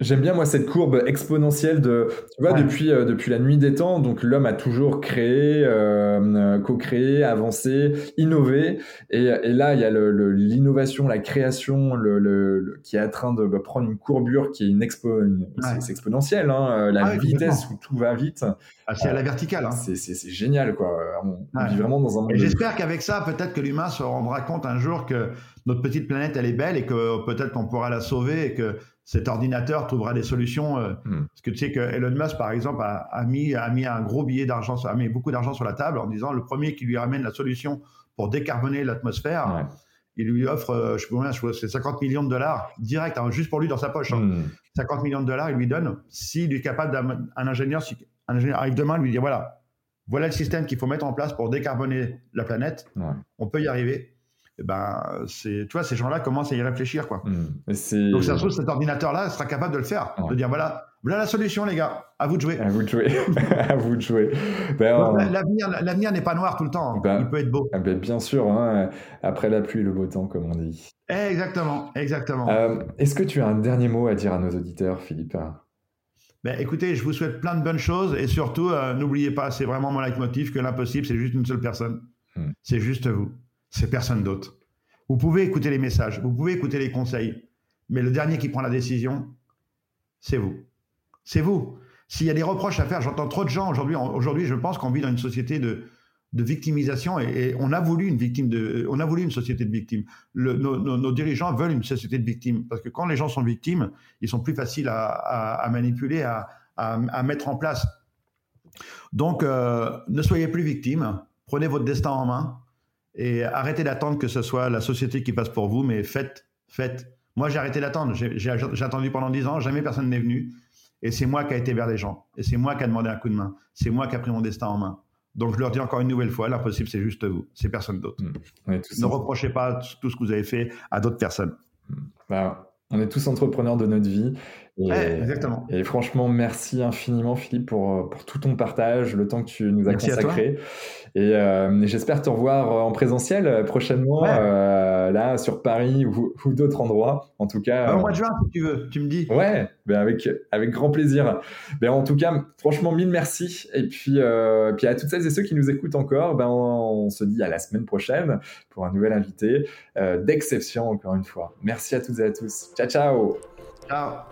J'aime bien moi cette courbe exponentielle de, tu vois, depuis euh, depuis la nuit des temps, donc l'homme a toujours créé, euh, co-créé, avancé, innové, et, et là il y a l'innovation, la création, le, qui est en train de prendre une courbure qui est une expo, c'est exponentielle, hein, euh, la ah vitesse où tout va vite. Ah, c'est à la verticale. Hein. C'est génial quoi. On vit vraiment dans un monde. J'espère qu'avec ça, peut-être que l'humain se rendra compte un jour que notre petite planète, elle est belle et que peut-être qu'on pourra la sauver et que cet ordinateur trouvera des solutions. Euh, hmm. Parce que tu sais que Elon Musk, par exemple, a, mis, a mis un gros billet d'argent, a mis beaucoup d'argent sur la table en disant le premier qui lui ramène la solution pour décarboner l'atmosphère. Il lui offre, euh, je sais pas c'est 50 millions de dollars direct, hein, juste pour lui dans sa poche. 50 hein. hmm. millions de dollars, il lui donne. S'il est capable d'un ingénieur, si un ingénieur arrive demain, lui dit voilà, voilà le système qu'il faut mettre en place pour décarboner la planète. On peut y arriver. Eh ben, c'est, tu vois, ces gens-là commencent à y réfléchir, quoi. Mmh. Donc, ça se trouve, cet ordinateur-là sera capable de le faire, de dire voilà, voilà la solution, les gars, à vous de jouer. À vous de jouer. à vous de jouer. Ben, l'avenir, n'est pas noir tout le temps, ben, il peut être beau. Ah ben, bien sûr, hein, après la pluie, le beau temps, comme on dit. Exactement, exactement. Euh, est-ce que tu as un dernier mot à dire à nos auditeurs, Philippe? Ben, écoutez, je vous souhaite plein de bonnes choses et surtout, euh, n'oubliez pas, c'est vraiment mon leitmotiv que l'impossible, c'est juste une seule personne. Mmh. C'est juste vous c'est personne d'autre. Vous pouvez écouter les messages, vous pouvez écouter les conseils, mais le dernier qui prend la décision, c'est vous. C'est vous. S'il y a des reproches à faire, j'entends trop de gens aujourd'hui. Aujourd'hui, je pense qu'on vit dans une société de, victimisation et, on a voulu une société de victimes. nos, dirigeants veulent une société de victimes parce que quand les gens sont victimes, ils sont plus faciles à, manipuler, à, mettre en place. Donc, euh, ne soyez plus victimes. Prenez votre destin en main. Et arrêtez d'attendre que ce soit la société qui passe pour vous, mais faites, faites. Moi, j'ai arrêté d'attendre. J'ai attendu pendant dix ans, jamais personne n'est venu. Et c'est moi qui a été vers les gens. Et c'est moi qui a demandé un coup de main. C'est moi qui a pris mon destin en main. Donc je leur dis encore une nouvelle fois, l'impossible, c'est juste vous. C'est personne d'autre. Mmh. ne reprochez pas tout ce que vous avez fait à d'autres personnes. Mmh. Bah, on est tous entrepreneurs de notre vie. Et, exactement. Et franchement, merci infiniment, Philippe, pour, pour tout ton partage, le temps que tu nous as consacré. Et euh, j'espère te revoir en présentiel euh, prochainement, euh, là, sur Paris ou, d'autres endroits. En tout cas. Bah, au mois de juin, si tu veux, tu me dis. Ouais, ben avec, avec grand plaisir. Ben en tout cas, franchement, mille merci. Et puis, puis à toutes celles et ceux qui nous écoutent encore, ben on, on se dit à la semaine prochaine pour un nouvel invité d'exception, encore une fois. Merci à toutes et à tous. Ciao, ciao. Ciao.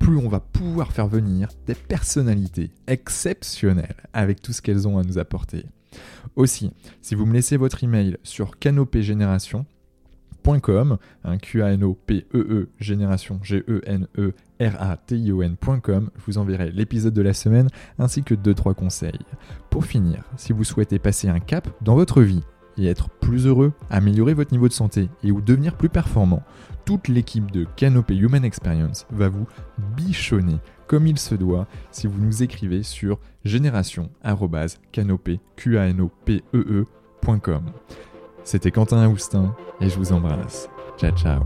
plus on va pouvoir faire venir des personnalités exceptionnelles avec tout ce qu'elles ont à nous apporter. Aussi, si vous me laissez votre email sur canopégénération.com, un Q A N O P E E génération G E N E R A T I O N.com, je vous enverrai l'épisode de la semaine ainsi que 2 3 conseils. Pour finir, si vous souhaitez passer un cap dans votre vie et être plus heureux, améliorer votre niveau de santé et ou devenir plus performant, toute l'équipe de Canopé Human Experience va vous bichonner comme il se doit si vous nous écrivez sur génération.canopé.com. C'était Quentin Aoustin et je vous embrasse. Ciao ciao